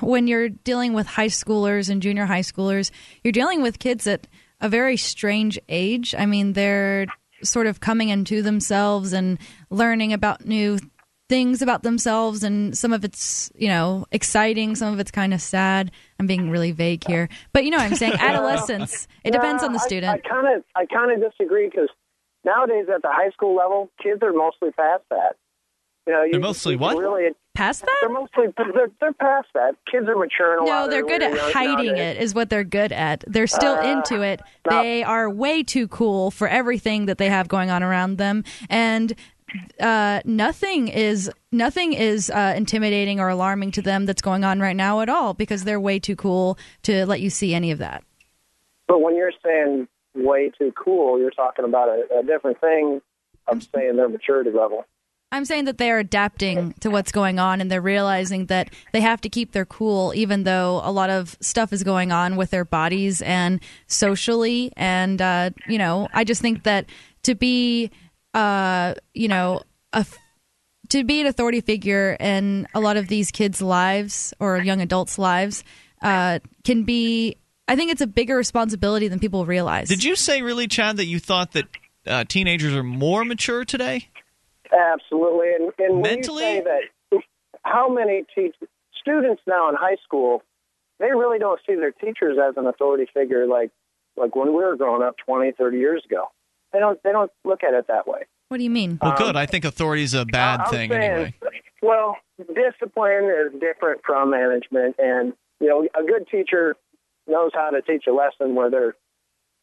when you're dealing with high schoolers and junior high schoolers, you're dealing with kids at a very strange age. I mean, they're sort of coming into themselves and learning about new things about themselves and some of it's you know exciting some of it's kind of sad i'm being really vague here but you know what i'm saying adolescence it depends on the student I kind of I kind of disagree because nowadays at the high school level, kids are mostly past that. You know, you, They're mostly you can what? Really, past that? They're mostly they're, they're past that. Kids are maturing a lot. No, they're good at hiding nowadays. it, is what they're good at. They're still Uh, into it. They are way too cool for everything that they have going on around them. And uh, nothing is nothing is uh, intimidating or alarming to them that's going on right now at all because they're way too cool to let you see any of that. But when you're saying way too cool, you're talking about a, a different thing of saying their maturity level. I'm saying that they're adapting to what's going on and they're realizing that they have to keep their cool even though a lot of stuff is going on with their bodies and socially. And, uh, you know, I just think that to be, uh, you know, a. To be an authority figure in a lot of these kids' lives or young adults' lives uh, can be, I think it's a bigger responsibility than people realize. Did you say, really, Chad, that you thought that uh, teenagers are more mature today? Absolutely, and, and when Mentally? you say that, how many teach students now in high school, they really don't see their teachers as an authority figure like like when we were growing up 20, 30 years ago. They don't they don't look at it that way. What do you mean? Well, good. I think authority is a bad I'm thing saying, anyway. Well, discipline is different from management, and you know, a good teacher knows how to teach a lesson where they're,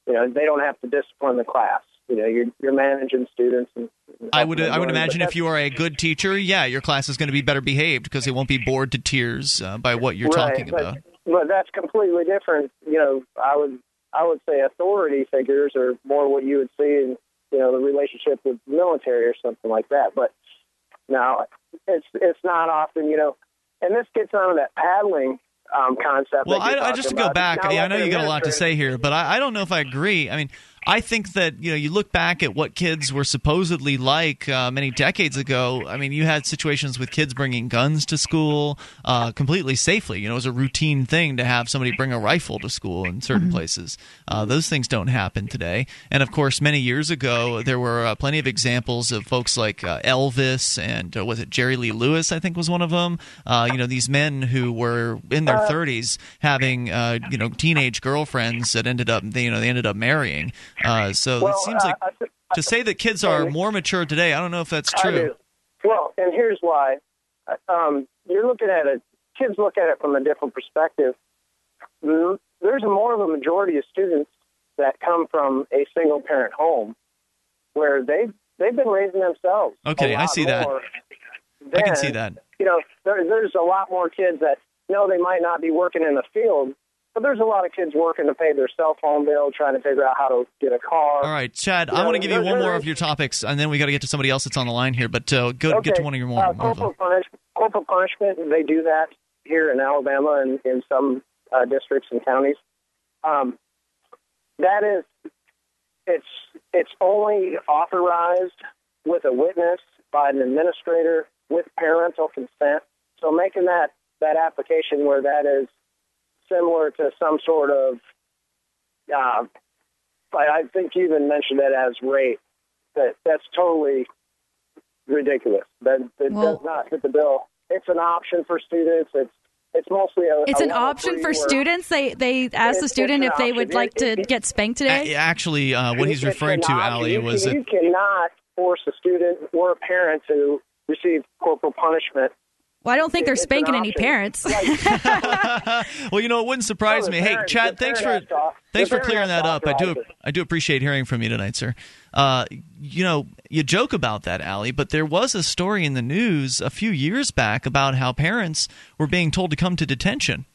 you know, they don't have to discipline the class. You know, you're you're managing students. And I would I would imagine if you are a good teacher, yeah, your class is going to be better behaved because it won't be bored to tears uh, by what you're right, talking but, about. But that's completely different. You know, I would I would say authority figures are more what you would see in you know the relationship with the military or something like that. But now it's it's not often. You know, and this gets on to that paddling um, concept. Well, I, I just to go back. Yeah, I know you got a lot to say here, but I, I don't know if I agree. I mean, I think that you know you look back at what kids were supposedly like uh, many decades ago. I mean, you had situations with kids bringing guns to school uh, completely safely. You know, it was a routine thing to have somebody bring a rifle to school in certain places. Uh, those things don't happen today. And of course, many years ago, there were uh, plenty of examples of folks like uh, Elvis and uh, was it Jerry Lee Lewis? I think was one of them. Uh, you know, these men who were in their Uh, 30s having uh, you know teenage girlfriends that ended up they, you know they ended up marrying. Uh, so Well, it seems uh, like I th- to say that kids are more mature today. I don't know if that's true. Well, and here's why. Um, you're looking at it. Kids look at it from a different perspective. Mm, There's more of a majority of students that come from a single parent home where they've they've been raising themselves. Okay, I see that. more I can see that. You know, there, there's a lot more kids that know they might not be working in the field, but there's a lot of kids working to pay their cell phone bill, trying to figure out how to get a car. All right, Chad. You I know, want to give you one more of your topics, and then we got to get to somebody else that's on the line here. But uh, go get to one of your more. Uh, more of them. corporal, punish, corporal punishment, they do that here in Alabama and in some uh, districts and counties. Um, that is, it's it's only authorized with a witness by an administrator with parental consent. So making that that application where that is similar to some sort of, uh, I, I think you even mentioned it as rape. That that's totally ridiculous. That, that Well- does not fit the bill. It's an option for students. It's it's mostly a. It's a an option for where- students. They they asked the student if an they would option. like It- to get spanked today. A- Actually, uh, what he's referring to, an. Allie, was can, that you cannot force a student or a parent to receive corporal punishment. Well, I don't think they're It's an spanking any option. parents. well, you know, it wouldn't surprise No, the me. Hey, Chad, thanks for parent has to- thanks for clearing that up. I do. I do appreciate hearing from you tonight, sir. Uh, you know, you joke about that, Allie, but there was a story in the news a few years back about how parents were being told to come to detention.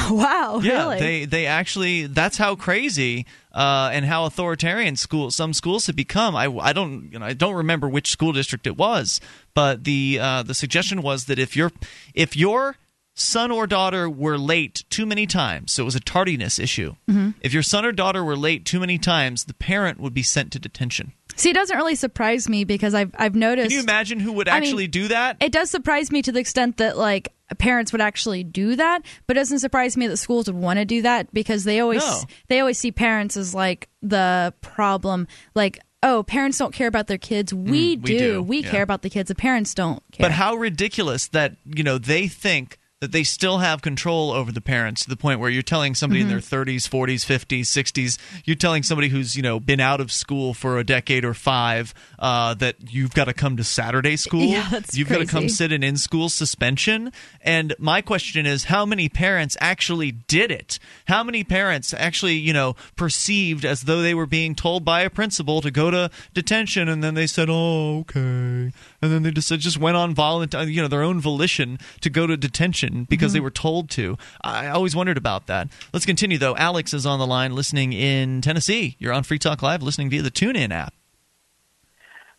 wow, yeah, really? they they actually that's how crazy uh, and how authoritarian school some schools have become. I, I don't you know I don't remember which school district it was, but the uh, the suggestion was that if your if your son or daughter were late too many times, so it was a tardiness issue. Mhm. If your son or daughter were late too many times, the parent would be sent to detention. See, it doesn't really surprise me because I've I've noticed. Can you imagine who would I mean, actually do that? It does surprise me to the extent that like parents would actually do that, but it doesn't surprise me that schools would want to do that because they always No. they always see parents as like the problem. Like, oh, parents don't care about their kids. We, Mm, we do, We yeah. care about the kids. The parents don't care. But how ridiculous that you know they think that they still have control over the parents to the point where you're telling somebody in Mhm. their 30s, 40s, 50s, 60s, you're telling somebody who's you know been out of school for a decade or five uh, that you've got to come to Saturday school. Yeah, that's you've got to come sit in in-school suspension. And my question is, how many parents actually did it? How many parents actually you know perceived as though they were being told by a principal to go to detention, and then they said, "Oh, okay," and then they just just went on volunteer, you know, their own volition to go to detention because Mhm. they were told to. I always wondered about that. Let's continue though. Alex is on the line, listening in Tennessee. You're on Free Talk Live, listening via the TuneIn app.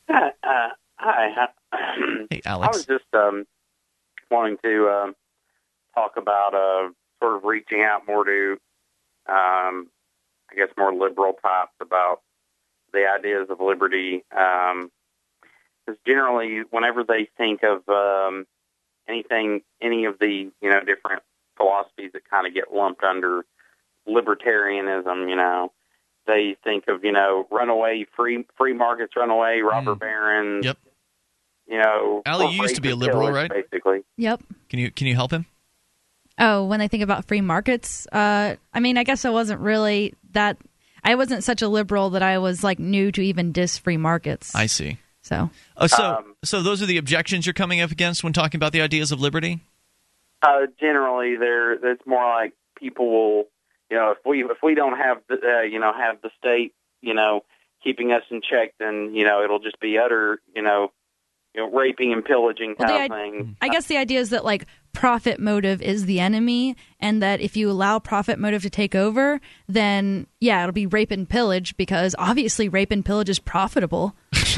Uh, uh, hi. Hey, Alex. I was just um, wanting to um, talk about uh, sort of reaching out more to, um, I guess, more liberal types about the ideas of liberty. Because generally, whenever they think of um, anything, any of the you know different philosophies that kind of get lumped under libertarianism, you know, they think of you know runaway free free markets, runaway robber barons. Yep. You know, Allie, you used to be a liberal, killers, right? Basically. Yep. Can you can you help him? Oh, when I think about free markets, uh, I mean, I guess I wasn't really that. I wasn't such a liberal that I was like new to even diss free markets. I see. So, Uh, so Um, so those are the objections you're coming up against when talking about the ideas of liberty. Uh, generally, there it's more like people will, you know, if we if we don't have the uh, you know have the state, you know, keeping us in check, then you know it'll just be utter, you know, you know, raping and pillaging Well, kind the of thing. I guess the idea is that like profit motive is the enemy, and that if you allow profit motive to take over, then yeah, it'll be rape and pillage because obviously rape and pillage is profitable.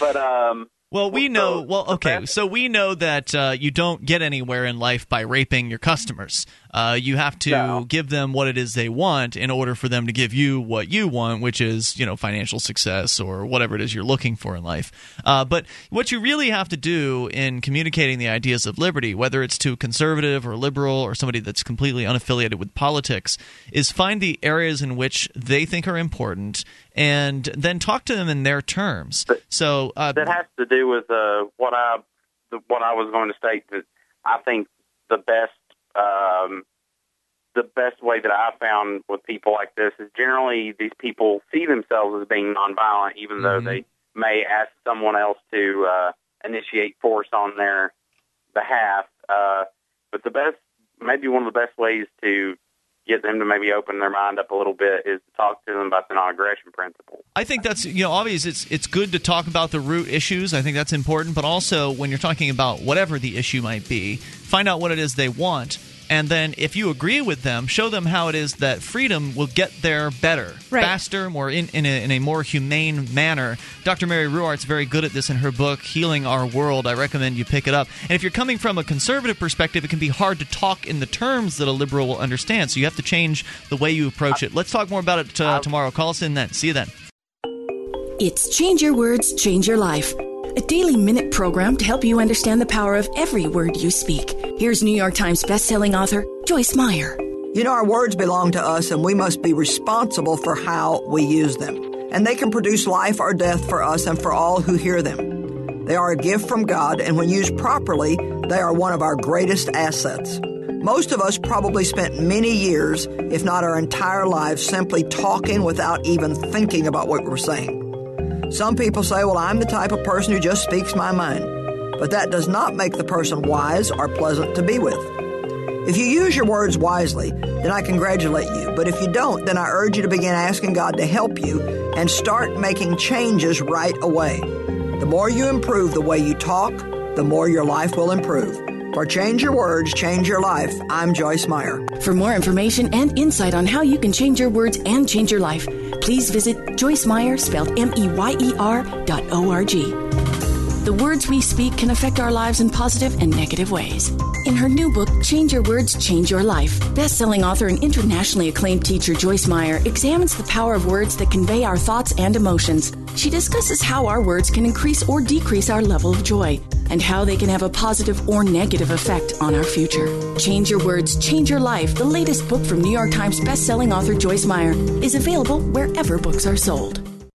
But um, Well, we know. Well, okay. So we know that uh, you don't get anywhere in life by raping your customers. Uh, you have to give them what it is they want in order for them to give you what you want, which is you know financial success or whatever it is you're looking for in life. Uh, but what you really have to do in communicating the ideas of liberty, whether it's to a conservative or liberal or somebody that's completely unaffiliated with politics, is find the areas in which they think are important and then talk to them in their terms. So uh, that has to do with uh, what I what I was going to state that I think the best um, the best way that I found with people like this is generally these people see themselves as being nonviolent, even though they may ask someone else to uh, initiate force on their behalf. Uh, but the best, maybe one of the best ways to get them to maybe open their mind up a little bit is to talk to them about the non-aggression principle. I think that's you know obvious. It's it's good to talk about the root issues. I think that's important, but also when you're talking about whatever the issue might be, find out what it is they want and then if you agree with them show them how it is that freedom will get there better Right. faster more in, in, a, in a more humane manner. Dr. Mary Ruwart's very good at this in her book healing our world. I recommend you pick it up. And if you're coming from a conservative perspective it can be hard to talk in the terms that a liberal will understand. So you have to change the way you approach it. Let's talk more about it uh, tomorrow. Call us in then. See you then. It's Change Your Words, Change Your Life, a daily minute program to help you understand the power of every word you speak. Here's New York Times bestselling author Joyce Meyer. You know, our words belong to us, and we must be responsible for how we use them. And they can produce life or death for us and for all who hear them. They are a gift from God, and when used properly, they are one of our greatest assets. Most of us probably spent many years, if not our entire lives, simply talking without even thinking about what we're saying. Some people say, Well, I'm the type of person who just speaks my mind. But that does not make the person wise or pleasant to be with. If you use your words wisely, then I congratulate you. But if you don't, then I urge you to begin asking God to help you and start making changes right away. The more you improve the way you talk, the more your life will improve. For Change Your Words, Change Your Life, I'm Joyce Meyer. For more information and insight on how you can change your words and change your life, please visit Joyce Meyer, spelled M E Y E R dot O R G. The words we speak can affect our lives in positive and negative ways. In her new book, Change Your Words, Change Your Life, best-selling author and internationally acclaimed teacher Joyce Meyer examines the power of words that convey our thoughts and emotions. She discusses how our words can increase or decrease our level of joy and how they can have a positive or negative effect on our future. Change Your Words, Change Your Life, the latest book from New York Times best-selling author Joyce Meyer, is available wherever books are sold.